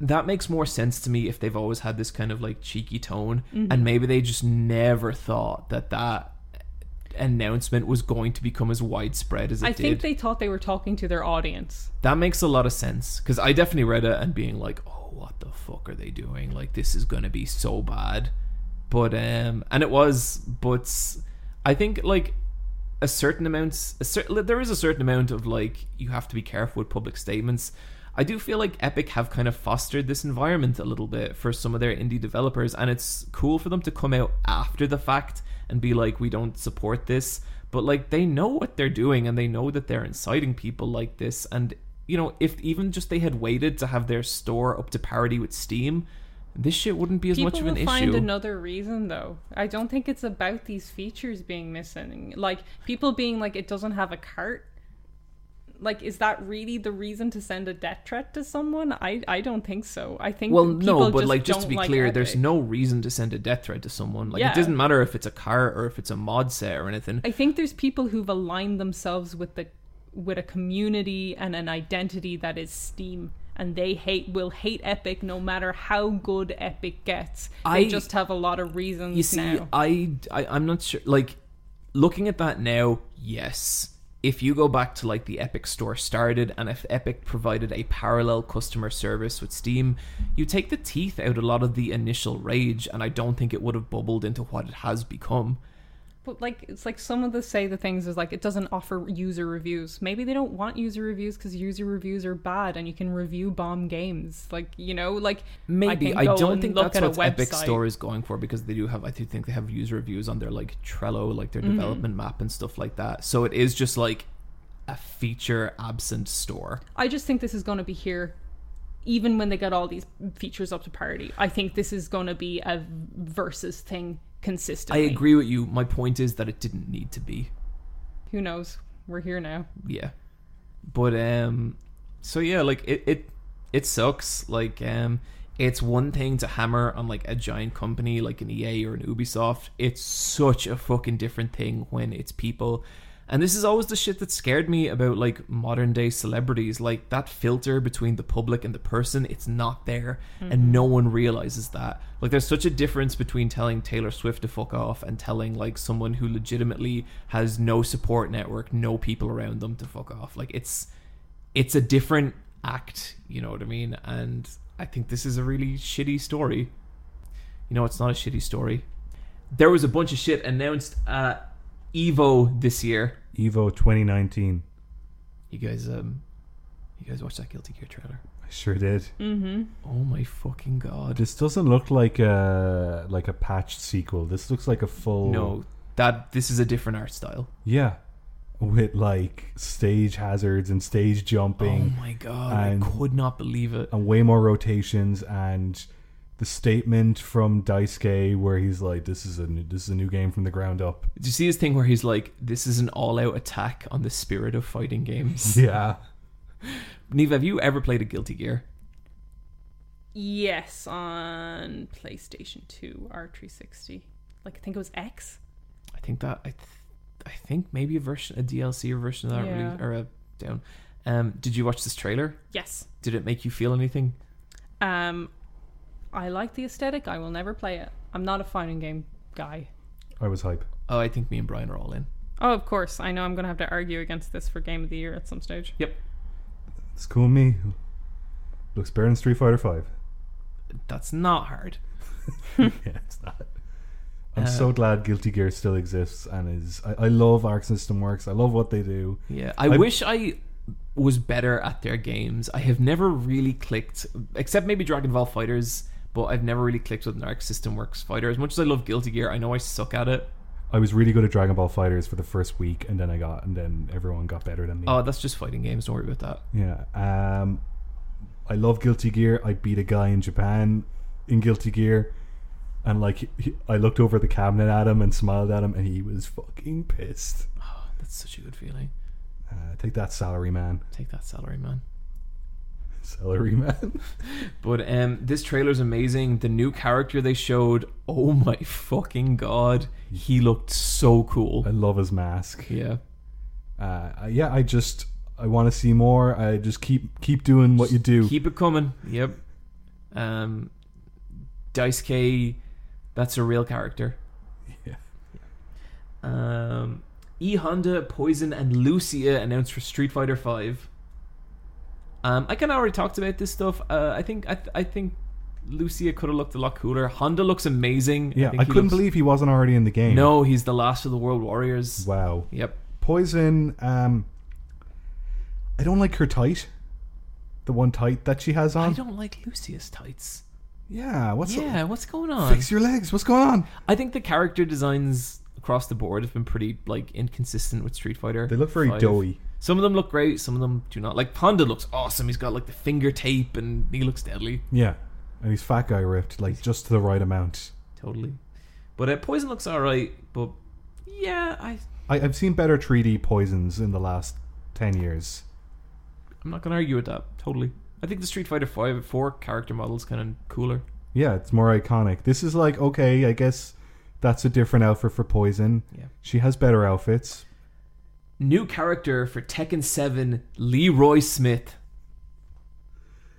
That makes more sense to me if they've always had this kind of like cheeky tone, and maybe they just never thought that that announcement was going to become as widespread as it I did. think they thought they were talking to their audience. That makes a lot of sense because I definitely read it and being like, "Oh, what the fuck are they doing? Like, this is gonna be so bad." But um, and it was, but I think like a certain amount. A cer- there is a certain amount of like you have to be careful with public statements. I do feel like Epic have kind of fostered this environment a little bit for some of their indie developers, and it's cool for them to come out after the fact and be like, "We don't support this," but like they know what they're doing and they know that they're inciting people like this. And you know, if even just they had waited to have their store up to parity with Steam, this shit wouldn't be as People much of will an find another reason though. I don't think it's about these features being missing. Like people being like it doesn't have a cart. Like is that really the reason to send a death threat to someone? I I don't think so. I think Well, no, but just like just to be like clear, there's no reason to send a death threat to someone. Like Yeah. it doesn't matter if it's a car or if it's a mod set or anything. I think there's people who've aligned themselves with the with a community and an identity that is Steam and they hate will hate Epic no matter how good Epic gets. They I- just have a lot of reasons You see, now. I, I I'm not sure. Like looking at that now, yes. If you go back to like the Epic store started, and if Epic provided a parallel customer service with Steam, you take the teeth out a lot of the initial rage, and I don't think it would have bubbled into what it has become. But like it's like some of the say the things is like it doesn't offer user reviews. Maybe they don't want user reviews because user reviews are bad and you can review bomb games. Like you know, like Maybe can I, don't think that's what Epic. Store is going for because they do have. I do think they have user reviews on their like Trello, like Mm-hmm. their development map and stuff like that. So it is just like a feature absent store. I just think this is going to be here. Even when they get all these features up to parity, I think this is going to be a versus thing I agree with you. My point is that it didn't need to be. Who knows? We're here now. Yeah, but um, so yeah, like it it it sucks. Like um, it's one thing to hammer on like a giant company like an EA or an Ubisoft. It's such a fucking different thing when it's people. And this is always the shit that scared me about like modern day celebrities. Like that filter between the public and the person, it's not there. And mm-hmm. no one realizes that. Like there's such a difference between telling Taylor Swift to fuck off and telling like someone who legitimately has no support network, no people around them to fuck off. Like it's it's a different act, you know what I mean? And I think this is a really shitty story. You know, it's not a shitty story. There was a bunch of shit announced at Evo this year. Evo 2019. You guys, um, you guys watched that Guilty Gear trailer? I sure did. Mm-hmm. Oh my fucking god! This doesn't look like a like a patched sequel. This looks like a full No, that this is a different art style. Yeah. With like stage hazards and stage jumping. Oh my god! and- I could not believe it. and way more rotations and the statement from Daisuke where he's like this is a new, this is a new game from the ground up. Did you see his thing where he's like, "This is an all-out attack on the spirit of fighting games"? Yeah. Neve, have you ever played a Guilty Gear? Yes, on PlayStation 2 R360. Like I think it was X. I think that I, th- I think maybe a version, a DLC or version of that, Yeah. release, or a down. Um, did you watch this trailer? Yes. Did it make you feel anything? Um, I like the aesthetic. I will never play it. I'm not a fighting game guy. I was hype. Oh, I think me and Brian are all in. Oh, of course. I know I'm going to have to argue against this for Game of the Year at some stage. Yep, It's cool me. Looks better than Street Fighter 5. that's not hard. yeah, it's not. I'm Uh, so glad Guilty Gear still exists and is. I, I love Arc System Works. I love what they do. Yeah, I I- wish I was better at their games. I have never really clicked, except maybe Dragon Ball FighterZ, but I've never really clicked with an Arc System Works fighter. As much as I love Guilty Gear, I know I suck at it. I was really good at Dragon Ball FighterZ for the first week, and then I got, and then everyone got better than me. Oh, that's just fighting games. Don't worry about that. Yeah. Um, I love Guilty Gear. I beat a guy in Japan in Guilty Gear, and like he, I looked over the cabinet at him and smiled at him, and he was fucking pissed. Oh, that's such a good feeling. Uh, take that, salary man. Take that salary, man. Salary man. But um, this trailer's amazing. The new character they showed, oh my fucking god, he looked so cool. I love his mask. Yeah, Uh, yeah, I just I want to see more. I just keep keep doing what you do. keep it coming. Yep. Um, Dice K, that's a real character. Yeah. Um, E Honda, Poison, and Lucia announced for Street Fighter Five. Um, I kind of already talked about this stuff. Uh, I think I, th- I think Lucia could have looked a lot cooler. Honda looks amazing. Yeah, think I couldn't looks- believe he wasn't already in the game. No, he's the last of the World Warriors. Wow. Yep. Poison. Um, I don't like her tight. The one tight that she has on. I don't like Lucia's tights. Yeah. What's yeah, what's going on? Fix your legs. What's going on? I think the character designs across the board have been pretty like inconsistent with Street Fighter. They look very 5. doughy. Some of them look great, some of them do not. Like Honda looks awesome. He's got like the finger tape and he looks deadly. Yeah. And he's fat guy ripped, like just to the right amount. Totally. But uh, Poison looks alright, but yeah, I I, I've seen better 3D poisons in the last ten years. I'm not gonna argue with that. Totally. I think the Street Fighter Five four character model is kind of cooler. Yeah, it's more iconic. This is like okay, I guess that's a different outfit for Poison. Yeah. She has better outfits. New character for Tekken Seven, Leroy Smith.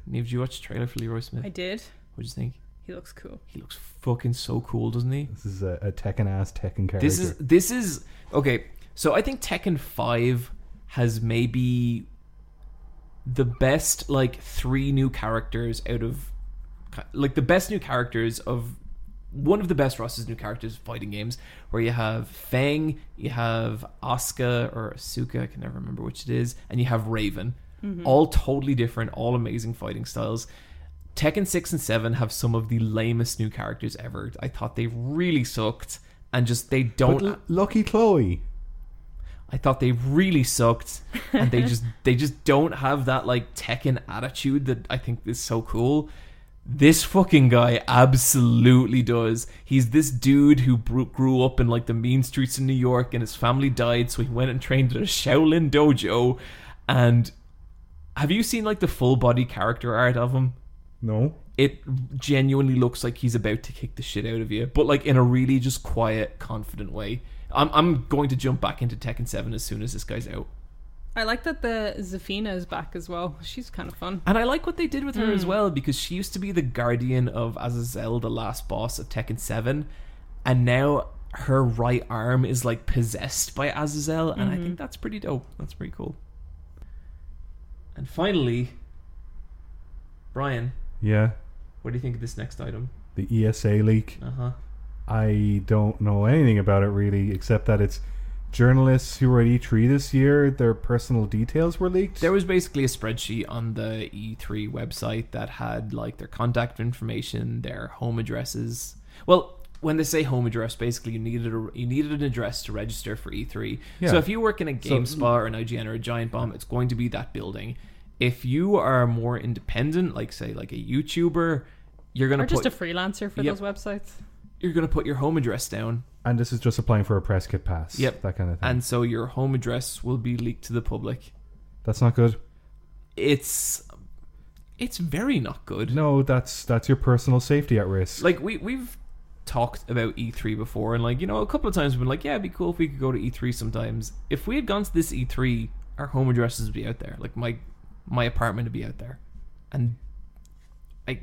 Neve, did you watch the trailer for Leroy Smith? I did. What do you think? He looks cool. He looks fucking so cool, doesn't he? This is a, a Tekken ass Tekken character. This is this is okay. So I think Tekken Five has maybe the best like three new characters out of like the best new characters of one of the best rosters of new characters fighting games where you have Feng, you have Asuka or Asuka, I can never remember which it is, and you have Raven. Mm-hmm. All totally different, all amazing fighting styles. Tekken 6 and 7 have some of the lamest new characters ever. I thought they really sucked and just they don't L- Lucky Chloe. I thought they really sucked, and they just they just don't have that like Tekken attitude that I think is so cool. This fucking guy absolutely does. He's this dude who grew up in like the mean streets in New York, and his family died, so he went and trained at a Shaolin dojo. And have you seen like the full body character art of him? No. It genuinely looks like he's about to kick the shit out of you, but like in a really just quiet, confident way. I'm I'm going to jump back into Tekken Seven as soon as this guy's out. I like that the Zafina is back as well. She's kind of fun. And I like what they did with her as well because she used to be the guardian of Azazel, the last boss of Tekken 7, and now her right arm is like possessed by Azazel, and I think that's pretty dope. That's pretty cool. And finally, Brian, Yeah. what do you think of this next item? The ESA leak. Uh huh. I don't know anything about it really, except that it's journalists who were at E3 this year. Their personal details were leaked. There was basically a spreadsheet on the E3 website that had like their contact information, their home addresses. Well, when they say home address, basically you needed a, you needed an address to register for E3. So if you work in a GameSpot or an IGN or a Giant Bomb, it's going to be that building. If you are more independent, like say like a YouTuber, you're gonna Or just a freelancer for Yep. those websites. You're gonna put your home address down, and this is just applying for a press kit pass. Yep. That kind of thing. and so your home address will be leaked to the public. that's not good. It's it's very not good. No, that's that's your personal safety at risk. like we we've talked about E3 before, and like you know, a couple of times we've been like, yeah, it'd be cool if we could go to E3 sometimes. If we had gone to this E3, our home addresses would be out there. Like my my apartment would be out there, and I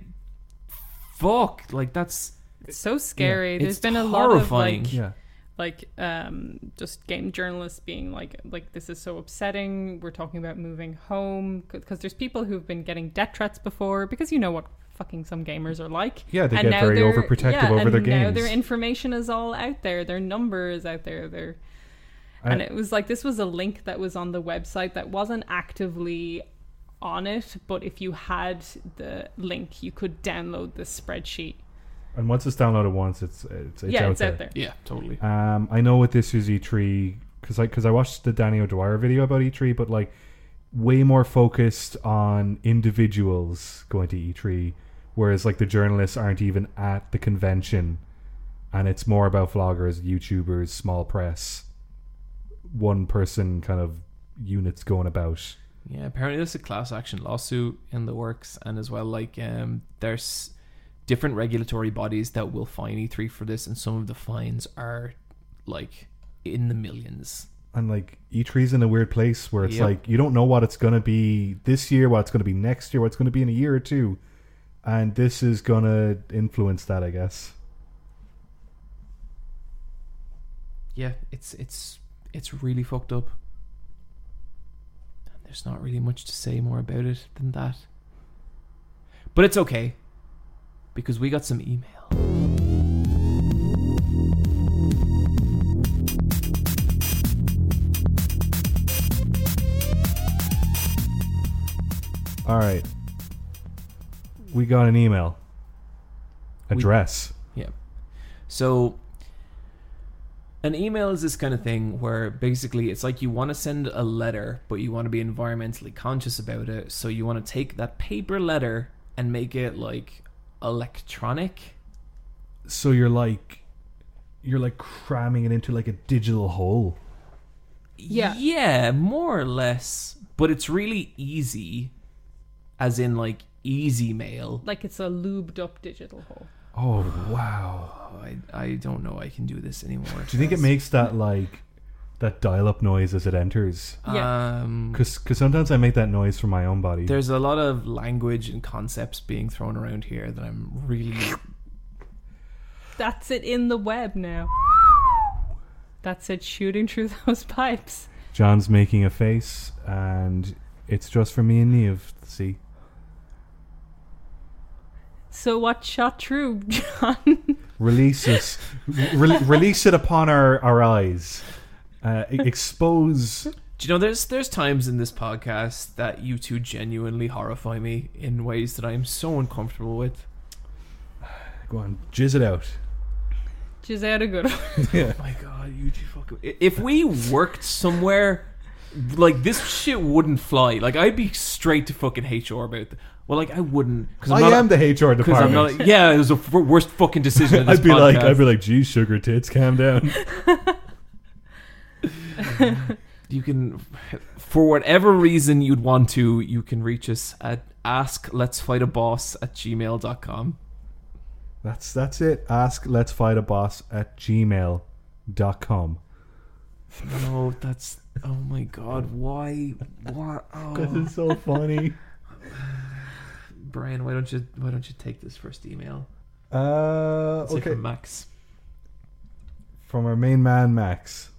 fuck like that's It's so scary. There's it's been a horrifying. lot of like yeah. like um just game journalists being like like this is so upsetting we're talking about moving home because there's people who've been getting death threats before because you know what fucking some gamers are like Yeah, they And get now very overprotective yeah, over and their now games. their information is all out there their number is out there their I- and it was like this was a link that was on the website that wasn't actively on it but if you had the link you could download the spreadsheet And once it's downloaded once, it's it's, it's yeah out it's there. out there yeah, totally. Um, I know with this is E3 because I because I watched the Danny O'Dwyer video about E3, but like way more focused on individuals going to E3, whereas like the journalists aren't even at the convention, and it's more about vloggers, YouTubers, small press, one person kind of units going about. Yeah, apparently there's a class action lawsuit in the works, and as well, like um, there's different regulatory bodies that will fine E3 for this, and some of the fines are like in the millions. And like E3's in a weird place where it's Yep. like you don't know what it's gonna be this year, what it's gonna be next year, what it's gonna be in a year or two, and this is gonna influence that, I guess. Yeah, it's it's it's really fucked up. And there's not really much to say more about it than that. But it's okay because we got some email. All right. We got an email address. We, yeah. So an email is this kind of thing where basically it's like you want to send a letter, but you want to be environmentally conscious about it. So you want to take that paper letter and make it like electronic. So you're like, you're like cramming it into like a digital hole. Yeah. Yeah, more or less. But it's really easy, as in like easy mail. Like it's a lubed up digital hole. Oh wow! Oh, I, I don't know I can do this anymore. Do you think it makes that like that dial-up noise as it enters? Yeah. Um, Because sometimes I make that noise for my own body. there's a lot of language and concepts being thrown around here that I'm really That's it in the web now. That's it shooting through those pipes. John's making a face, and it's just for me and Neve to see. So what shot through, John? Release us, re- release it upon our, our eyes. Uh, expose. Do you know there's there's times in this podcast that you two genuinely horrify me in ways that I am so uncomfortable with. Go on, jizz it out. Jizz had a good one. yeah. my god, you two fucking If we worked somewhere like this shit wouldn't fly. Like I'd be straight to fucking HR about it. Well, like I wouldn't because I I'm not am the HR because I'm department. not. Yeah, it was the f- worst fucking decision. In this I'd be like. I'd be like, geez, sugar tits, calm down. you can for whatever reason you'd want to you can reach us at ask let's fight a boss at gmail.com That's that's it. Ask let's fight a boss at gmail.com. no that's oh my god why what Because oh, it's so funny. brian why don't you why don't you take this first email Uh, okay. from max From our main man Max,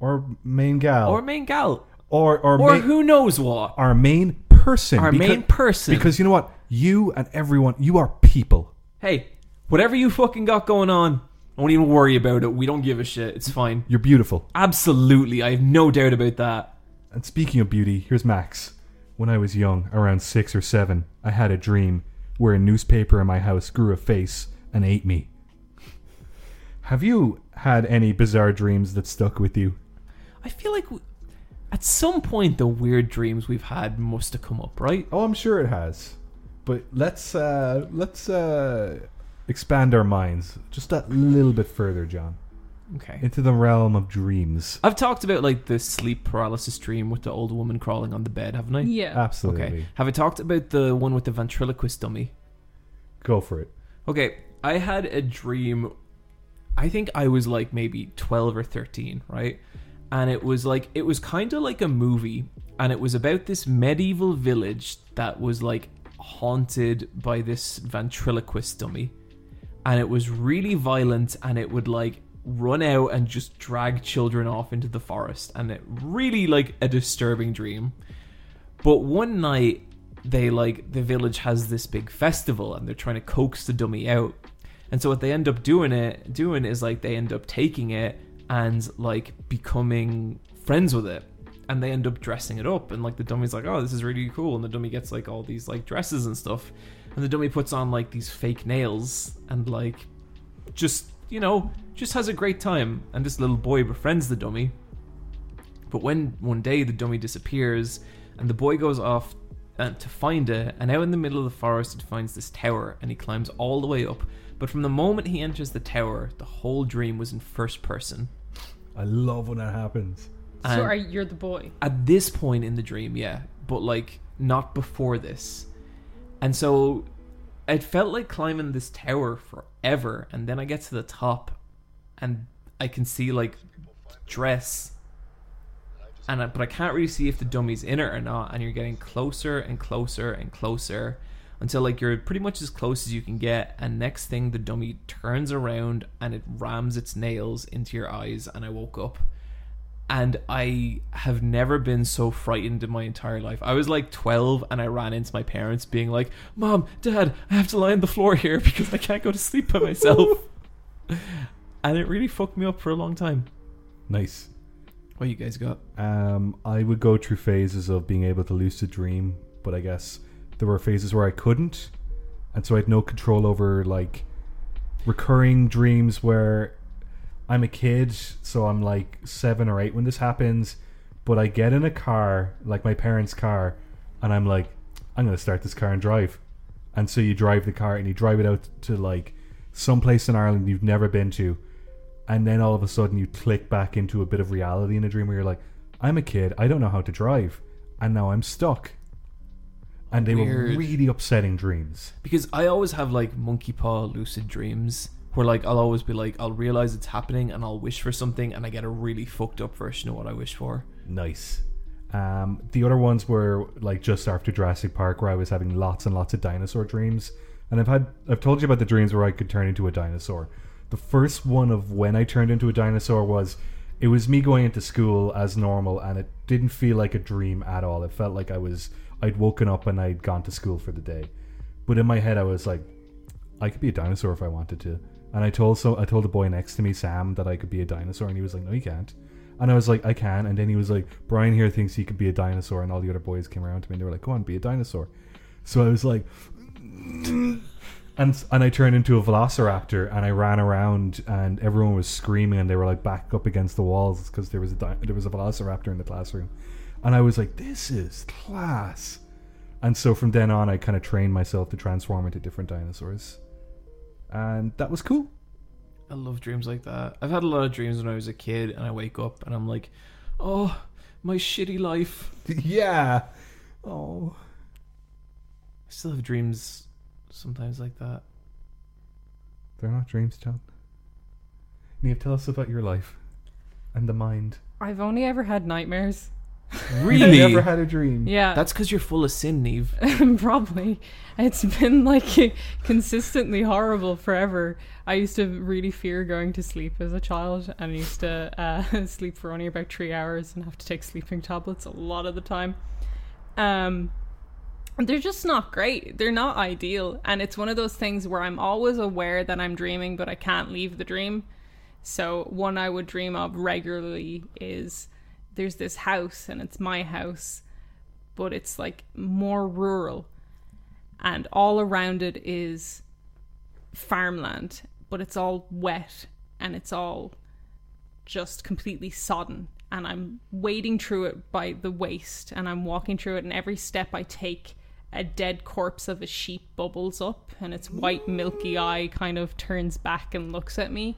or main gal, or main gal or or, or main- who knows what our main person. our because, main person Because you know what, you and everyone, you are people. hey whatever you fucking got going on don't even worry about it we don't give a shit it's fine You're beautiful. absolutely i have no doubt about that And speaking of beauty, here's Max. When I was young, around six or seven, I had a dream where a newspaper in my house grew a face and ate me. Have you had any bizarre dreams that stuck with you? I feel like w at some point the weird dreams we've had must have come up, right? Oh, I'm sure it has. But let's uh, let's uh, expand our minds just that little bit further, John, Okay. into the realm of dreams. I've talked about like the sleep paralysis dream with the old woman crawling on the bed, haven't I? Yeah. Absolutely. Okay. Have I talked about the one with the ventriloquist dummy? Go for it. Okay, I had a dream. I think I was like maybe 12 or 13, right? And it was like, it was kind of like a movie. And it was about this medieval village that was like haunted by this ventriloquist dummy. And it was really violent and it would like run out and just drag children off into the forest. And it really like a disturbing dream. But one night, they like the village has this big festival and they're trying to coax the dummy out. And so what they end up doing it doing is like they end up taking it and like becoming friends with it. And they end up dressing it up and like the dummy's like, Oh, this is really cool and the dummy gets like all these like dresses and stuff. And the dummy puts on like these fake nails and like just you know, just has a great time and this little boy befriends the dummy. But when one day the dummy disappears and the boy goes off uh, to find it, and out in the middle of the forest, it finds this tower and he climbs all the way up. But from the moment he enters the tower, the whole dream was in first person. I love when that happens. so are you're the boy. at this point in the dream, yeah, but like not before this. And so it felt like climbing this tower forever, and then I get to the top, and I can see like dress, and I, but I can't really see if the dummy's in it or not. And you're getting closer and closer and closer until like you're pretty much as close as you can get. And next thing, the dummy turns around and it rams its nails into your eyes, and I woke up and I have never been so frightened in my entire life. I was like 12 and I ran into my parents being like, "Mom, Dad, I have to lie on the floor here because I can't go to sleep by myself." and it really fucked me up for a long time. Nice. What you guys got? Um, I would go through phases of being able to lucid dream, but I guess there were phases where I couldn't, and so I had no control over like recurring dreams where I'm a kid, so I'm like seven or eight when this happens, but I get in a car, like my parents' car, and I'm like, I'm gonna start this car and drive. And so you drive the car and you drive it out to like some place in Ireland you've never been to, and then all of a sudden you click back into a bit of reality in a dream where you're like, I'm a kid, I don't know how to drive, and now I'm stuck. And they were really upsetting dreams. because I always have like monkey paw lucid dreams where like I'll always be like I'll realize it's happening and I'll wish for something and I get a really fucked up version of what I wish for. Nice. Um, the other ones were like just after Jurassic Park, where I was having lots and lots of dinosaur dreams. And I've had I've told you about the dreams where I could turn into a dinosaur. The first one of when I turned into a dinosaur was it was me going into school as normal, and it didn't feel like a dream at all. It felt like I was I'd woken up and I'd gone to school for the day. But in my head, I was like, I could be a dinosaur if I wanted to. And I told so I told the boy next to me, Sam, that I could be a dinosaur, and he was like, No, you can't. And I was like, I can. And then he was like, Brian here thinks he could be a dinosaur, and all the other boys came around to me and they were like, Go on, be a dinosaur. So I was like, and and I turned into a velociraptor, and I ran around, and everyone was screaming, and they were like back up against the walls because there was a di- there was a velociraptor in the classroom, and I was like, This is class. And so from then on, I kind of trained myself to transform into different dinosaurs, and that was cool. I love dreams like that. I've had a lot of dreams when I was a kid and I wake up and I'm like, "Oh, my shitty life." yeah. Oh. I still have dreams sometimes like that. They're not dreams, John. Neve, tell us about your life and the mind. I've only ever had nightmares. You've never had a dream. Yeah. That's because you're full of sin, Neve. Probably. It's been like consistently horrible forever. I used to really fear going to sleep as a child and I used to uh, sleep for only about three hours and have to take sleeping tablets a lot of the time. Um, they're just not great. They're not ideal. And it's one of those things where I'm always aware that I'm dreaming, but I can't leave the dream. So, one I would dream of regularly is there's this house and it's my house, but it's like more rural. And all around it is farmland, but it's all wet and it's all just completely sodden. And I'm wading through it by the waist and I'm walking through it, and every step I take, a dead corpse of a sheep bubbles up, and its white, milky eye kind of turns back and looks at me.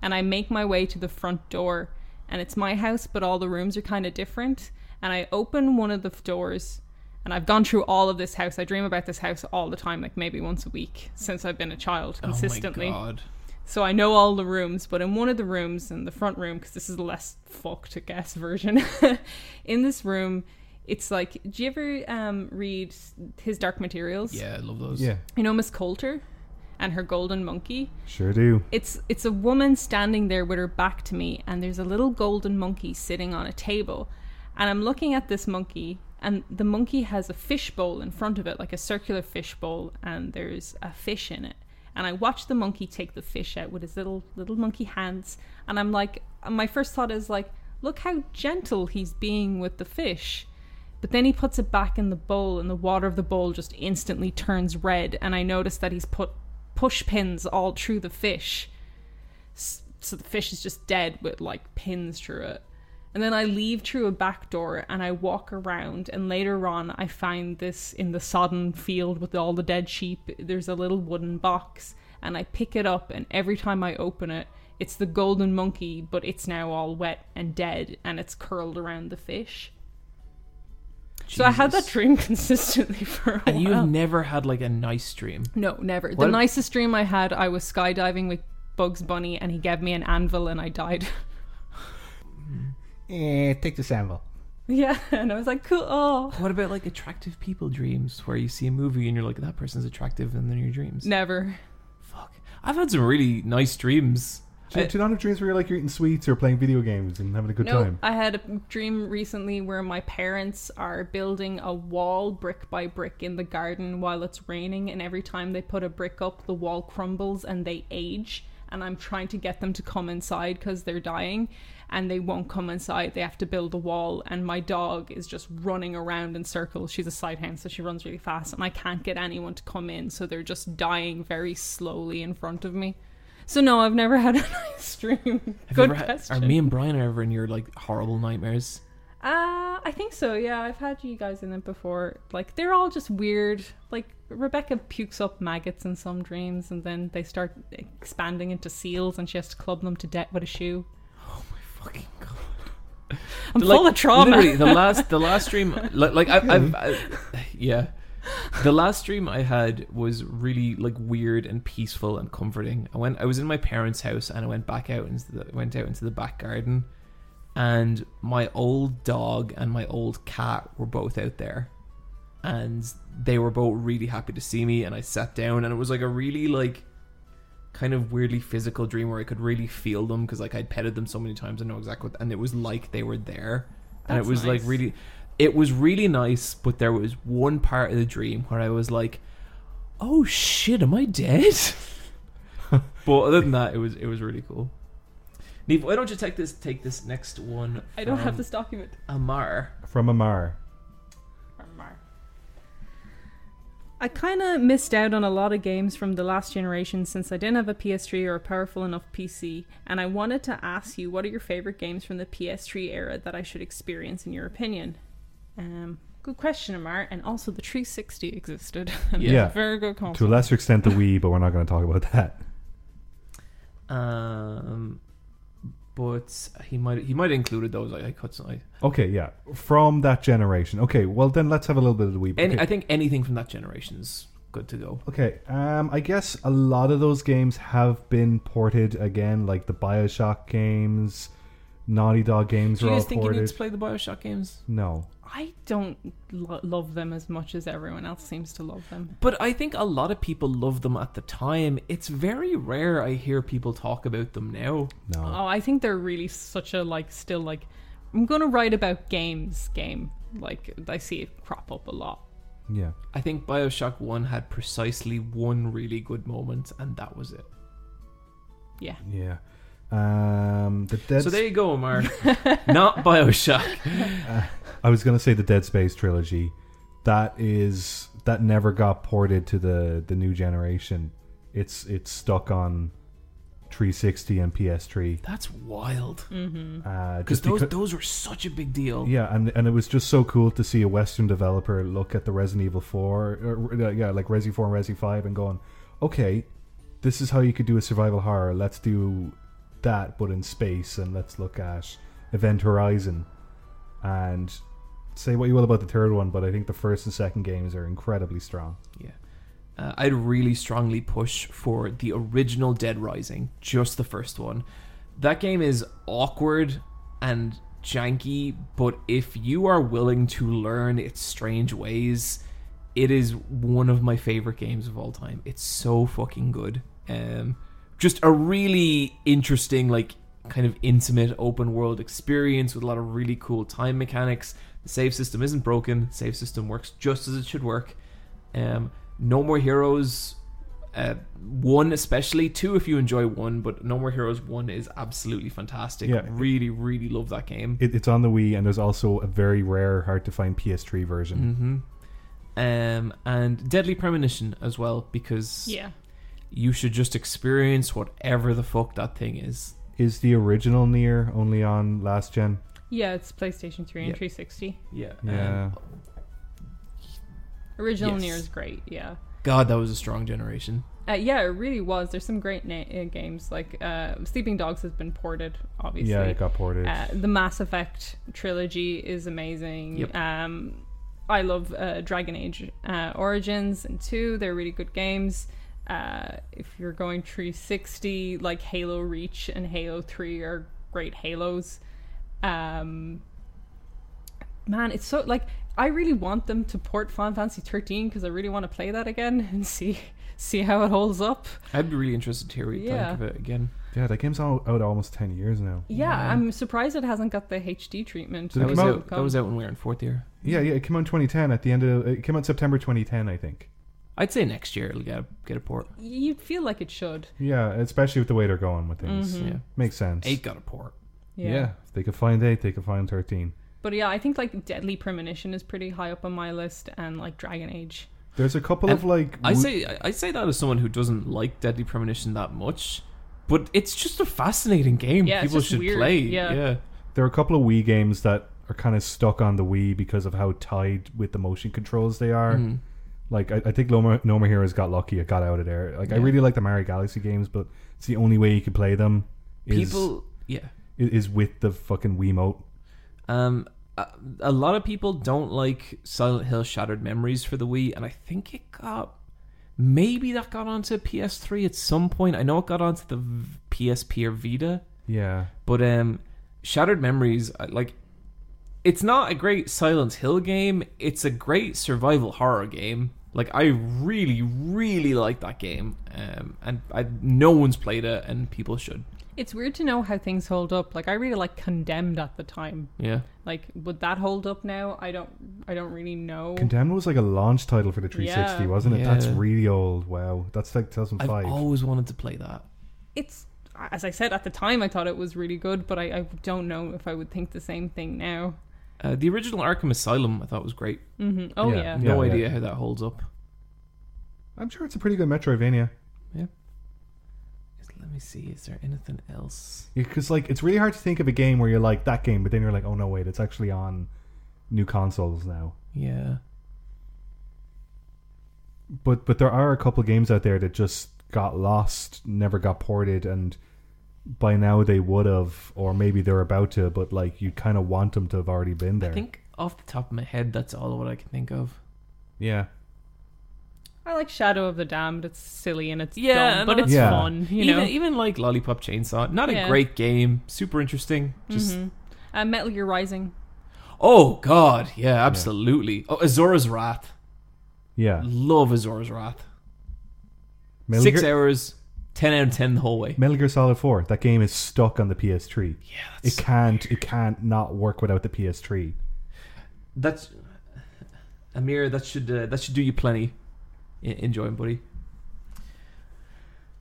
And I make my way to the front door, and it's my house, but all the rooms are kind of different. And I open one of the doors, and I've gone through all of this house. I dream about this house all the time, like maybe once a week since I've been a child, consistently. Oh my god. So I know all the rooms, but in one of the rooms, in the front room, because this is the less fucked, I guess, version, in this room, it's like, do you ever um, read his Dark Materials? Yeah, I love those. Yeah, You know Miss Coulter and her golden monkey? sure do. It's it's a woman standing there with her back to me, and there's a little golden monkey sitting on a table, and I'm looking at this monkey, and the monkey has a fish bowl in front of it, like a circular fish bowl, and there's a fish in it. And I watch the monkey take the fish out with his little little monkey hands, and I'm like, my first thought is like, look how gentle he's being with the fish. But then he puts it back in the bowl, and the water of the bowl just instantly turns red. And I notice that he's put push pins all through the fish. So the fish is just dead with like pins through it. And then I leave through a back door and I walk around. And later on, I find this in the sodden field with all the dead sheep. There's a little wooden box, and I pick it up. And every time I open it, it's the golden monkey, but it's now all wet and dead, and it's curled around the fish. So I had that dream consistently for a And while. you've never had like a nice dream. No, never. The What- nicest dream I had, I was skydiving with Bugs Bunny, and he gave me an anvil, and I died. Eh, take the sample. yeah, and I was like, cool. Oh, What about like attractive people dreams where you see a movie and you're like, that person's attractive and then your dreams? never. Fuck. I've had some really nice dreams. Do you, do you not have dreams where you're like you're eating sweets or playing video games and having a good no, time? I had a dream recently where my parents are building a wall brick by brick in the garden while it's raining, and every time they put a brick up, the wall crumbles and they age. and I'm trying to get them to come inside because they're dying, and they won't come inside. They have to build a wall, and my dog is just running around in circles. She's a sighthound, so she runs really fast, and I can't get anyone to come in, so they're just dying very slowly in front of me. So no, I've never had a nice stream. Have Good had, question. are me and Brian ever in your like horrible nightmares? Uh, I think so. Yeah, I've had you guys in it before. Like they're all just weird. Like Rebecca pukes up maggots in some dreams, and then they start expanding into seals, and she has to club them to death with a shoe. Oh my fucking god. I'm Like, full of trauma. Literally, the last the last stream, like, like I, I've, I, yeah, the last dream I had was really like weird and peaceful and comforting. I went, I was in my parents' house and I went back out into the went out into the back garden, and my old dog and my old cat were both out there, and they were both really happy to see me. And I sat down, and it was like a really like kind of weirdly physical dream where I could really feel them because like I'd petted them so many times I know exactly what and it was like they were there and it was like really it was really nice but there was one part of the dream where I was like oh shit am I dead but other than that it was it was really cool Neve why don't you take this take this next one I don't have this document. Amar From Amar. Amar. I kind of missed out on a lot of games from the last generation since I didn't have a PS3 or a powerful enough PC, and I wanted to ask you what are your favorite games from the PS3 era that I should experience in your opinion? Um, good question, Amar. And also, the 360 existed. Yeah. very good To a lesser extent, the Wii, but we're not going to talk about that. um but he might he might have included those I, I cut some I, Okay, yeah. From that generation. Okay, well then let's have a little bit of the Wii. Any, okay. I think anything from that generation is good to go. Okay, um, I guess a lot of those games have been ported again, like the Bioshock games, Naughty Dog games Do are you all guys think you ported. need to play the Bioshock games? no, I don't lo- love them as much as everyone else seems to love them. But I think a lot of people loved them at the time. It's very rare I hear people talk about them now. no. Oh, I think they're really such a like still like I'm gonna write about games game. Like I see it crop up a lot. Yeah, I think Bioshock 1 had precisely one really good moment, and that was it. Yeah. yeah. Um, the Dead. so there you go, Omar. Not Bioshock. I was gonna say the Dead Space trilogy. That is that never got ported to the the new generation. It's it's stuck on 360 and PS3. That's wild. Uh, Because just those, because those were such a big deal. Yeah, and and it was just so cool to see a Western developer look at the Resident Evil Four, or, uh, yeah, like Resi Four and Resi Five, and going, okay, this is how you could do a survival horror. Let's do that, but in space, and let's look at Event Horizon, and say what you will about the third one, but I think the first and second games are incredibly strong. Yeah. Uh, I'd really strongly push for the original Dead Rising, just the first one. That game is awkward and janky, but if you are willing to learn its strange ways, it is one of my favorite games of all time. It's so fucking good. Um, just a really interesting, like, kind of intimate open world experience with a lot of really cool time mechanics. The save system isn't broken. The save system works just as it should work. Um, no More Heroes, uh, one especially, two if you enjoy one, but No More Heroes one is absolutely fantastic. Yeah. really, really love that game. It, it's on the Wii, and there's also a very rare, hard to find PS3 version. hmm Um, and Deadly Premonition as well, because Yeah. You should just experience whatever the fuck that thing is. Is the original Nier only on last gen? Yeah, it's PlayStation 3 and Yeah. 360. Yeah. Yeah. Um, Original Yes. Nier is great, yeah. God, that was a strong generation. Uh, yeah, it really was. There's some great na- uh, games like uh, Sleeping Dogs has been ported, obviously. Yeah, it got ported. Uh, the Mass Effect trilogy is amazing. Yep. Um, I love uh, Dragon Age uh, Origins and 2. They're really good games. Uh, if you're going 360, like Halo Reach and Halo 3 are great Halos. Um, man, it's so like I really want them to port Final Fantasy 13 because I really want to play that again and see see how it holds up. I'd be really interested to hear what you Yeah. think of it again. yeah, that game's out, out almost ten years now. Yeah, Yeah. I'm surprised it hasn't got the HD treatment. That was, come out, out- that was out when we were in fourth year. Yeah, yeah, it came out in 2010 at the end of it came out September 2010, I think. I'd say next year it'll get a, get a port. You'd feel like it should. Yeah, especially with the way they're going with things. Mm-hmm. Yeah, Makes sense. eight got a port. Yeah. if they could find eight, they could find thirteen. But yeah, I think like Deadly Premonition is pretty high up on my list, and like Dragon Age. There's a couple And of like I wo- say I- I say that as someone who doesn't like Deadly Premonition that much, but it's just a fascinating game. Yeah, it's People just should weird, play. yeah. yeah. there are a couple of Wii games that are kind of stuck on the Wii because of how tied with the motion controls they are. Mhm. Like I, I think No More, Heroes got lucky; it got out of there. Like I Yeah. really like the Mario Galaxy games, but it's the only way you can play them. Is, People, yeah. i- is with the fucking Wiimote. Um, a, a lot of people don't like Silent Hill Shattered Memories for the Wii, and I think it got maybe that got onto PS3 at some point. I know it got onto the v- PSP or Vita, Yeah, but um, Shattered Memories, I- like, it's not a great Silent Hill game. It's a great survival horror game. Like, I really, really like that game, um, and I no one's played it, and people should. It's weird to know how things hold up. Like I really like Condemned at the time. Yeah. Like would that hold up now? I don't. I don't really know. Condemned was like a launch title for the 360, Yeah. wasn't it? Yeah. That's really old. Wow, that's like 2005. I've 2005. always wanted to play that. it's as I said at the time, I thought it was really good, but I, I don't know if I would think the same thing now. Uh, the original Arkham Asylum I thought was great. hmm Oh Yeah. yeah. No Yeah, idea yeah. how that holds up. I'm sure it's a pretty good Metroidvania. Yeah. Let me see. Is there anything else? Because like it's really hard to think of a game where you're like that game, but then you're like, oh no, wait, it's actually on new consoles now. Yeah. But but there are a couple games out there that just got lost, never got ported, and by now they would have, or maybe they're about to. But like you kind of want them to have already been there. I think off the top of my head, that's all what I can think of. yeah, I like Shadow of the Damned. It's silly and it's Yeah, dumb, but it's Yeah. fun. You even know. even like Lollipop Chainsaw, not a Yeah. great game, super interesting. Just Mhm. Uh, Metal Gear Rising. oh god, yeah, absolutely. Oh, Asura's Wrath, yeah. love Asura's Wrath. Metal Six Gear, hours, ten out of ten the whole way. Metal Gear Solid Four. That game is stuck on the PS3. Yeah, It can't. It can't not work without the PS3. that's Amir. That should uh, that should do you plenty. Enjoy, buddy.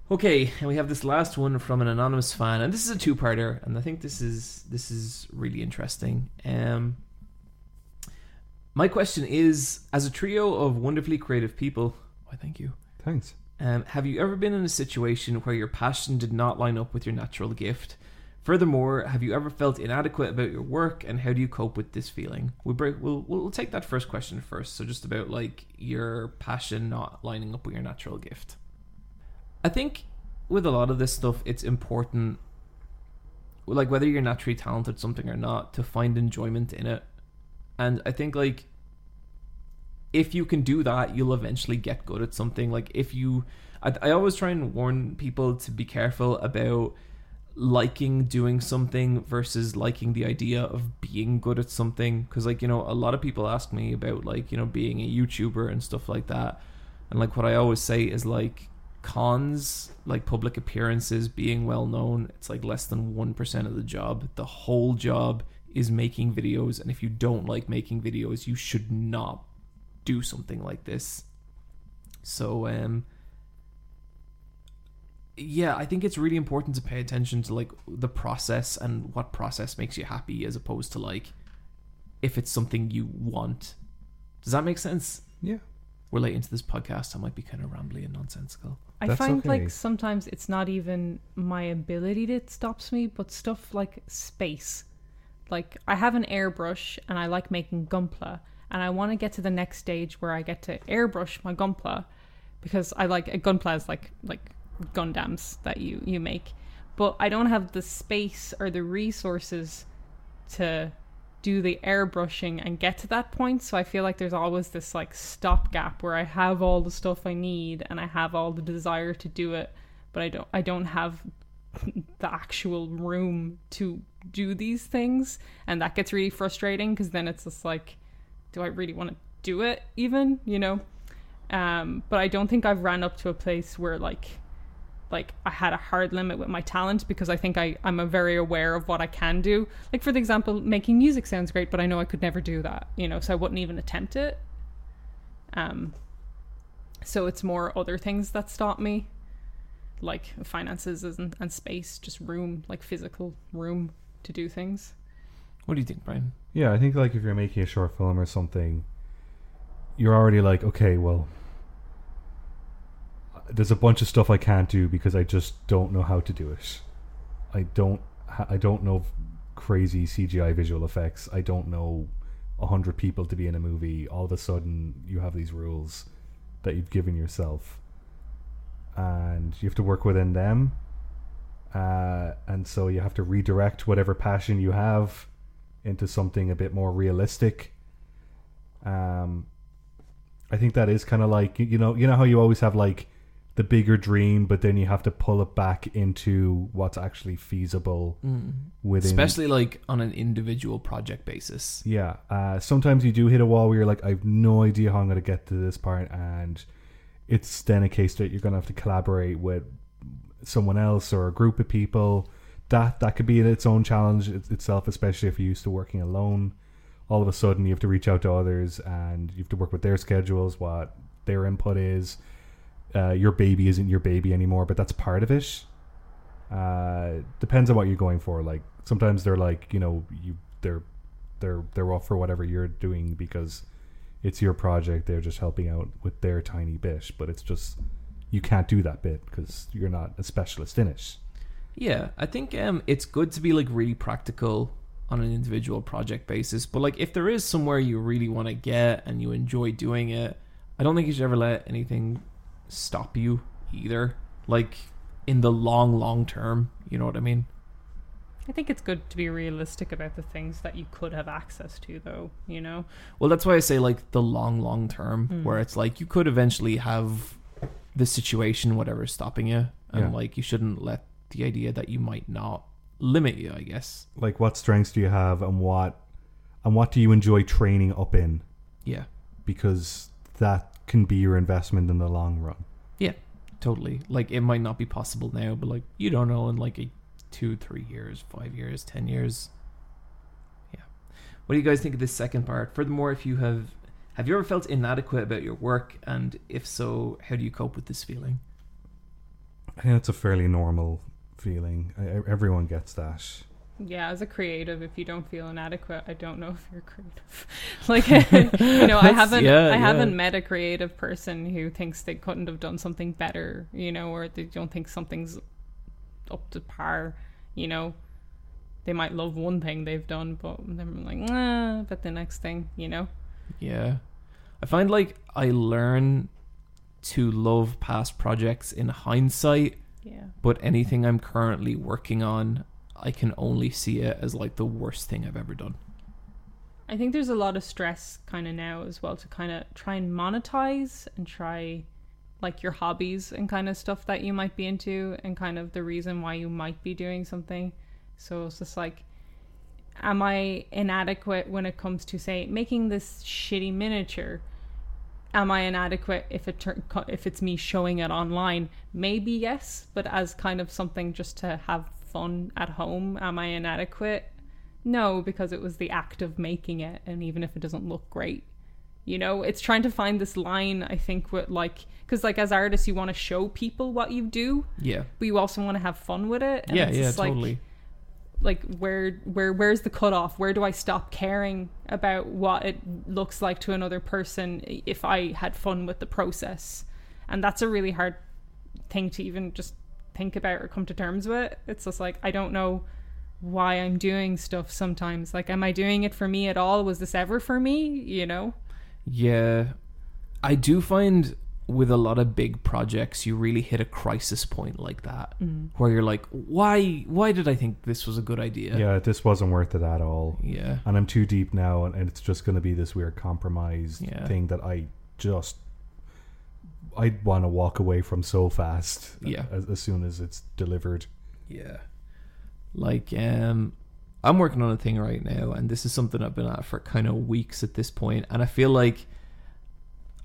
Okay, and we have this last one from an anonymous fan, and this is a two-parter, and I think this is this is really interesting. Um, my question is: As a trio of wonderfully creative people, why, thank you. Thanks. Um, have you ever been in a situation where your passion did not line up with your natural gift? Furthermore, have you ever felt inadequate about your work, and how do you cope with this feeling? We'll break. We'll we'll take that first question first. So just about like your passion not lining up with your natural gift. I think with a lot of this stuff, it's important, like whether you're naturally talented something or not, to find enjoyment in it. And I think like if you can do that, you'll eventually get good at something. Like if you, I, I always try and warn people to be careful about liking doing something versus liking the idea of being good at something. Because like you know, a lot of people ask me about like you know being a YouTuber and stuff like that, and like what I always say is like cons like public appearances being well known it's like less than 1% of the job the whole job is making videos and if you don't like making videos you should not do something like this. So um yeah, I think it's really important to pay attention to like the process and what process makes you happy as opposed to like if it's something you want. Does that make sense? Yeah. We're late into this podcast. I might be kind of rambly and nonsensical. I That's find okay. like sometimes it's not even my ability that stops me, but stuff like space. Like I have an airbrush and I like making Gunpla, and I want to get to the next stage where I get to airbrush my Gunpla because I like a Gunpla is like like Gundams that you you make, but I don't have the space or the resources to do the airbrushing and get to that point. So I feel like there's always this like stopgap where I have all the stuff I need and I have all the desire to do it, but I don't I don't have the actual room to do these things and that gets really frustrating because then it's just like do I really want to do it even, you know? Um but I don't think I've ran up to a place where like like I had a hard limit with my talent because I think I, I'm a very aware of what I can do. Like for the example, making music sounds great, but I know I could never do that, you know, so I wouldn't even attempt it. Um So it's more other things that stop me, like finances and, and space, just room, like physical room to do things. What do you think, Brian? Yeah, I think like if you're making a short film or something, you're already like, okay, well, there's a bunch of stuff I can't do because I just don't know how to do it. I don't. I don't know crazy CGI visual effects. I don't know a hundred people to be in a movie. All of a sudden, you have these rules that you've given yourself, and you have to work within them. Uh, and so you have to redirect whatever passion you have into something a bit more realistic. Um, I think that is kind of like you know you know how you always have like the bigger dream, but then you have to pull it back into what's actually feasible within. Especially like on an individual project basis. yeah, uh, sometimes you do hit a wall where you're like, I have no idea how I'm going to get to this part, and it's then a case that you're going to have to collaborate with someone else or a group of people. That that could be its own challenge itself, especially if you're used to working alone. All of a sudden, you have to reach out to others, and you have to work with their schedules, what their input is. Uh, your baby isn't your baby anymore, but that's part of it. Uh, depends on what you're going for. Like sometimes they're like, you know, you they're they're they're off for whatever you're doing because it's your project. They're just helping out with their tiny bit, but it's just you can't do that bit because you're not a specialist in it. Yeah, I think um, it's good to be like really practical on an individual project basis. But like, if there is somewhere you really want to get and you enjoy doing it, I don't think you should ever let anything stop you either. Like in the long, long term, you know what I mean? I think it's good to be realistic about the things that you could have access to, though. You know, Well, that's why I say like the long, long term, where it's like you could eventually have the situation, whatever, is stopping you, and Yeah. like you shouldn't let the idea that you might not limit you. I guess. Like, what strengths do you have, and what and what do you enjoy training up in? Yeah. Because that can be your investment in the long run. Yeah, totally. Like it might not be possible now, but like you don't know in like a two, three years, five years, ten years. Yeah. What do you guys think of this second part? Furthermore, if you have have you ever felt inadequate about your work, and if so, how do you cope with this feeling? I think that's a fairly normal feeling. I, I- everyone gets that. yeah, as a creative, if you don't feel inadequate, I don't know if you're creative. like, you know, I haven't, Yeah, I yeah. haven't met a creative person who thinks they couldn't have done something better. You know, or they don't think something's up to par. You know, they might love one thing they've done, but they're like, nah, but the next thing, you know. Yeah. I find like I learn to love past projects in hindsight, Yeah. but anything I'm currently working on, I can only see it as like the worst thing I've ever done. I think there's a lot of stress kind of now as well to kind of try and monetize and try like your hobbies and kind of stuff that you might be into and kind of the reason why you might be doing something. So it's just like am I inadequate when it comes to say making this shitty miniature? Am I inadequate if it co- if it's me showing it online? Maybe yes, but as kind of something just to have fun at home, am I inadequate? No, because it was the act of making it, and even if it doesn't look great, you know, it's trying to find this line. I think with like, because like as artists, you want to show people what you do, Yeah. but you also want to have fun with it. and yeah, it's yeah, like, totally. Like where where where's the cutoff? Where do I stop caring about what it looks like to another person if I had fun with the process? And that's a really hard thing to even just think about or come to terms with. It's just like I don't know why I'm doing stuff sometimes. Like am I doing it for me at all? Was this ever for me? You know? Yeah. I do find with a lot of big projects you really hit a crisis point like that where you're like why why did I think this was a good idea? Yeah, this wasn't worth it at all. Yeah. And I'm too deep now, and, and it's just going to be this weird compromised Yeah. thing that I just I want to walk away from so fast. Yeah. as, as soon as it's delivered. Yeah. Like, um, I'm working on a thing right now, and this is something I've been at for kind of weeks at this point, and I feel like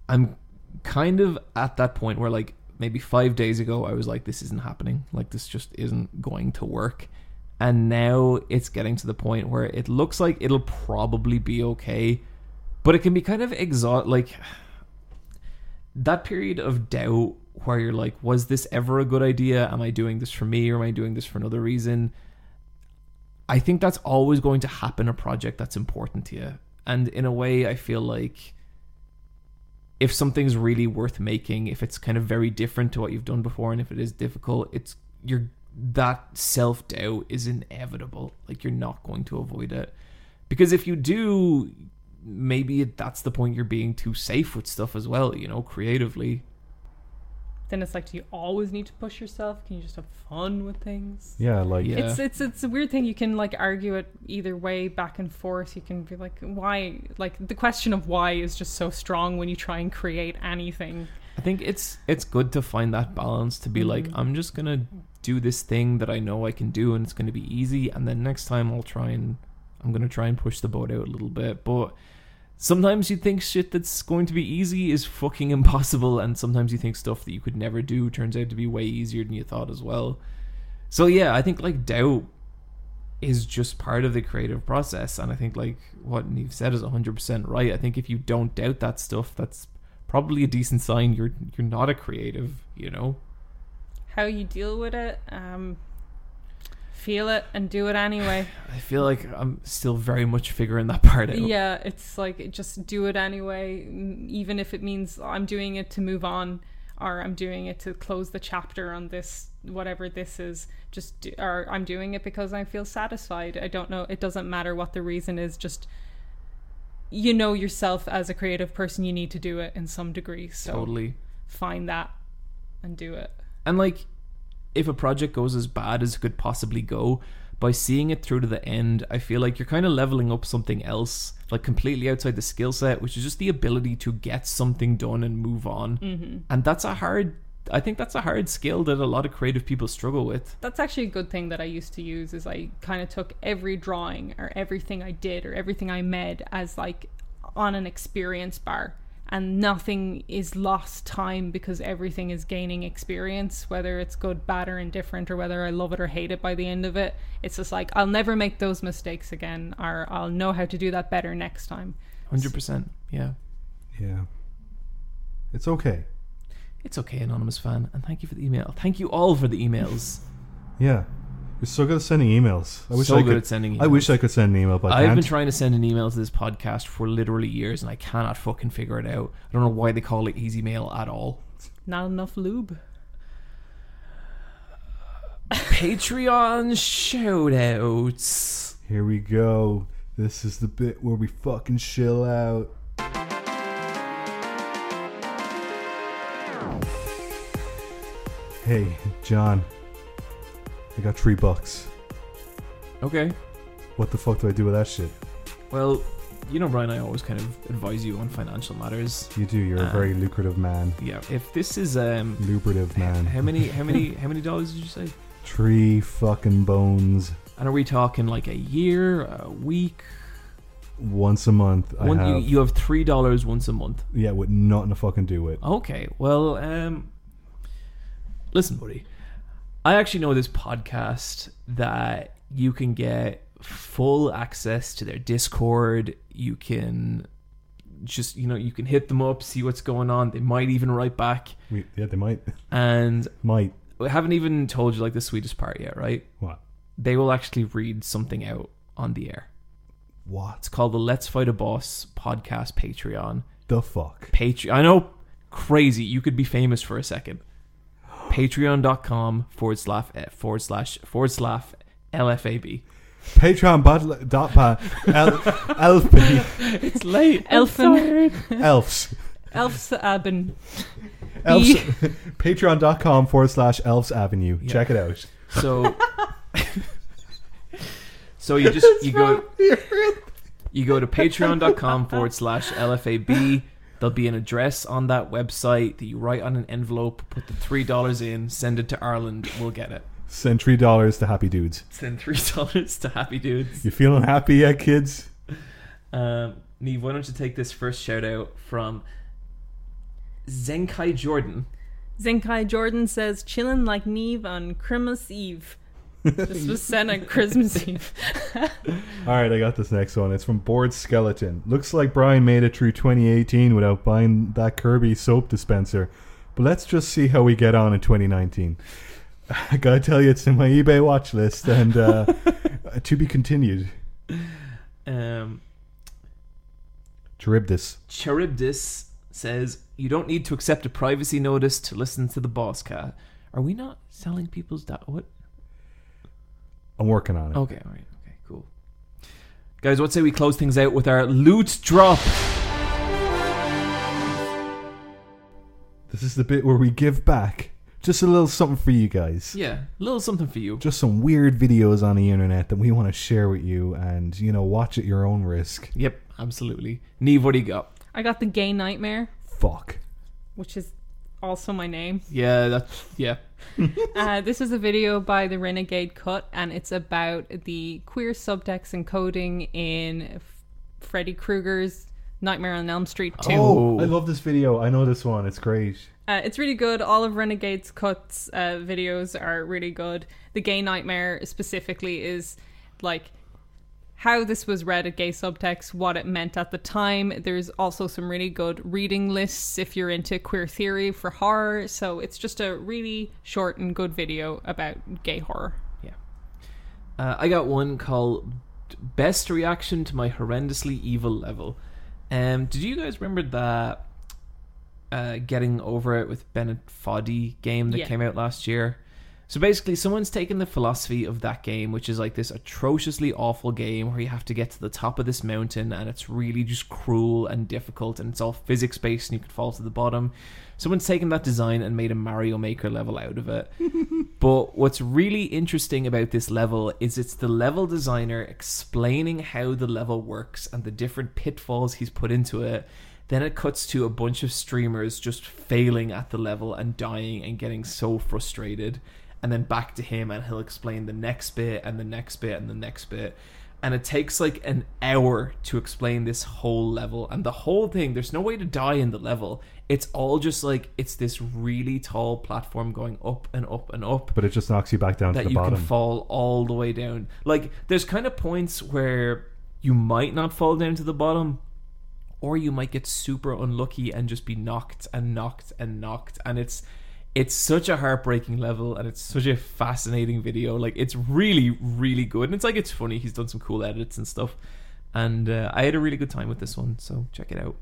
I'm kind of at that point where, like, maybe five days ago, I was like, this isn't happening. Like, this just isn't going to work. And now it's getting to the point where it looks like it'll probably be okay, but it can be kind of exhaust. Like, that period of doubt where you're like, was this ever a good idea? Am I doing this for me or am I doing this for another reason? I think that's always going to happen a project that's important to you. And in a way, I feel like if something's really worth making, if it's kind of very different to what you've done before, and if it is difficult, it's you're that self doubt is inevitable. Like you're not going to avoid it because if you do, maybe that's the point. You're being too safe with stuff as well. You know, creatively. Then it's like, do you always need to push yourself? Can you just have fun with things? Yeah, like Yeah. It's it's it's a weird thing. You can like argue it either way, back and forth. You can be like, why? Like the question of why is just so strong when you try and create anything. I think it's it's good to find that balance to be like Mhm. I'm just gonna do this thing that I know I can do and it's gonna be easy, and then next time I'll try and I'm gonna try and push the boat out a little bit, but. Sometimes you think shit that's going to be easy is fucking impossible, and sometimes you think stuff that you could never do turns out to be way easier than you thought as well. So yeah, I think like doubt is just part of the creative process, and I think like what Neve said is 100% right. I think if you don't doubt that stuff, that's probably a decent sign you're you're not a creative, you know. How you deal with it, um, feel it and do it anyway. I feel like I'm still very much figuring that part out. Yeah, it's like just do it anyway, even if it means I'm doing it to move on or I'm doing it to close the chapter on this whatever this is. Just do, or I'm doing it because I feel satisfied. I don't know. It doesn't matter what the reason is. Just you know yourself as a creative person. You need to do it in some degree. So Totally. find that and do it. And like if a project goes as bad as it could possibly go, by seeing it through to the end, I feel like you're kind of leveling up something else, like completely outside the skill set, which is just the ability to get something done and move on. Mm-hmm. And that's a hard, I think that's a hard skill that a lot of creative people struggle with. that's actually a good thing that I used to use is I kind of took every drawing or everything I did or everything I made as like on an experience bar and nothing is lost time because everything is gaining experience whether it's good bad or indifferent or whether I love it or hate it by the end of it it's just like I'll never make those mistakes again or I'll know how to do that better next time 100%. Yeah. yeah. It's okay. It's okay, Anonymous fan. And thank you for the email. Thank you all for the emails. Yeah. You're so good at sending emails. I wish so I good could. at sending emails. I wish I could send an email, but I I've can't. been trying to send an email to this podcast for literally years and I cannot fucking figure it out. I don't know why they call it easy mail at all. not enough lube Patreon shoutouts. Here we go. This is the bit where we fucking chill out. Hey, John. I got three bucks. Okay. What the fuck do I do with that shit? Well, you know, Brian, I always kind of advise you on financial matters. You do. You're a Uh, very lucrative man. Yeah. If this is um, Lucrative man. how many, how many, how many dollars did you say? Three fucking bones And are we talking like a year, a week? once a month. I One, you, have. you have three dollars once a month. yeah, with nothing to fucking do with. Okay, well, um, listen, buddy. I actually know this podcast that you can get full access to their Discord. You can just, you know, you can hit them up, see what's going on. They might even write back. We, yeah, they might. And might. I haven't even told you like the sweetest part yet, right? What? They will actually read something out on the air. What It's called the Let's Fight a Boss podcast Patreon. the fuck? Patreon. I know, crazy. You could be famous for a second. Patreon.com forward slash eh, forward slash forward slash LFAB. Patreon bot dot pa el, elf It's late. Elfin elves Elfs Aben elves E. patreon.com forward slash elves avenue Yeah. check it out So, so you just you go you go to patreon.com forward slash LFAB. There'll be an address on that website that you write on an envelope, put the three dollars in, send it to Ireland. We'll get it. send three dollars to happy dudes Send three dollars to Happy Dudes. you feeling happy yet kids Um, Neve, why don't you take this first shout out from Zenkai Jordan? Zenkai Jordan says chillin' like Neve on Christmas Eve. This was sent on Christmas Eve. All right, I got this next one. It's from Board Skeleton. Looks like Brian made it through 2018 without buying that Kirby soap dispenser. But let's just see how we get on in 2019. I gotta tell you, it's in my eBay watch list and uh, to be continued. Um, Charybdis. Charybdis says you don't need to accept a privacy notice to listen to the boss cat. Are we not selling people's da- what? I'm working on it. Okay, all right, okay, cool. Guys, what say we close things out with our loot drop? This is the bit where we give back. Just a little something for you guys. Yeah, a little something for you. Just some weird videos on the internet that we want to share with you and, you know, watch at your own risk. Yep, absolutely. Neve, what do you got? I got the Gay Nightmare, Fuck. which is also my name. Yeah, that's yeah. Uh, this is a video by the Renegade Cut, and it's about the queer subtext encoding in F- Freddy Krueger's Nightmare on Elm Street 2. Oh, I love this video. I know this one. It's great. Uh, it's really good. All of Renegade's cuts uh, videos are really good. The Gay Nightmare specifically is like how this was read at gay subtext, what it meant at the time. There's also some really good reading lists if you're into queer theory for horror. So it's just a really short and good video about gay horror. Yeah. Uh, I got one called Best Reaction to My Horrendously Evil Level. Um, did you guys remember that uh, Getting Over It with Bennett Foddy game that Yeah. came out last year? So basically, someone's taken the philosophy of that game, which is like this atrociously awful game where you have to get to the top of this mountain and it's really just cruel and difficult and it's all physics based and you could fall to the bottom. Someone's taken that design and made a Mario Maker level out of it. But what's really interesting about this level is it's the level designer explaining how the level works and the different pitfalls he's put into it. Then it cuts to a bunch of streamers just failing at the level and dying and getting so frustrated. And then back to him, and he'll explain the next bit and the next bit and the next bit. And it takes like an hour to explain this whole level. And the whole thing, there's no way to die in the level. It's all just like, it's this really tall platform going up and up and up But it just knocks you back down to that the you bottom. can fall all the way down. Like there's kind of points where you might not fall down to the bottom or you might get super unlucky and just be knocked and knocked and knocked and it's it's such a heartbreaking level and it's such a fascinating video like it's really really good and it's like it's funny he's done some cool edits and stuff and uh, i had a really good time with this one so check it out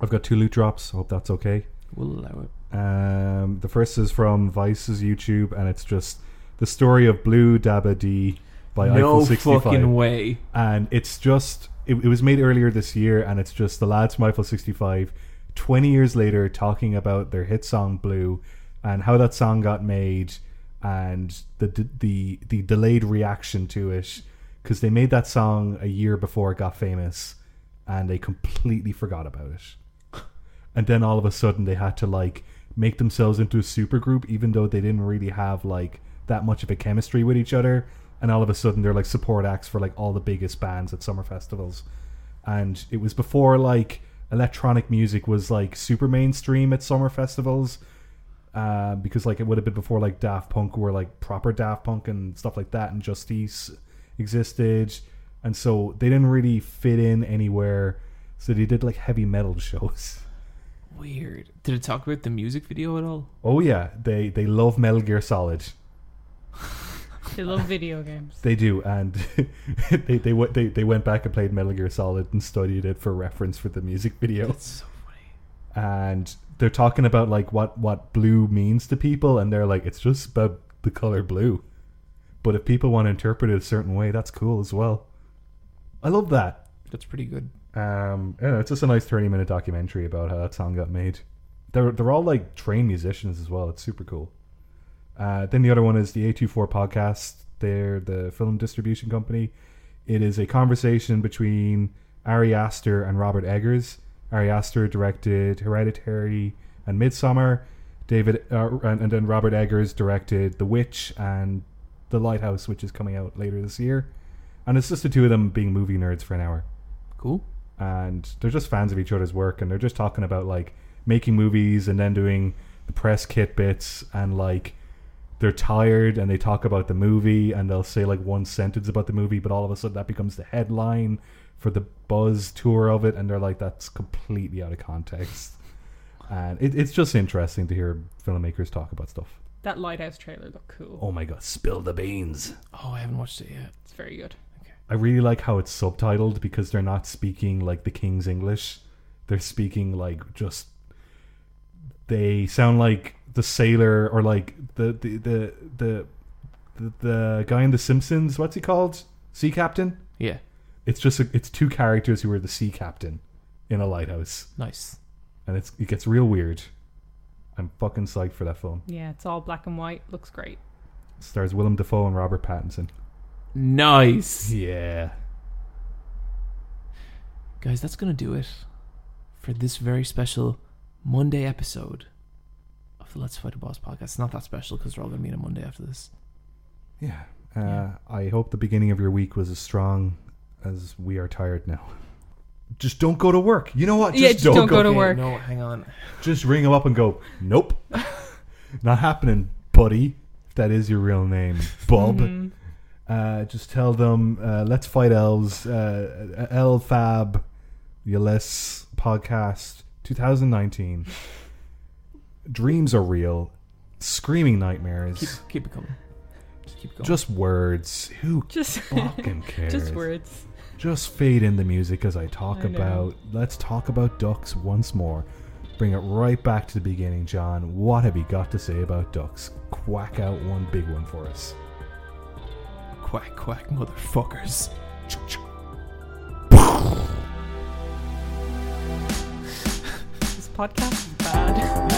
I've got two loot drops. Hope that's okay. we'll allow it Um, the first is from Vice's YouTube, and it's just the story of Blue Da Ba Dee by no Eiffel 65. fucking way and it's just it, it was made earlier this year and it's just the lads from Eiffel 65 20 years later talking about their hit song blue and how that song got made and the the the delayed reaction to it. Because they made that song a year before it got famous and they completely forgot about it. And then all of a sudden they had to like make themselves into a super group even though they didn't really have like that much of a chemistry with each other. And all of a sudden they're like support acts for like all the biggest bands at summer festivals. And it was before like electronic music was like super mainstream at summer festivals uh, because like it would have been before like Daft Punk were like proper Daft Punk and stuff like that and Justice existed and so they didn't really fit in anywhere. So they did like heavy metal shows. Weird. Did it talk about the music video at all? Oh yeah. They they love Metal Gear Solid They love video games. They do, and they they went they, they went back and played Metal Gear Solid and studied it for reference for the music video. That's so funny. And they're talking about like what what blue means to people, and they're like, it's just about the color blue. But if people want to interpret it a certain way, that's cool as well. I love that. That's pretty good. Um, yeah, it's just a nice thirty minute documentary about how that song got made. They're they're all like trained musicians as well. It's super cool. Uh, then the other one is the A24 podcast. They're the film distribution company. It is a conversation between Ari Aster and Robert Eggers. Ari Aster directed Hereditary and Midsommar. David uh, and, and then Robert Eggers directed The Witch and The Lighthouse, which is coming out later this year. And it's just the two of them being movie nerds for an hour Cool. and they're just fans of each other's work and they're just talking about like making movies and then doing the press kit bits and like they're tired and they talk about the movie and they'll say like one sentence about the movie, but all of a sudden that becomes the headline for the buzz tour of it, and they're like, that's completely out of context. And it, it's just interesting to hear filmmakers talk about stuff. That lighthouse trailer looked cool. Oh my god, spill the beans. Oh, I haven't watched it yet. It's very good. I really like how it's subtitled because they're not speaking like the King's English. They're speaking like just they sound like the sailor or like the the the the, the, the guy in the Simpsons. What's he called? Sea captain. Yeah, It's just a, it's two characters who are the sea captain in a lighthouse, nice. and it's it gets real weird. I'm fucking psyched for that film. Yeah, it's all black and white. Looks great. stars Willem Dafoe and Robert Pattinson. Nice. Yeah. Guys, that's going to do it for this very special Monday episode of the Let's Fight a Boss podcast. It's not that special because we're all going to meet on Monday after this. Yeah. Uh, Yeah. I hope the beginning of your week was as strong as we are tired now. Just don't go to work. You know what? Just Yeah, just don't go to work. No, hang on. Just ring them up and go, nope. Not happening, buddy. If that is your real name, Bob. Mhm. Uh, just tell them, uh, let's fight elves. Uh, L Fab, Ulyss podcast 2019. Dreams are real. Screaming nightmares. Keep, keep it coming. Just keep going. Just words. Who Just, fucking cares? just words. Just fade in the music as I talk I know. about. Let's talk about ducks once more. Bring it right back to the beginning, John. What have you got to say about ducks? Quack out one big one for us. quack, quack, motherfuckers. This podcast is bad.